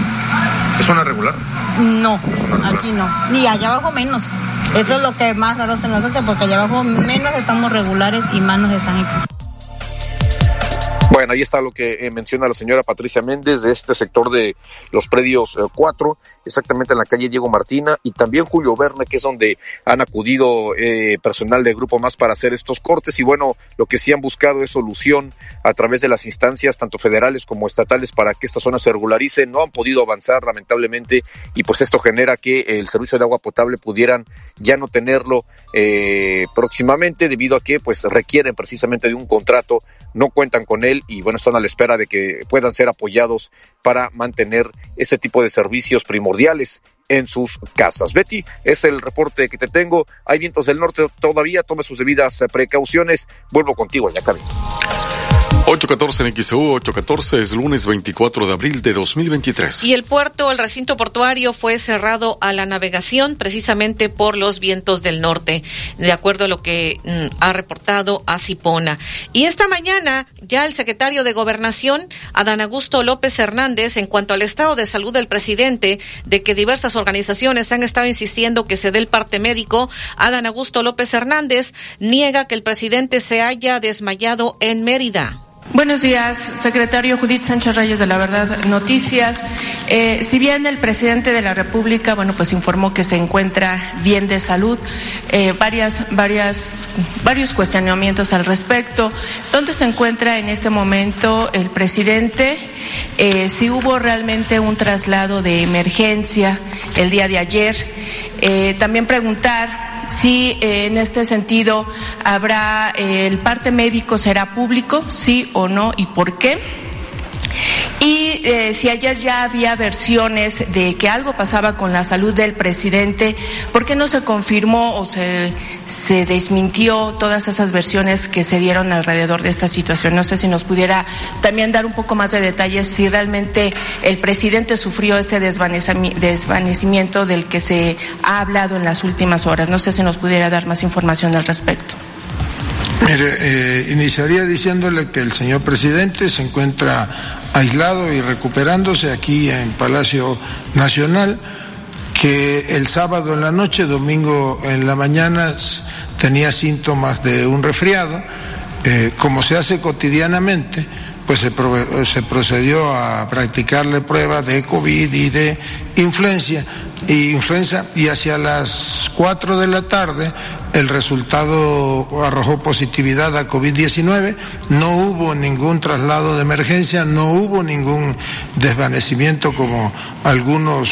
¿Es una regular? No, aquí no. Ni allá abajo menos. Eso es lo que más raro se nos hace, porque allá abajo menos estamos regulares y más nos están exigiendo. Bueno, ahí está lo que eh, menciona la señora Patricia Méndez de este sector de los predios 4, exactamente en la calle Diego Martina, y también Julio Verne, que es donde han acudido eh, personal de Grupo Más para hacer estos cortes. Y bueno, lo que sí han buscado es solución a través de las instancias, tanto federales como estatales, para que esta zona se regularice. No han podido avanzar, lamentablemente, y pues esto genera que el servicio de agua potable pudieran ya no tenerlo eh, próximamente, debido a que pues requieren precisamente de un contrato, no cuentan con él y bueno, están a la espera de que puedan ser apoyados para mantener este tipo de servicios primordiales en sus casas. Betty, es el reporte que te tengo. Hay vientos del norte todavía, tome sus debidas precauciones. Vuelvo contigo, ya Yacabi. 814 en XEU, 814 es lunes 24 de abril de 2023. Y el puerto, el recinto portuario fue cerrado a la navegación precisamente por los vientos del norte, de acuerdo a lo que mm, ha reportado Acipona. Y esta mañana ya el secretario de Gobernación, Adán Augusto López Hernández, en cuanto al estado de salud del presidente, de que diversas organizaciones han estado insistiendo que se dé el parte médico, Adán Augusto López Hernández niega que el presidente se haya desmayado en Mérida. Buenos días, secretario Judith Sánchez Reyes de La Verdad Noticias. Eh, si bien el presidente de la República, bueno, pues informó que se encuentra bien de salud, eh, varias, varias, varios cuestionamientos al respecto. ¿Dónde se encuentra en este momento el presidente? Eh, si hubo realmente un traslado de emergencia el día de ayer. también preguntar si eh, en este sentido habrá, eh, el parte médico será público, sí o no y por qué. Y eh, si ayer ya había versiones de que algo pasaba con la salud del presidente, ¿por qué no se confirmó o se, se desmintió todas esas versiones que se dieron alrededor de esta situación? No sé si nos pudiera también dar un poco más de detalles si realmente el presidente sufrió este desvanecimiento del que se ha hablado en las últimas horas. No sé si nos pudiera dar más información al respecto. Mire, eh, iniciaría diciéndole que el señor presidente se encuentra aislado y recuperándose aquí en Palacio Nacional, que el sábado en la noche, domingo en la mañana tenía síntomas de un resfriado, eh, como se hace cotidianamente, pues se, se, procedió a practicarle pruebas de COVID y de influencia, y influenza y hacia las 4 de la tarde el resultado arrojó positividad a COVID-19, no hubo ningún traslado de emergencia, no hubo ningún desvanecimiento como algunos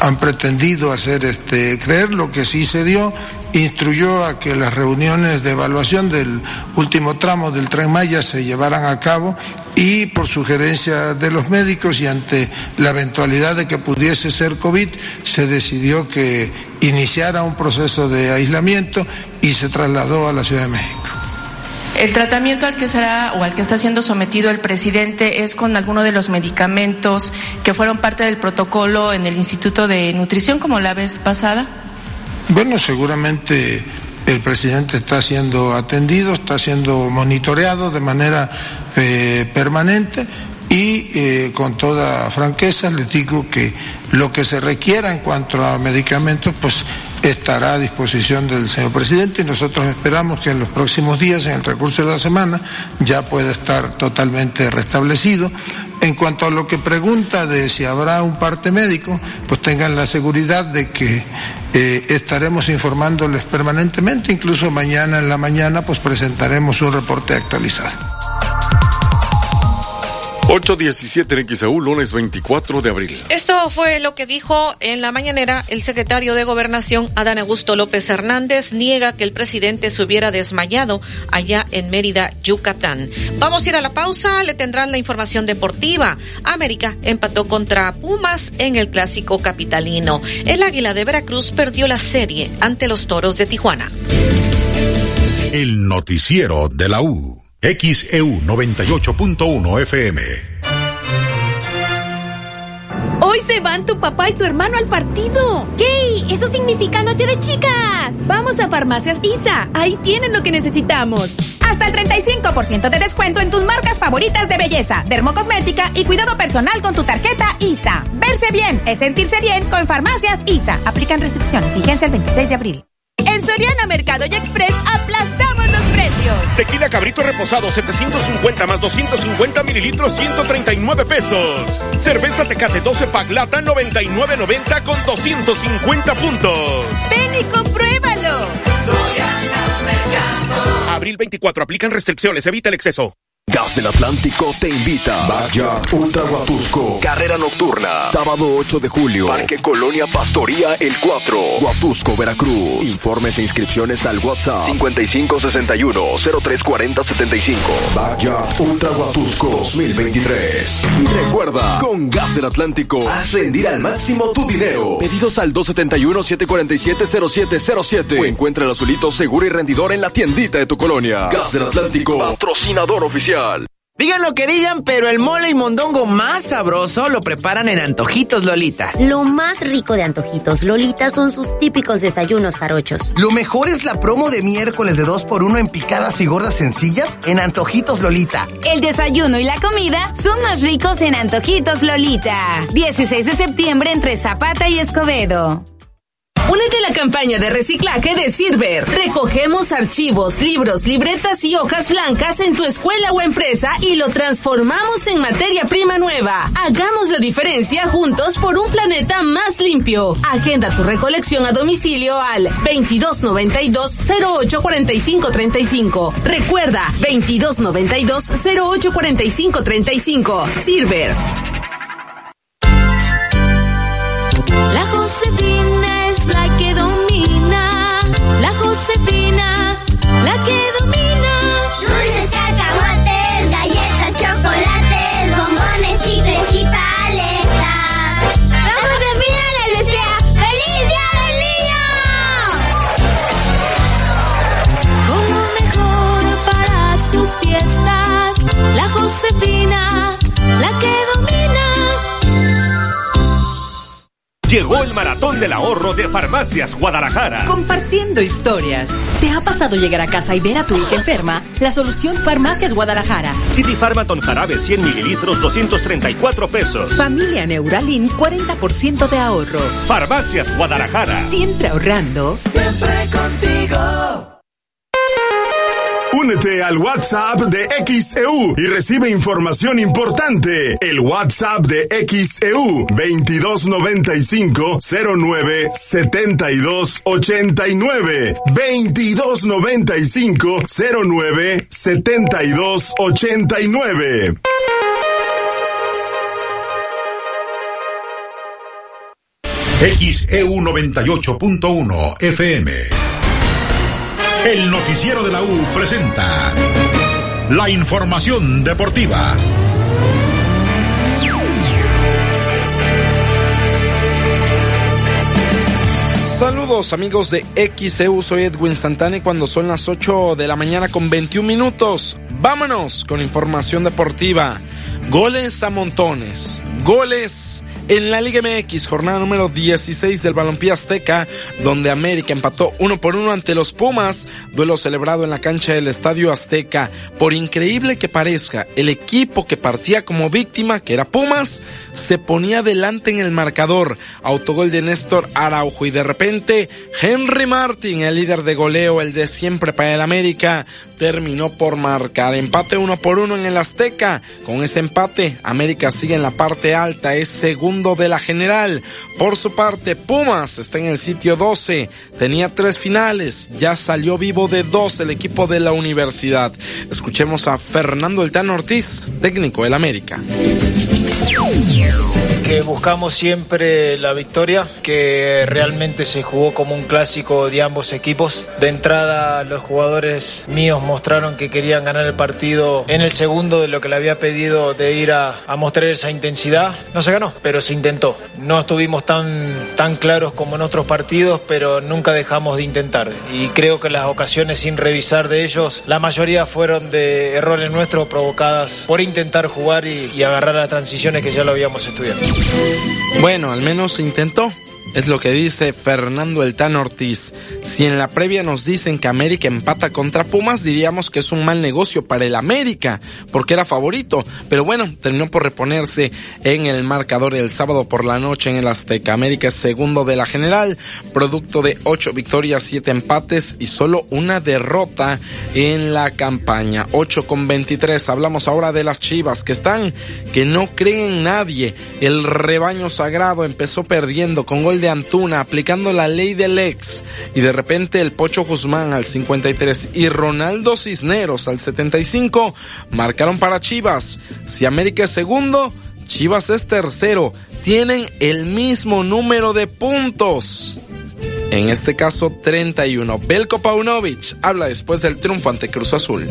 han pretendido hacer este creer, lo que sí se dio, instruyó a que las reuniones de evaluación del último tramo del tren Maya se llevaran a cabo y por sugerencia de los médicos y ante la eventualidad de que pudiese ser COVID, se decidió que iniciara un proceso de aislamiento y se trasladó a la Ciudad de México. El tratamiento al que será o al que está siendo sometido el presidente es con alguno de los medicamentos que fueron parte del protocolo en el Instituto de Nutrición, como la vez pasada. Bueno, seguramente el presidente está siendo atendido, está siendo monitoreado de manera eh, permanente y eh, con toda franqueza les digo que lo que se requiera en cuanto a medicamentos, pues estará a disposición del señor presidente y nosotros esperamos que en los próximos días, en el recurso de la semana, ya pueda estar totalmente restablecido. En cuanto a lo que pregunta de si habrá un parte médico, pues tengan la seguridad de que eh, estaremos informándoles permanentemente, incluso mañana en la mañana pues presentaremos un reporte actualizado. 817 en XAU, lunes 24 de abril. Esto fue lo que dijo en la mañanera el secretario de Gobernación, Adán Augusto López Hernández, niega que el presidente se hubiera desmayado allá en Mérida, Yucatán. Vamos a ir a la pausa, le tendrán la información deportiva. América empató contra Pumas en el clásico capitalino. El Águila de Veracruz perdió la serie ante los Toros de Tijuana. El noticiero de la U. XEU 98.1 FM. Hoy se van tu papá y tu hermano al partido. ¡Yay! Eso significa noche de chicas. Vamos a Farmacias Pisa. Ahí tienen lo que necesitamos. Hasta el 35% de descuento en tus marcas favoritas de belleza, dermocosmética y cuidado personal con tu tarjeta ISA. Verse bien es sentirse bien con Farmacias ISA. Aplican restricciones. Vigencia el 26 de abril. En Soriana Mercado y Express aplastamos los precios. Tequila Cabrito Reposado 750 más 250 mililitros 139 pesos. Cerveza Tecate 12 pack lata 99.90 con 250 puntos. Ven y compruébalo. Soriana Mercado. Abril 24 aplican restricciones, evita el exceso. Gas del Atlántico te invita. Backyard Ultra Huatusco. Carrera nocturna. Sábado 8 de julio. Parque Colonia Pastoría El 4. Huatusco, Veracruz. Informes e inscripciones al WhatsApp 5561-034075. Backyard Ultra Huatusco 2023. Y recuerda, con Gas del Atlántico, haz rendir al máximo tu dinero. Pedidos al 271-747-0707. O encuentra el azulito seguro y rendidor en la tiendita de tu colonia. Gas del Atlántico, patrocinador oficial. Digan lo que digan, pero el mole y mondongo más sabroso lo preparan en Antojitos Lolita. Lo más rico de Antojitos Lolita son sus típicos desayunos jarochos. Lo mejor es la promo de miércoles de 2x1 en picadas y gordas sencillas en Antojitos Lolita. El desayuno y la comida son más ricos en Antojitos Lolita. 16 de septiembre entre Zapata y Escobedo. Únete a la campaña de reciclaje de Silver. Recogemos archivos, libros, libretas y hojas blancas en tu escuela o empresa y lo transformamos en materia prima nueva. Hagamos la diferencia juntos por un planeta más limpio. Agenda tu recolección a domicilio al 2292 084535. Recuerda 2292 084535. Silver. La Josefina la que domina. Llegó el maratón del ahorro de Farmacias Guadalajara. Compartiendo historias. ¿Te ha pasado llegar a casa y ver a tu hija enferma? La solución Farmacias Guadalajara. Kitty Farmaton jarabe 100 mililitros 234 pesos. Familia Neuralin 40% de ahorro. Farmacias Guadalajara. Siempre ahorrando. Siempre contigo. Únete al WhatsApp de XEU y recibe información importante. El WhatsApp de XEU 2295 09 72 89 2295 09 72 89. XEU 98.1 FM. El noticiero de la U presenta la información deportiva. Saludos amigos de XEU, soy Edwin Santana y cuando son las 8 de la mañana con 21 minutos, vámonos con información deportiva. Goles a montones, goles en la Liga MX, jornada número 16 del Balompié Azteca, donde América empató uno por uno ante los Pumas, duelo celebrado en la cancha del Estadio Azteca. Por increíble que parezca, el equipo que partía como víctima, que era Pumas, se ponía delante en el marcador. Autogol de Néstor Araujo y de repente Henry Martin, el líder de goleo, el de siempre para el América, terminó por marcar. Empate uno por uno en el Azteca. Con ese empate, América sigue en la parte alta, es segundo de la general. Por su parte, Pumas está en el sitio 12, tenía tres finales, ya salió vivo de dos el equipo de la universidad. Escuchemos a Fernando El Tano Ortiz, técnico del América que buscamos siempre la victoria, que realmente se jugó como un clásico de ambos equipos. De entrada los jugadores míos mostraron que querían ganar el partido en el segundo de lo que le había pedido de ir a, mostrar esa intensidad. No se ganó, pero se intentó. No estuvimos tan, tan claros como en otros partidos, pero nunca dejamos de intentar. Y creo que las ocasiones sin revisar de ellos, la mayoría fueron de errores nuestros provocadas por intentar jugar y agarrar las transiciones que ya lo habíamos estudiado. Bueno, al menos intentó. Es lo que dice Fernando El Tan Ortiz. Si en la previa nos dicen que América empata contra Pumas, diríamos que es un mal negocio para el América, porque era favorito. Pero bueno, terminó por reponerse en el marcador el sábado por la noche en el Azteca. América es segundo de la general, producto de ocho victorias, siete empates y solo una derrota en la campaña. 8 con 23. Hablamos ahora de las Chivas que están, que no creen en nadie. El rebaño sagrado empezó perdiendo con gol de Antuna, aplicando la ley del ex. Y de repente el Pocho Guzmán al 53 y Ronaldo Cisneros al 75 marcaron para Chivas. Si América es segundo, Chivas es tercero. Tienen el mismo número de puntos en este caso 31. Belko Paunovic habla después del triunfo ante Cruz Azul.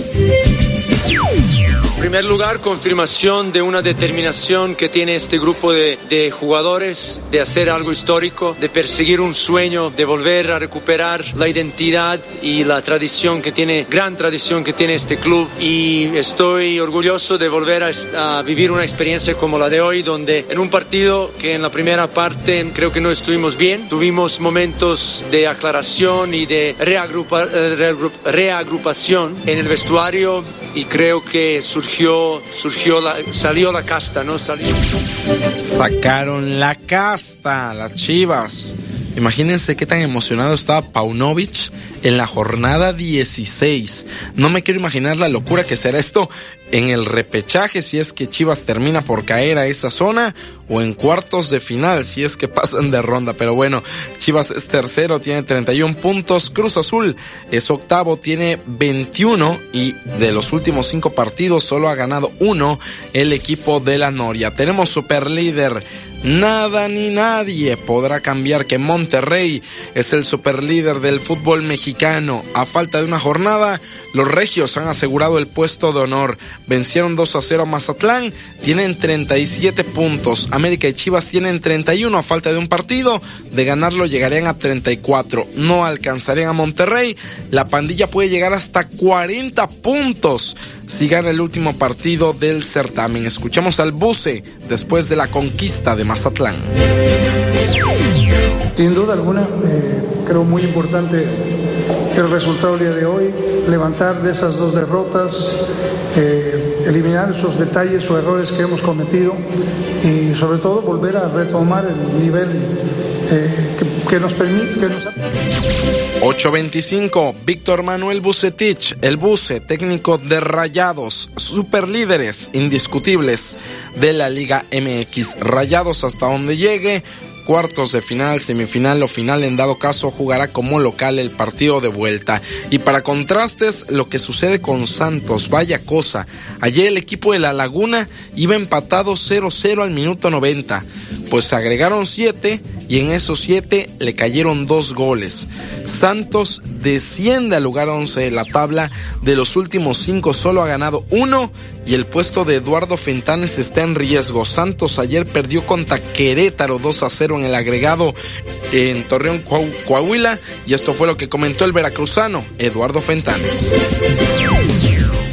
Primer lugar, confirmación de una determinación que tiene este grupo de, de, jugadores de hacer algo histórico, de perseguir un sueño, de volver a recuperar la identidad y la tradición que tiene, gran tradición que tiene este club. Y estoy orgulloso de volver a, a vivir una experiencia como la de hoy, donde en un partido que en la primera parte creo que no estuvimos bien, tuvimos momentos de aclaración y de reagrupa, reagrupación en el vestuario y creo que surgió surgió, surgió la, salió la casta, ¿no? Salió. Sacaron la casta, las chivas. Imagínense qué tan emocionado estaba Paunovic en la jornada 16. No me quiero imaginar la locura que será esto en el repechaje si es que Chivas termina por caer a esa zona o en cuartos de final si es que pasan de ronda. Pero bueno, Chivas es tercero, tiene 31 puntos. Cruz Azul es octavo, tiene 21 y de los últimos cinco partidos solo ha ganado uno el equipo de la Noria. Tenemos super líder Nada ni nadie podrá cambiar que Monterrey es el superlíder del fútbol mexicano. A falta de una jornada, los regios han asegurado el puesto de honor. Vencieron 2 a 0 a Mazatlán, tienen 37 puntos. América y Chivas tienen 31 a falta de un partido. De ganarlo llegarían a 34. No alcanzarían a Monterrey. La pandilla puede llegar hasta 40 puntos si gana el último partido del certamen. Escuchamos al Buce después de la conquista de Mazatlán. Sin duda alguna, eh, creo muy importante el resultado del día de hoy, levantar de esas dos derrotas, eh, eliminar esos detalles o errores que hemos cometido y sobre todo volver a retomar el nivel eh, que, que, nos permite... Que nos... 825, Víctor Manuel Bucetich, el Buce, técnico de Rayados, superlíderes indiscutibles de la Liga MX. Rayados hasta donde llegue, cuartos de final, semifinal o final, en dado caso jugará como local el partido de vuelta. Y para contrastes, lo que sucede con Santos, vaya cosa. Ayer el equipo de La Laguna iba empatado 0-0 al minuto 90. Pues se agregaron 7 y en esos 7 le cayeron dos goles. Santos desciende al lugar 11 de la tabla. De los últimos 5 solo ha ganado uno y el puesto de Eduardo Fentanes está en riesgo. Santos ayer perdió contra Querétaro 2 a 0 en el agregado en Torreón, Coahuila y esto fue lo que comentó el veracruzano Eduardo Fentanes.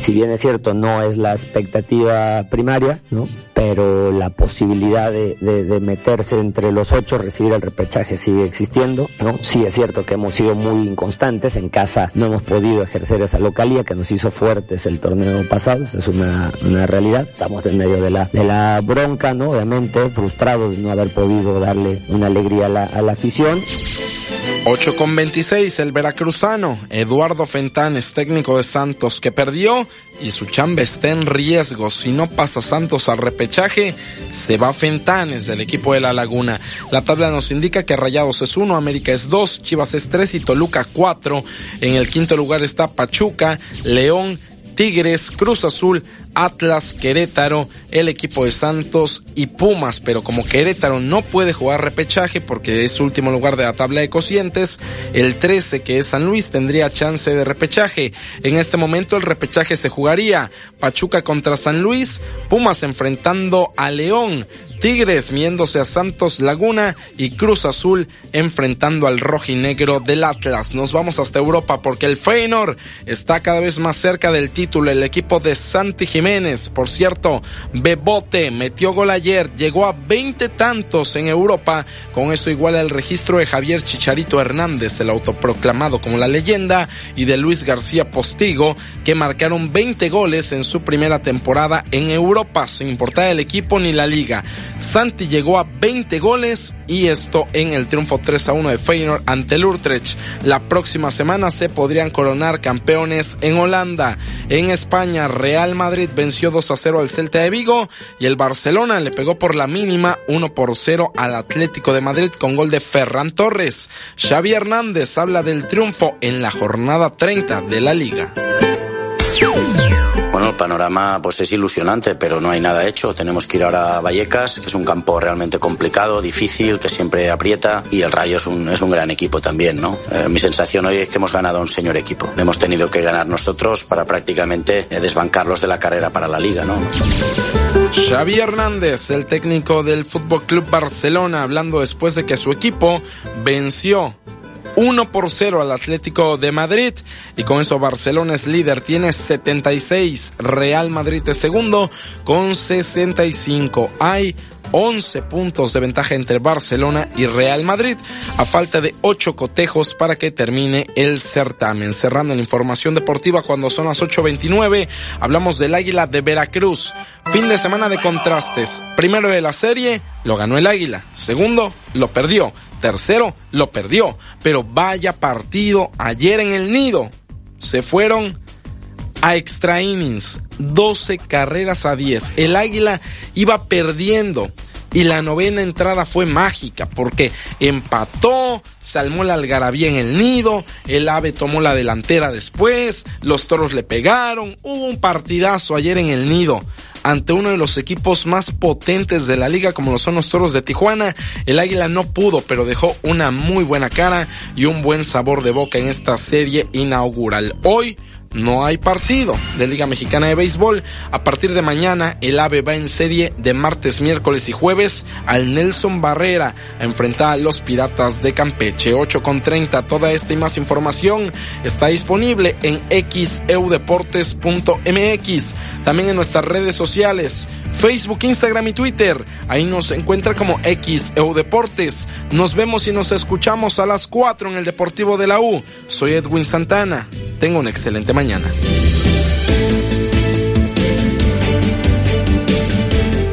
Si bien es cierto, no es la expectativa primaria, ¿no? Pero la posibilidad de, meterse entre los ocho, recibir el repechaje sigue existiendo, ¿no? Sí es cierto que hemos sido muy inconstantes, en casa no hemos podido ejercer esa localía que nos hizo fuertes el torneo pasado, es una, realidad, estamos en medio de la, bronca, ¿no? Obviamente, frustrados de no haber podido darle una alegría a la afición. 8 con 26, el veracruzano Eduardo Fentanes, técnico de Santos, que perdió y su chamba está en riesgo. Si no pasa Santos al repechaje, se va Fentanes del equipo de La Laguna. La tabla nos indica que Rayados es 1, América es 2, Chivas es 3 y Toluca 4. En el quinto lugar está Pachuca, León, Tigres, Cruz Azul, Atlas, Querétaro, el equipo de Santos y Pumas, pero como Querétaro no puede jugar repechaje porque es último lugar de la tabla de cocientes, el 13 que es San Luis tendría chance de repechaje. En este momento el repechaje se jugaría Pachuca contra San Luis, Pumas enfrentando a León, Tigres miéndose a Santos Laguna y Cruz Azul enfrentando al rojinegro del Atlas. Nos vamos hasta Europa porque el Feyenoord está cada vez más cerca del título. El equipo de Santi Jiménez, por cierto, Bebote metió gol ayer, llegó a 20 tantos en Europa. Con eso iguala el registro de Javier Chicharito Hernández, el autoproclamado como la leyenda, y de Luis García Postigo, que marcaron 20 goles en su primera temporada en Europa, sin importar el equipo ni la liga. Santi llegó a 20 goles y esto en el triunfo 3 a 1 de Feyenoord ante el Utrecht. La próxima semana se podrían coronar campeones en Holanda. En España, Real Madrid venció 2 a 0 al Celta de Vigo y el Barcelona le pegó por la mínima 1 por 0 al Atlético de Madrid con gol de Ferran Torres. Xavi Hernández habla del triunfo en la jornada 30 de la liga. Bueno, el panorama pues es ilusionante, pero no hay nada hecho. Tenemos que ir ahora a Vallecas, que es un campo realmente complicado, difícil, que siempre aprieta, y el Rayo es un, es un gran equipo también, ¿no? Eh, mi sensación hoy es que hemos ganado un señor equipo. Hemos tenido que ganar nosotros para prácticamente eh, desbancarlos de la carrera para la liga, ¿no? Xavi Hernández, el técnico del Fútbol Club Barcelona, hablando después de que su equipo venció 1 por 0 al Atlético de Madrid y con eso Barcelona es líder, tiene 76, Real Madrid es segundo con 65. Hay 11 puntos de ventaja entre Barcelona y Real Madrid, a falta de 8 cotejos para que termine el certamen. Cerrando la información deportiva cuando son las 8.29, hablamos del Águila de Veracruz. Fin de semana de contrastes. Primero de la serie, lo ganó el Águila. Segundo, lo perdió. Tercero, lo perdió. Pero vaya partido ayer en el nido. Se fueron a extra innings, 12 carreras a 10. El Águila iba perdiendo y la novena entrada fue mágica porque empató, salmó la algarabía en el nido, el ave tomó la delantera después, los toros le pegaron, hubo un partidazo ayer en el nido ante uno de los equipos más potentes de la liga como lo son los Toros de Tijuana. El Águila no pudo, pero dejó una muy buena cara y un buen sabor de boca en esta serie inaugural. Hoy no hay partido de Liga Mexicana de Béisbol. A partir de mañana, el AVE va en serie de martes, miércoles y jueves al Nelson Barrera a enfrentar a los Piratas de Campeche. 8 con 30. Toda esta y más información está disponible en xeudeportes.mx. También en nuestras redes sociales, Facebook, Instagram y Twitter. Ahí nos encuentra como xeudeportes. Nos vemos y nos escuchamos a las 4 en el Deportivo de la U. Soy Edwin Santana. Tengo un excelente mañana.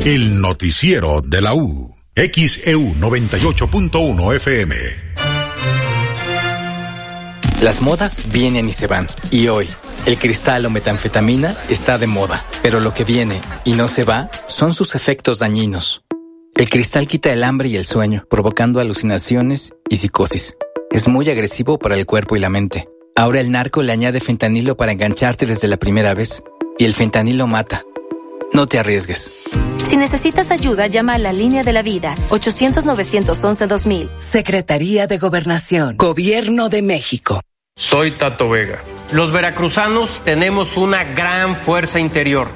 El noticiero de la U. XEU 98.1 FM. Las modas vienen y se van. Y hoy, el cristal o metanfetamina está de moda. Pero lo que viene y no se va son sus efectos dañinos. El cristal quita el hambre y el sueño, provocando alucinaciones y psicosis. Es muy agresivo para el cuerpo y la mente. Ahora el narco le añade fentanilo para engancharte desde la primera vez. Y el fentanilo mata. No te arriesgues. Si necesitas ayuda, llama a la línea de la vida 800-911-2000. Secretaría de Gobernación. Gobierno de México. Soy Tato Vega. Los veracruzanos tenemos una gran fuerza interior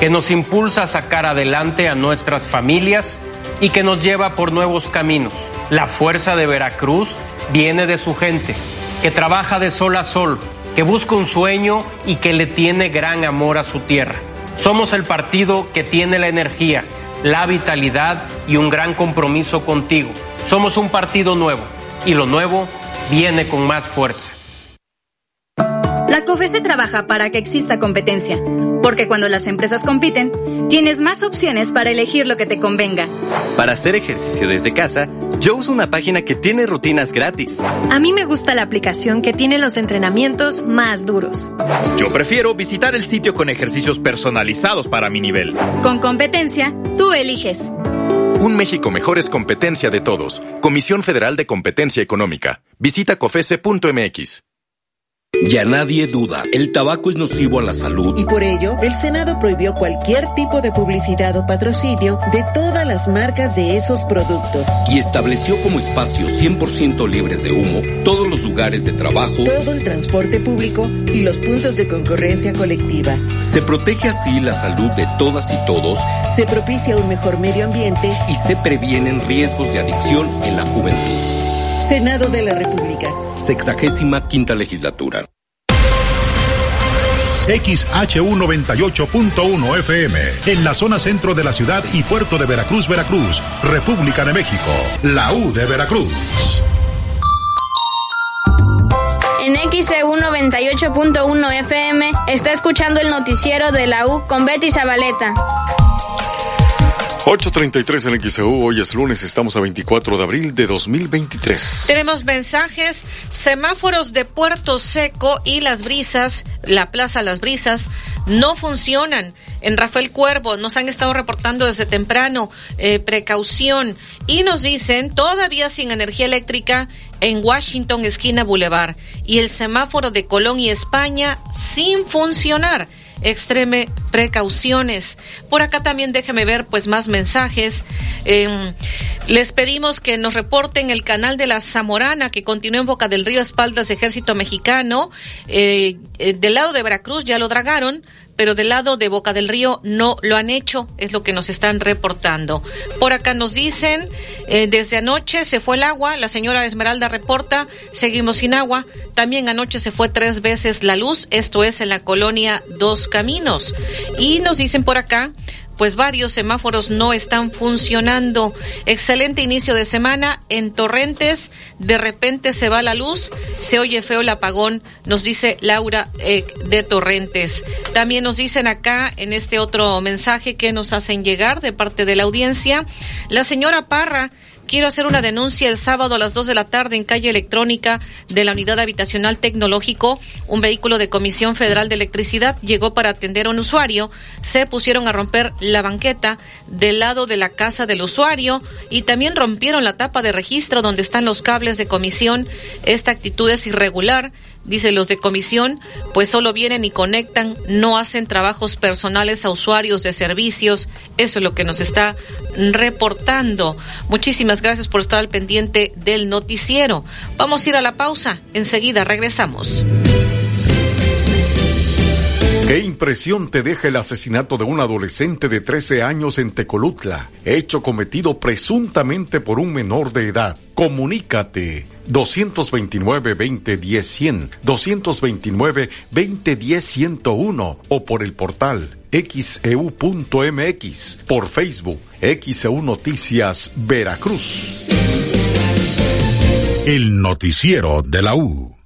que nos impulsa a sacar adelante a nuestras familias y que nos lleva por nuevos caminos. La fuerza de Veracruz viene de su gente que trabaja de sol a sol, que busca un sueño y que le tiene gran amor a su tierra. Somos el partido que tiene la energía, la vitalidad y un gran compromiso contigo. Somos un partido nuevo y lo nuevo viene con más fuerza. La COFESE trabaja para que exista competencia, porque cuando las empresas compiten, tienes más opciones para elegir lo que te convenga. Para hacer ejercicio desde casa, yo uso una página que tiene rutinas gratis. A mí me gusta la aplicación que tiene los entrenamientos más duros. Yo prefiero visitar el sitio con ejercicios personalizados para mi nivel. Con competencia, tú eliges. Un México mejor es competencia de todos. Comisión Federal de Competencia Económica. Visita cofese.mx. Ya nadie duda, el tabaco es nocivo a la salud. Y por ello, el Senado prohibió cualquier tipo de publicidad o patrocinio de todas las marcas de esos productos. Y estableció como espacios 100% libres de humo todos los lugares de trabajo, todo el transporte público y los puntos de concurrencia colectiva. Se protege así la salud de todas y todos. Se propicia un mejor medio ambiente y se previenen riesgos de adicción en la juventud. Senado de la República. Sexagésima quinta legislatura. XHU98.1 FM, en la zona centro de la ciudad y puerto de Veracruz, Veracruz, República de México, la U de Veracruz. En XEU 98.1 FM está escuchando el noticiero de la U con Betty Zabaleta. 8.33 en XEU, hoy es lunes, estamos a 24 de abril de 2023. Tenemos mensajes, semáforos de Puerto Seco y Las Brisas, la Plaza Las Brisas, no funcionan. En Rafael Cuervo nos han estado reportando desde temprano eh, precaución y nos dicen todavía sin energía eléctrica en Washington, esquina Boulevard, y el semáforo de Colón y España sin funcionar extreme precauciones. Por acá también déjeme ver pues más mensajes. Em, les pedimos que nos reporten el canal de la Zamorana que continúa en Boca del Río, espaldas de Ejército Mexicano. Eh, eh, del lado de Veracruz ya lo dragaron pero del lado de Boca del Río no lo han hecho, es lo que nos están reportando. Por acá nos dicen, eh, desde anoche se fue el agua, la señora Esmeralda reporta, seguimos sin agua, también anoche se fue tres veces la luz, esto es en la colonia Dos Caminos. Y nos dicen por acá, pues varios semáforos no están funcionando. Excelente inicio de semana en Torrentes. De repente se va la luz, se oye feo el apagón, nos dice Laura eh, de Torrentes. También nos dicen acá en este otro mensaje que nos hacen llegar de parte de la audiencia, la señora Parra Quiero hacer una denuncia el sábado a las 2 de la tarde en calle electrónica de la Unidad Habitacional Tecnológico. Un vehículo de Comisión Federal de Electricidad llegó para atender a un usuario. Se pusieron a romper la banqueta del lado de la casa del usuario y también rompieron la tapa de registro donde están los cables de comisión. Esta actitud es irregular dice los de comisión, pues solo vienen y conectan, no hacen trabajos personales a usuarios de servicios. Eso es lo que nos está reportando. Muchísimas gracias por estar al pendiente del noticiero. Vamos a ir a la pausa. Enseguida regresamos. ¿Qué impresión te deja el asesinato de un adolescente de 13 años en Tecolutla, hecho cometido presuntamente por un menor de edad? Comunícate 229-2010-100, 229-2010-101 o por el portal xeu.mx, e por Facebook, XEU Noticias Veracruz. El noticiero de la U.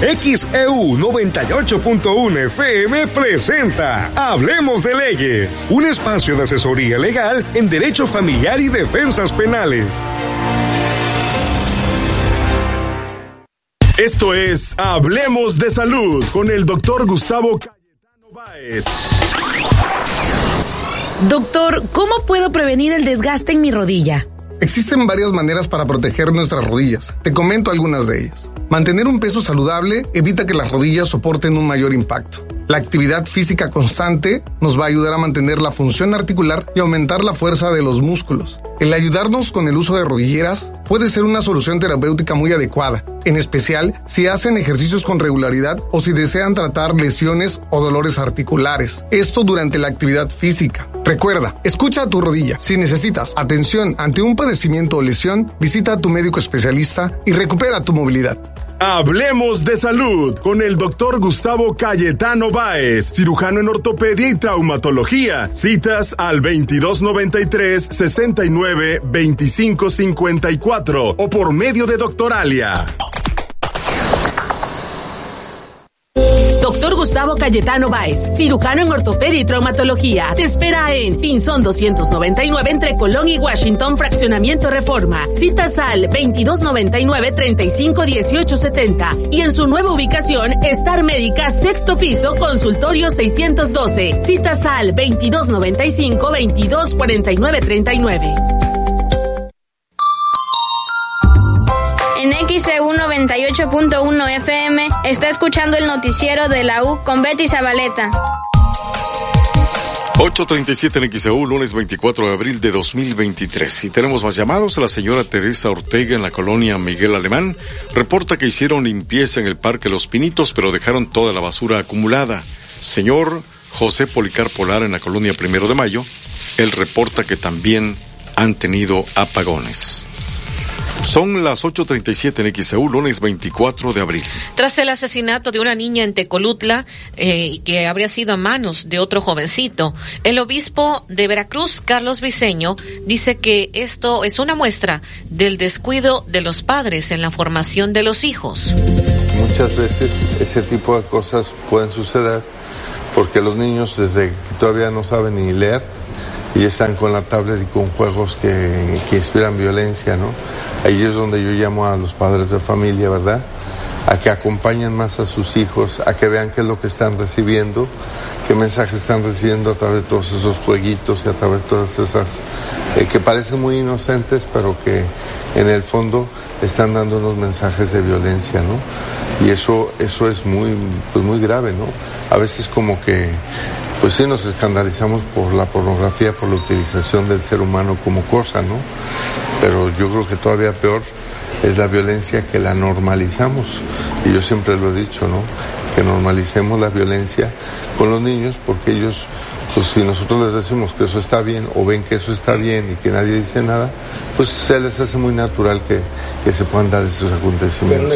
XEU 98.1 FM presenta Hablemos de Leyes, un espacio de asesoría legal en derecho familiar y defensas penales. Esto es Hablemos de Salud con el doctor Gustavo Cayetano Báez. Doctor, ¿cómo puedo prevenir el desgaste en mi rodilla? Existen varias maneras para proteger nuestras rodillas. Te comento algunas de ellas. Mantener un peso saludable evita que las rodillas soporten un mayor impacto. La actividad física constante nos va a ayudar a mantener la función articular y aumentar la fuerza de los músculos. El ayudarnos con el uso de rodilleras puede ser una solución terapéutica muy adecuada, en especial si hacen ejercicios con regularidad o si desean tratar lesiones o dolores articulares. Esto durante la actividad física. Recuerda, escucha a tu rodilla. Si necesitas atención ante un padecimiento o lesión, visita a tu médico especialista y recupera tu movilidad. Hablemos de salud con el doctor Gustavo Cayetano Báez, cirujano en ortopedia y traumatología. Citas al 2293 69 25 54 o por medio de Doctoralia. Doctor Gustavo Cayetano Báez, cirujano en ortopedia y traumatología. Te espera en Pinzón 299 entre Colón y Washington, Fraccionamiento Reforma. Citas al 2299 35 y en su nueva ubicación, Star Médica, sexto piso, consultorio 612. Citas al 2295 2249 39. 98.1 FM está escuchando el noticiero de la U con Betty Zabaleta. 8.37 en XEU, lunes 24 de abril de 2023. Y tenemos más llamados. La señora Teresa Ortega en la colonia Miguel Alemán reporta que hicieron limpieza en el Parque Los Pinitos, pero dejaron toda la basura acumulada. Señor José Policar Polar en la colonia Primero de Mayo, él reporta que también han tenido apagones. Son las 8.37 en XEU, lunes 24 de abril. Tras el asesinato de una niña en Tecolutla, eh, que habría sido a manos de otro jovencito, el obispo de Veracruz, Carlos Briceño, dice que esto es una muestra del descuido de los padres en la formación de los hijos. Muchas veces ese tipo de cosas pueden suceder porque los niños desde que todavía no saben ni leer, y están con la tablet y con juegos que, que, inspiran violencia, ¿no? Ahí es donde yo llamo a los padres de familia, ¿verdad? A que acompañen más a sus hijos, a que vean qué es lo que están recibiendo, qué mensajes están recibiendo a través de todos esos jueguitos y a través de todas esas eh, que parecen muy inocentes, pero que en el fondo están dando unos mensajes de violencia, ¿no? Y eso, eso es muy, pues muy grave, ¿no? A veces como que pues sí nos escandalizamos por la pornografía, por la utilización del ser humano como cosa, ¿no? Pero yo creo que todavía peor es la violencia que la normalizamos. Y yo siempre lo he dicho, ¿no? Que normalicemos la violencia con los niños porque ellos, pues si nosotros les decimos que eso está bien o ven que eso está bien y que nadie dice nada, pues se les hace muy natural que, que se puedan dar esos acontecimientos.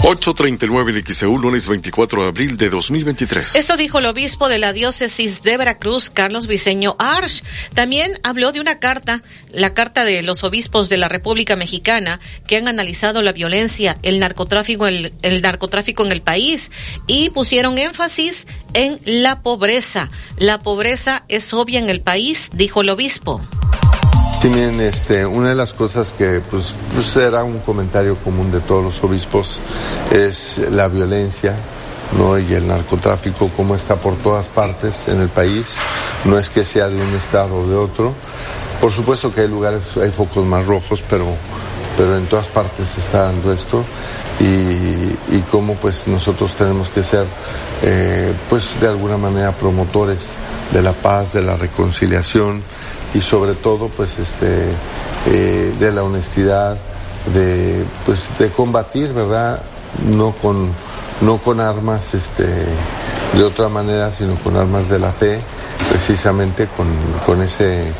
839 en XEU, lunes 24 de abril de 2023. Esto dijo el obispo de la diócesis de Veracruz, Carlos Viceño Arch. También habló de una carta, la carta de los obispos de la República Mexicana, que han analizado la violencia, el narcotráfico, el narcotráfico en el país y pusieron énfasis en la pobreza. La pobreza es obvia en el país, dijo el obispo. Sí, este, una de las cosas que pues, pues era un comentario común de todos los obispos es la violencia, ¿no? y el narcotráfico como está por todas partes en el país, no es que sea de un estado o de otro. Por supuesto que hay lugares, hay focos más rojos, pero, pero en todas partes se está dando esto y, y cómo pues nosotros tenemos que ser eh, pues de alguna manera promotores de la paz, de la reconciliación y sobre todo pues este eh, de la honestidad, de pues de combatir, ¿verdad? No con no con armas este de otra manera, sino con armas de la fe, precisamente con, con ese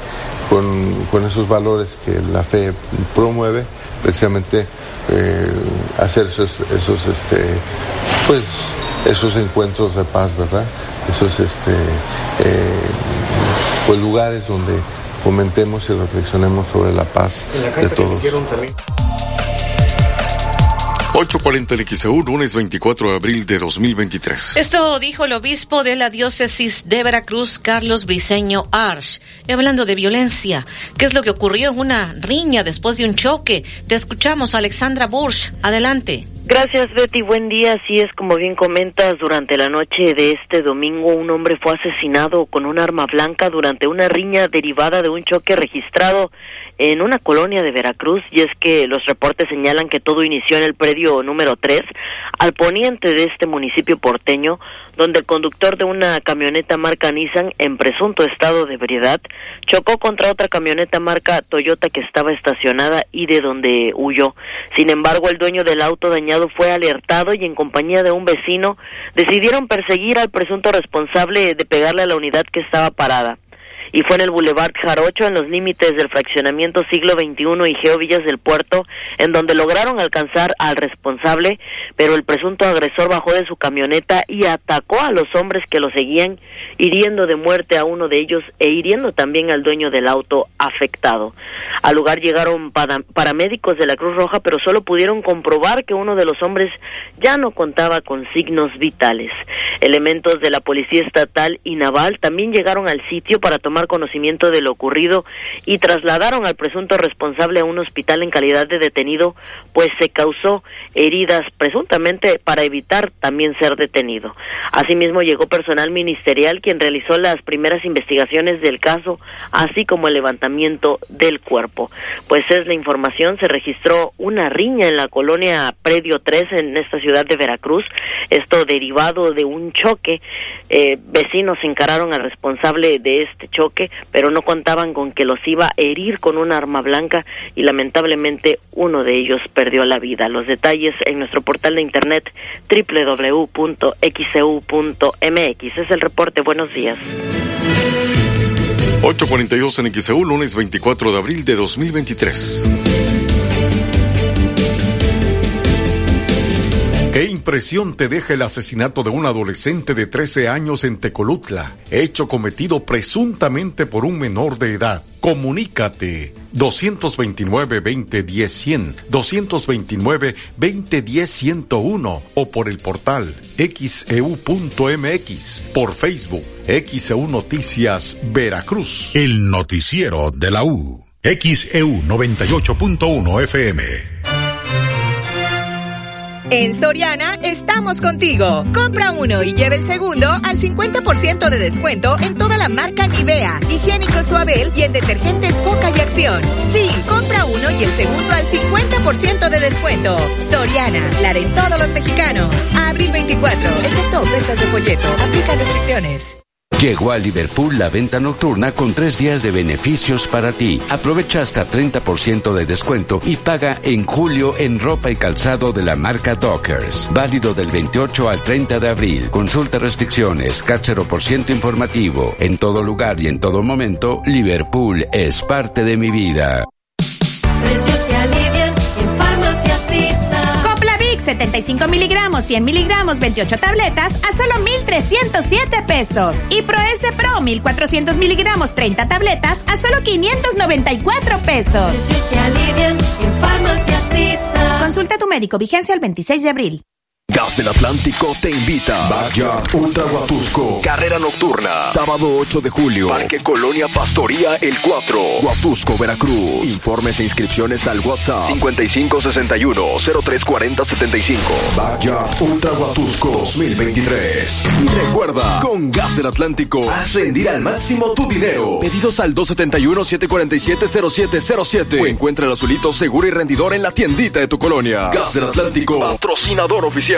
con, con, esos valores que la fe promueve, precisamente eh, hacer esos, esos este pues esos encuentros de paz, ¿verdad? Esos este eh, pues lugares donde fomentemos y reflexionemos sobre la paz la de todos. 8.40 en XEU, lunes 24 de abril de 2023. Esto dijo el obispo de la diócesis de Veracruz, Carlos Briceño Arch. Y hablando de violencia, ¿qué es lo que ocurrió en una riña después de un choque? Te escuchamos, Alexandra Bursch. Adelante. Gracias, Betty. Buen día. Así es, como bien comentas, durante la noche de este domingo, un hombre fue asesinado con un arma blanca durante una riña derivada de un choque registrado en una colonia de Veracruz y es que los reportes señalan que todo inició en el predio número 3 al poniente de este municipio porteño donde el conductor de una camioneta marca Nissan en presunto estado de ebriedad chocó contra otra camioneta marca Toyota que estaba estacionada y de donde huyó. Sin embargo, el dueño del auto dañado fue alertado y en compañía de un vecino decidieron perseguir al presunto responsable de pegarle a la unidad que estaba parada y fue en el Boulevard Jarocho, en los límites del fraccionamiento siglo XXI y Geo Villas del Puerto, en donde lograron alcanzar al responsable, pero el presunto agresor bajó de su camioneta y atacó a los hombres que lo seguían, hiriendo de muerte a uno de ellos e hiriendo también al dueño del auto afectado. Al lugar llegaron paramédicos de la Cruz Roja, pero solo pudieron comprobar que uno de los hombres ya no contaba con signos vitales. Elementos de la Policía Estatal y Naval también llegaron al sitio para tomar conocimiento de lo ocurrido y trasladaron al presunto responsable a un hospital en calidad de detenido, pues se causó heridas presuntamente para evitar también ser detenido. Asimismo llegó personal ministerial quien realizó las primeras investigaciones del caso, así como el levantamiento del cuerpo. Pues es la información, se registró una riña en la colonia Predio 3 en esta ciudad de Veracruz, esto derivado de un choque. Eh, vecinos encararon al responsable de este choque, pero no contaban con que los iba a herir con un arma blanca y lamentablemente uno de ellos perdió la vida. Los detalles en nuestro portal de internet www.xcu.mx. Es el reporte. Buenos días. 842 en XEU, lunes 24 de abril de 2023. ¿Qué impresión te deja el asesinato de un adolescente de 13 años en Tecolutla, hecho cometido presuntamente por un menor de edad? Comunícate 229-2010-100, 229-2010-101 o por el portal xeu.mx, e por Facebook, XEU Noticias Veracruz. El noticiero de la U, XEU 98.1 FM. En Soriana estamos contigo. Compra uno y lleve el segundo al 50% de descuento en toda la marca Nivea, Higiénico Suabel y en detergentes Foca y Acción. Sí, compra uno y el segundo al 50% de descuento. Soriana, la de todos los mexicanos. abril 24, excepto ofertas de folleto. Aplica restricciones. Llegó a Liverpool la venta nocturna con tres días de beneficios para ti. Aprovecha hasta 30% de descuento y paga en julio en ropa y calzado de la marca Dockers. Válido del 28 al 30 de abril. Consulta restricciones, cáchero por ciento informativo. En todo lugar y en todo momento, Liverpool es parte de mi vida. Precios 75 miligramos, 100 miligramos, 28 tabletas a solo 1,307 pesos. Y Pro S Pro 1,400 miligramos, 30 tabletas a solo 594 pesos. Precios que alivian en farmacias Consulta a tu médico, vigencia el 26 de abril. Gas del Atlántico te invita. Backyard Ultra Huatusco. Carrera nocturna. Sábado 8 de julio. Parque Colonia Pastoría El 4. Huatusco, Veracruz. Informes e inscripciones al WhatsApp 5561-034075. Backyard Ultra Huatusco 2023. Y recuerda, con Gas del Atlántico, haz rendir al máximo tu dinero. Pedidos al 271-747-0707. O encuentra el azulito seguro y rendidor en la tiendita de tu colonia. Gas del Atlántico, patrocinador oficial.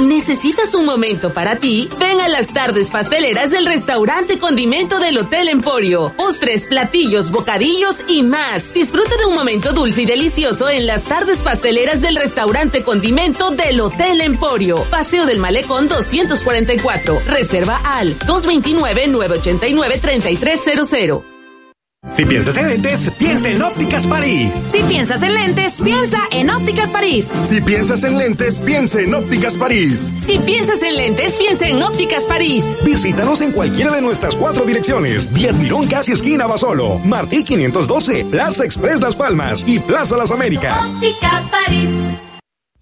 ¿Necesitas un momento para ti? Ven a las tardes pasteleras del restaurante Condimento del Hotel Emporio. Postres, platillos, bocadillos y más. Disfruta de un momento dulce y delicioso en las tardes pasteleras del restaurante Condimento del Hotel Emporio. Paseo del Malecón 244. Reserva al 229 989 3300. Si piensas en lentes, piensa en Ópticas París. Si piensas en lentes, piensa en Ópticas París. Si piensas en lentes, piensa en Ópticas París. Si piensas en lentes, piensa en Ópticas París. Visítanos en cualquiera de nuestras cuatro direcciones. 10 Mirón casi esquina Basolo. Martí 512, Plaza Express Las Palmas y Plaza Las Américas. Óptica París.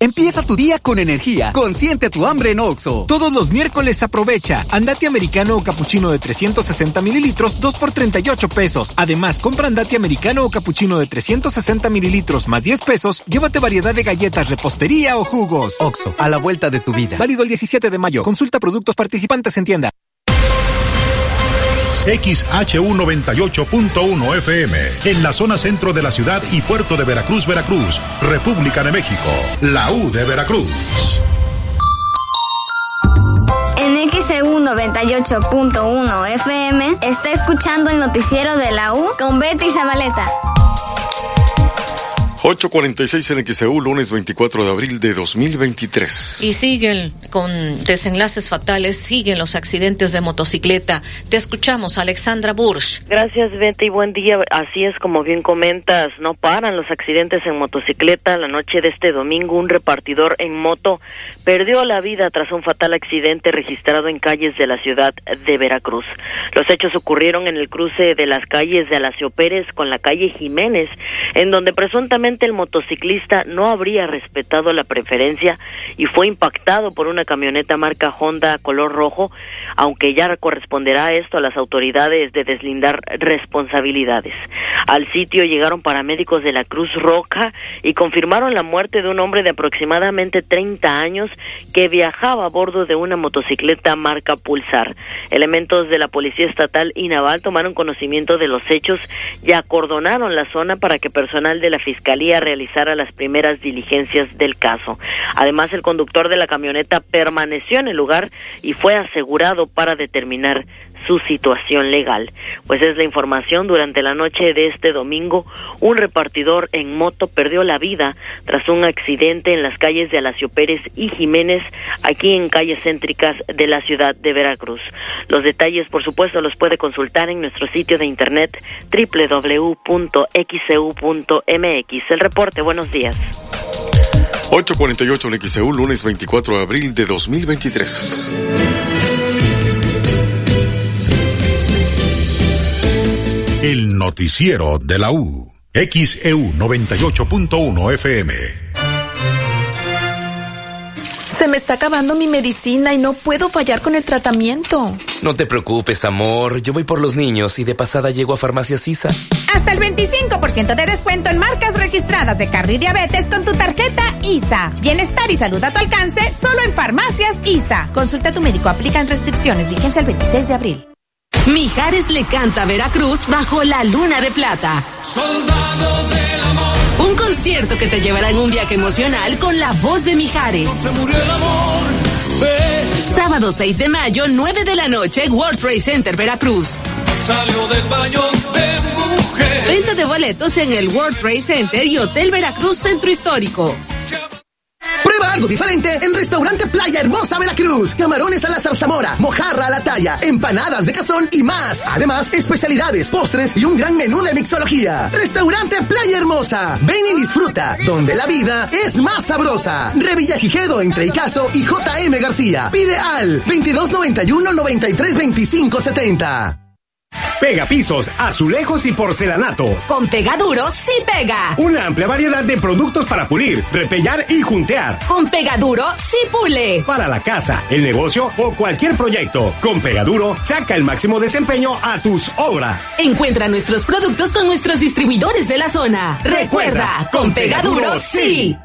Empieza tu día con energía. Consiente tu hambre en Oxo. Todos los miércoles aprovecha. Andate americano o capuchino de 360 mililitros, 2 por 38 pesos. Además, compra andate americano o capuchino de 360 mililitros más 10 pesos. Llévate variedad de galletas, repostería o jugos. Oxo, a la vuelta de tu vida. Válido el 17 de mayo. Consulta productos participantes en tienda. XHU 98.1 FM, en la zona centro de la ciudad y puerto de Veracruz, Veracruz, República de México, la U de Veracruz. En XEU 98.1 FM está escuchando el noticiero de la U con Betty Zabaleta. 846 en XEU, lunes 24 de abril de 2023. Y siguen con desenlaces fatales, siguen los accidentes de motocicleta. Te escuchamos, Alexandra Bursch. Gracias, Vente, y buen día. Así es como bien comentas, no paran los accidentes en motocicleta. La noche de este domingo, un repartidor en moto perdió la vida tras un fatal accidente registrado en calles de la ciudad de Veracruz. Los hechos ocurrieron en el cruce de las calles de Alacio Pérez con la calle Jiménez, en donde presuntamente el motociclista no habría respetado la preferencia y fue impactado por una camioneta marca Honda color rojo, aunque ya corresponderá esto a las autoridades de deslindar responsabilidades. Al sitio llegaron paramédicos de la Cruz Roja y confirmaron la muerte de un hombre de aproximadamente 30 años que viajaba a bordo de una motocicleta marca Pulsar. Elementos de la Policía Estatal y Naval tomaron conocimiento de los hechos y acordonaron la zona para que personal de la Fiscalía realizara las primeras diligencias del caso. Además, el conductor de la camioneta permaneció en el lugar y fue asegurado para determinar su situación legal. Pues es la información durante la noche de este domingo, un repartidor en moto perdió la vida tras un accidente en las calles de Alacio Pérez y Jiménez, aquí en calles céntricas de la ciudad de Veracruz. Los detalles, por supuesto, los puede consultar en nuestro sitio de internet www.xcu.mx. El reporte, buenos días. 848 en XEU, lunes 24 de abril de 2023. El noticiero de la U. XEU 98.1 FM. Se me está acabando mi medicina y no puedo fallar con el tratamiento. No te preocupes, amor. Yo voy por los niños y de pasada llego a Farmacia Sisa. Hasta el 25% de descuento en marcas registradas de cardio y diabetes con tu tarjeta ISA. Bienestar y salud a tu alcance solo en Farmacias ISA. Consulta a tu médico. Aplican restricciones. Vigencia el 26 de abril. Mijares le canta a Veracruz bajo la luna de plata. Soldado del amor. Un concierto que te llevará en un viaje emocional con la voz de Mijares. Se murió el amor. Sábado 6 de mayo, 9 de la noche, World Trade Center, Veracruz. Salió del baño de mujer. Venta de boletos en el World Trade Center y Hotel Veracruz Centro Histórico. Prueba algo diferente en Restaurante Playa Hermosa Veracruz. Camarones a la zarzamora, mojarra a la talla, empanadas de cazón y más. Además, especialidades, postres y un gran menú de mixología. Restaurante Playa Hermosa. Ven y disfruta, donde la vida es más sabrosa. Revilla Gijedo entre Icaso y JM García. Pide al 2291 93 25 70. Pega pisos, azulejos y porcelanato. Con Pegaduro sí pega. Una amplia variedad de productos para pulir, repellar y juntear. Con Pegaduro sí pule. Para la casa, el negocio o cualquier proyecto. Con Pegaduro saca el máximo desempeño a tus obras. Encuentra nuestros productos con nuestros distribuidores de la zona. Recuerda, con Pegaduro sí.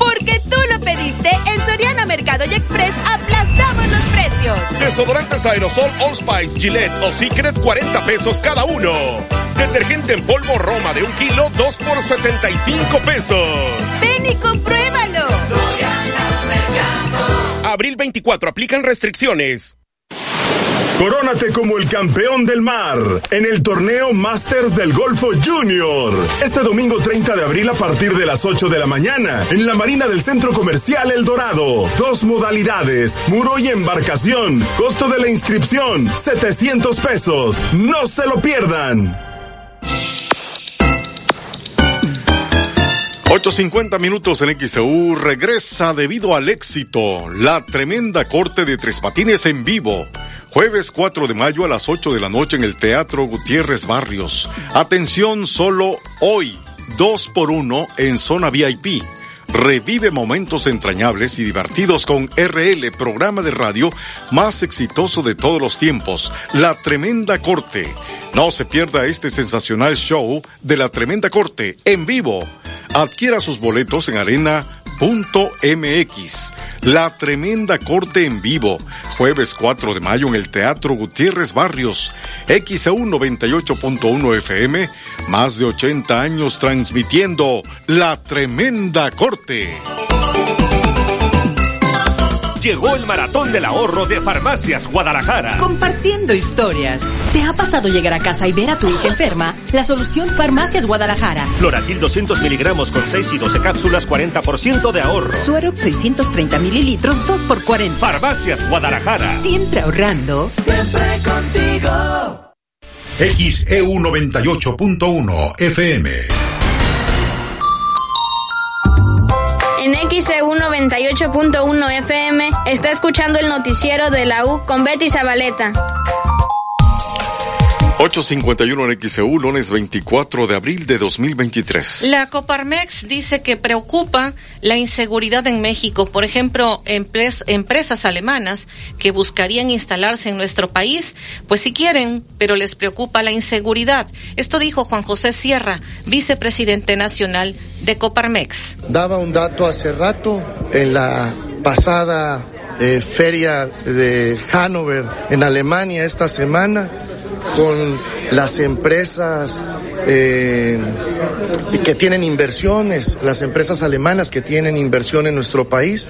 Porque tú lo pediste, en Soriana Mercado y Express aplastamos los precios. Desodorantes aerosol All Spice, Gillette o Secret 40 pesos cada uno. Detergente en polvo Roma de un kilo 2 por 75 pesos. Ven y compruébalo. Soriana Mercado. Abril 24 aplican restricciones. Corónate como el campeón del mar en el torneo Masters del Golfo Junior. Este domingo 30 de abril a partir de las 8 de la mañana en la Marina del Centro Comercial El Dorado. Dos modalidades, muro y embarcación. Costo de la inscripción, 700 pesos. No se lo pierdan. 8.50 minutos en XEU regresa debido al éxito la tremenda corte de tres patines en vivo. Jueves 4 de mayo a las 8 de la noche en el Teatro Gutiérrez Barrios. Atención solo hoy, 2 por 1 en zona VIP. Revive momentos entrañables y divertidos con RL, programa de radio más exitoso de todos los tiempos, La Tremenda Corte. No se pierda este sensacional show de La Tremenda Corte en vivo. Adquiera sus boletos en arena.mx. La Tremenda Corte en vivo, jueves 4 de mayo en el Teatro Gutiérrez Barrios, XEU 98.1 FM, más de 80 años transmitiendo La Tremenda Corte. Llegó el maratón del ahorro de Farmacias Guadalajara. Compartiendo historias. ¿Te ha pasado llegar a casa y ver a tu hija enferma? La solución Farmacias Guadalajara. Floratil 200 miligramos con 6 y 12 cápsulas, 40% de ahorro. Suerox 630 mililitros, 2 por 40. Farmacias Guadalajara. Siempre ahorrando. Siempre contigo. XEU 98.1 FM. En XEU 98.1 FM está escuchando el noticiero de la U con Betty Zabaleta. 851 en XEU, lunes 24 de abril de 2023. La Coparmex dice que preocupa la inseguridad en México. Por ejemplo, empresas alemanas que buscarían instalarse en nuestro país, pues si quieren, pero les preocupa la inseguridad. Esto dijo Juan José Sierra, vicepresidente nacional de Coparmex. Daba un dato hace rato en la pasada eh, feria de Hannover en Alemania esta semana con las empresas eh, que tienen inversiones, las empresas alemanas que tienen inversión en nuestro país,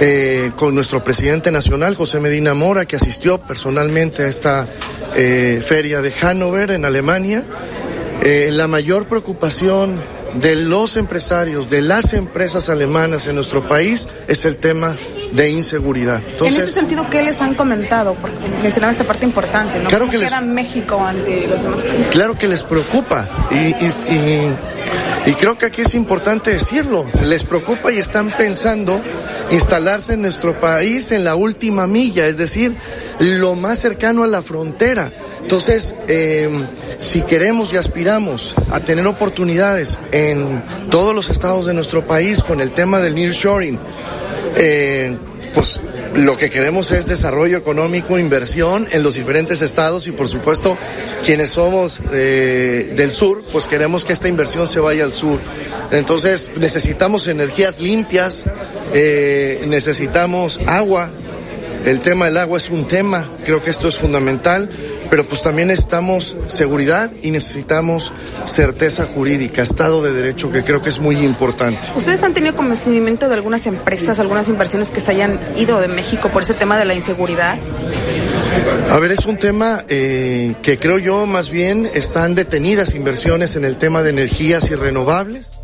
eh, con nuestro presidente nacional, José Medina Mora, que asistió personalmente a esta eh, feria de Hannover en Alemania. La mayor preocupación de los empresarios, de las empresas alemanas en nuestro país, es el tema de inseguridad. en Entonces, este sentido, ¿qué les han comentado? Porque mencionaba esta parte importante, ¿no? Claro ¿Cómo que les- México ante los demás países? Claro que les preocupa y, y- y- y creo que aquí es importante decirlo. Les preocupa y están pensando instalarse en nuestro país en la última milla, es decir, lo más cercano a la frontera. Entonces, eh, si queremos y aspiramos a tener oportunidades en todos los estados de nuestro país con el tema del nearshoring, eh, pues lo que queremos es desarrollo económico, inversión en los diferentes estados y por supuesto quienes somos eh, del sur, pues queremos que esta inversión se vaya al sur. Entonces necesitamos energías limpias, eh, necesitamos agua. El tema del agua es un tema, creo que esto es fundamental, pero pues también necesitamos seguridad y necesitamos certeza jurídica, Estado de Derecho, que creo que es muy importante. ¿Ustedes han tenido conocimiento de algunas empresas, algunas inversiones que se hayan ido de México por ese tema de la inseguridad? A ver, es un tema eh, que creo yo más bien están detenidas inversiones en el tema de energías y renovables.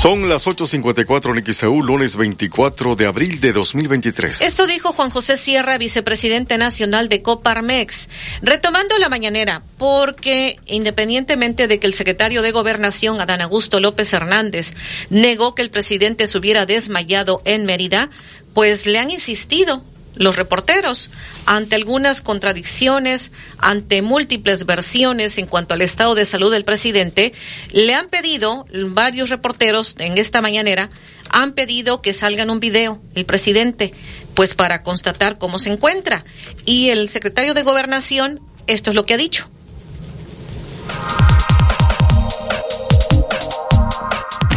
Son las 8.54 en XEU, lunes 24 de abril de 2023. Esto dijo Juan José Sierra, vicepresidente nacional de Coparmex, retomando la mañanera, porque independientemente de que el secretario de Gobernación, Adán Augusto López Hernández, negó que el presidente se hubiera desmayado en Mérida, pues le han insistido los reporteros ante algunas contradicciones, ante múltiples versiones en cuanto al estado de salud del presidente, le han pedido varios reporteros en esta mañanera han pedido que salga en un video el presidente, pues para constatar cómo se encuentra. Y el secretario de Gobernación, esto es lo que ha dicho.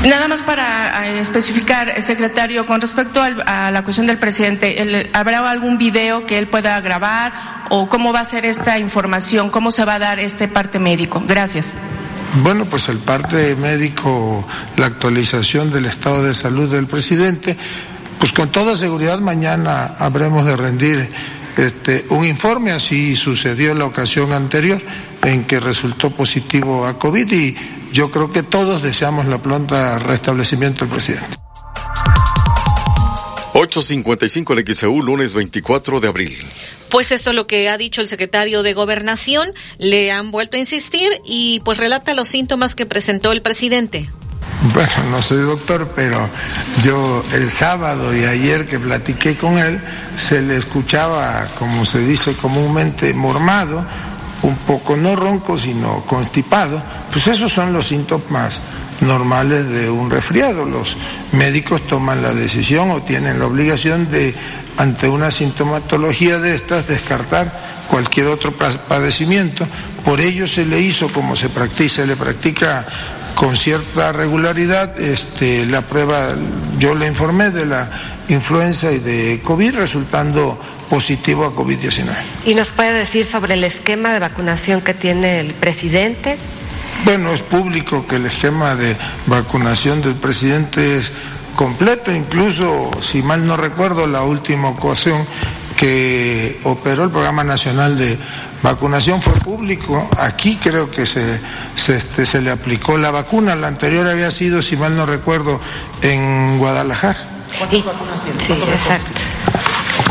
Nada más para eh, especificar, secretario, con respecto a la cuestión del presidente, ¿habrá algún video que él pueda grabar o cómo va a ser esta información? ¿Cómo se va a dar este parte médico? Gracias. Bueno, pues el parte médico, la actualización del estado de salud del presidente, pues con toda seguridad mañana habremos de rendir este, un informe, así sucedió en la ocasión anterior en que resultó positivo a COVID y yo creo que todos deseamos la pronta restablecimiento del presidente. 8.55 en XEU, lunes 24 de abril. Pues esto es lo que ha dicho el secretario de Gobernación. Le han vuelto a insistir y pues relata los síntomas que presentó el presidente. Bueno, no soy doctor, pero yo el sábado y ayer que platiqué con él, se le escuchaba, como se dice comúnmente, mormado, un poco no ronco, sino constipado. Pues esos son los síntomas normales de un resfriado. Los médicos toman la decisión o tienen la obligación de, ante una sintomatología de estas, descartar cualquier otro pa- padecimiento. Por ello se le hizo, como se practica, se le practica con cierta regularidad este, la prueba, yo le informé de la influenza y de COVID resultando positivo a COVID-19. ¿Y nos puede decir sobre el esquema de vacunación que tiene el presidente? Bueno, es público que el esquema de vacunación del presidente es completo, incluso, si mal no recuerdo, la última ocasión que operó el Programa Nacional de Vacunación fue público. Aquí creo que se, se, este, se le aplicó la vacuna. La anterior había sido, si mal no recuerdo, en Guadalajara. ¿Cuántas vacunas tiene? Sí, exacto.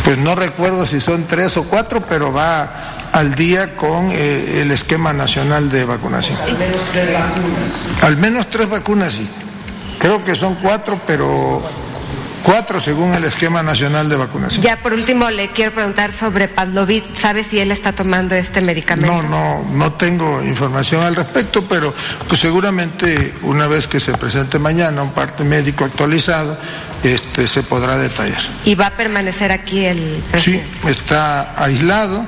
Pues no recuerdo si son tres o cuatro, pero va al día con eh, el esquema nacional de vacunación. Al menos tres vacunas. Al menos tres vacunas, sí. Creo que son cuatro, pero cuatro según el esquema nacional de vacunación. Ya por último le quiero preguntar sobre Pavlovit. ¿Sabe si él está tomando este medicamento? No, no, no tengo información al respecto, pero pues seguramente una vez que se presente mañana un parte médico actualizado, este se podrá detallar. ¿Y va a permanecer aquí el presidente? Sí, está aislado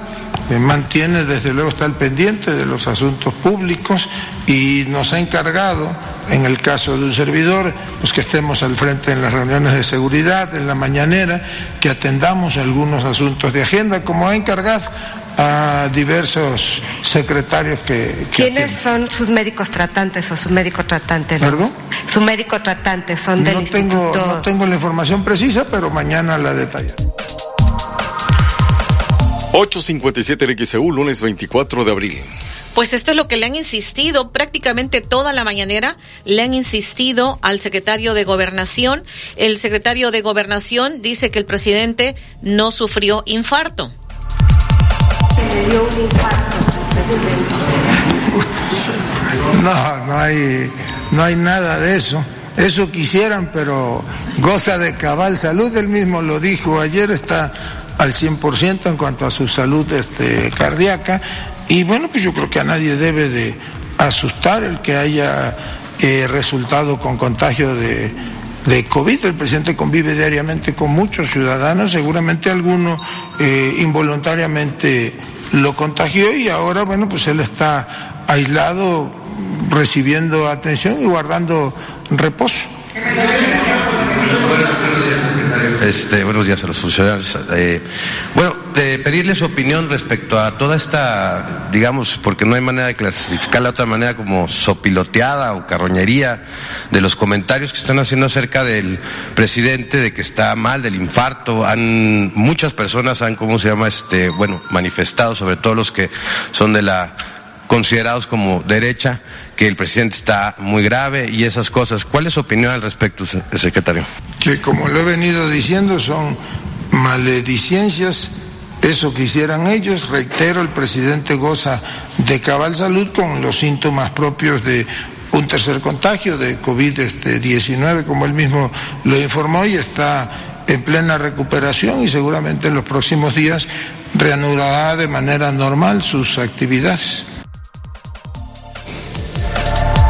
mantiene, desde luego está al pendiente de los asuntos públicos y nos ha encargado, en el caso de un servidor, pues que estemos al frente en las reuniones de seguridad, en la mañanera, que atendamos algunos asuntos de agenda, como ha encargado a diversos secretarios que... que ¿Quiénes atienden. son sus médicos tratantes o su médico tratante? ¿Perdón? Su médico tratante son del No tengo, instituto. no tengo la información precisa, pero mañana la detallaré. 857 en XEU, lunes 24 de abril. Pues esto es lo que le han insistido prácticamente toda la mañanera, le han insistido al secretario de Gobernación. El secretario de Gobernación dice que el presidente no sufrió infarto. No, no hay, no hay nada de eso. Eso quisieran, pero goza de cabal salud. Él mismo lo dijo ayer, está al 100% en cuanto a su salud este, cardíaca. Y bueno, pues yo creo que a nadie debe de asustar el que haya eh, resultado con contagio de, de COVID. El presidente convive diariamente con muchos ciudadanos, seguramente alguno eh, involuntariamente lo contagió y ahora, bueno, pues él está aislado, recibiendo atención y guardando reposo. Este, buenos días a los funcionarios. Eh, bueno, eh, pedirle su opinión respecto a toda esta, digamos, porque no hay manera de clasificarla de otra manera como sopiloteada o carroñería de los comentarios que están haciendo acerca del presidente, de que está mal, del infarto. Han, muchas personas han, ¿cómo se llama? Este, bueno, manifestado, sobre todo los que son de la considerados como derecha, que el presidente está muy grave y esas cosas. ¿Cuál es su opinión al respecto, se- secretario? que como lo he venido diciendo son maledicencias, eso quisieran ellos, reitero, el presidente goza de cabal salud con los síntomas propios de un tercer contagio de COVID-19, como él mismo lo informó, y está en plena recuperación y seguramente en los próximos días reanudará de manera normal sus actividades.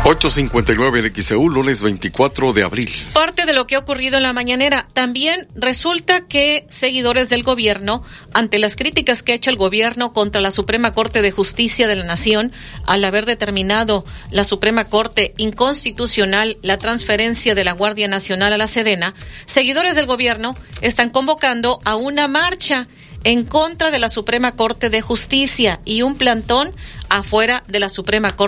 859 en XEU, lunes 24 de abril. Parte de lo que ha ocurrido en la mañanera. También resulta que seguidores del gobierno, ante las críticas que ha hecho el gobierno contra la Suprema Corte de Justicia de la Nación, al haber determinado la Suprema Corte inconstitucional la transferencia de la Guardia Nacional a la Sedena, seguidores del gobierno están convocando a una marcha en contra de la Suprema Corte de Justicia y un plantón afuera de la Suprema Corte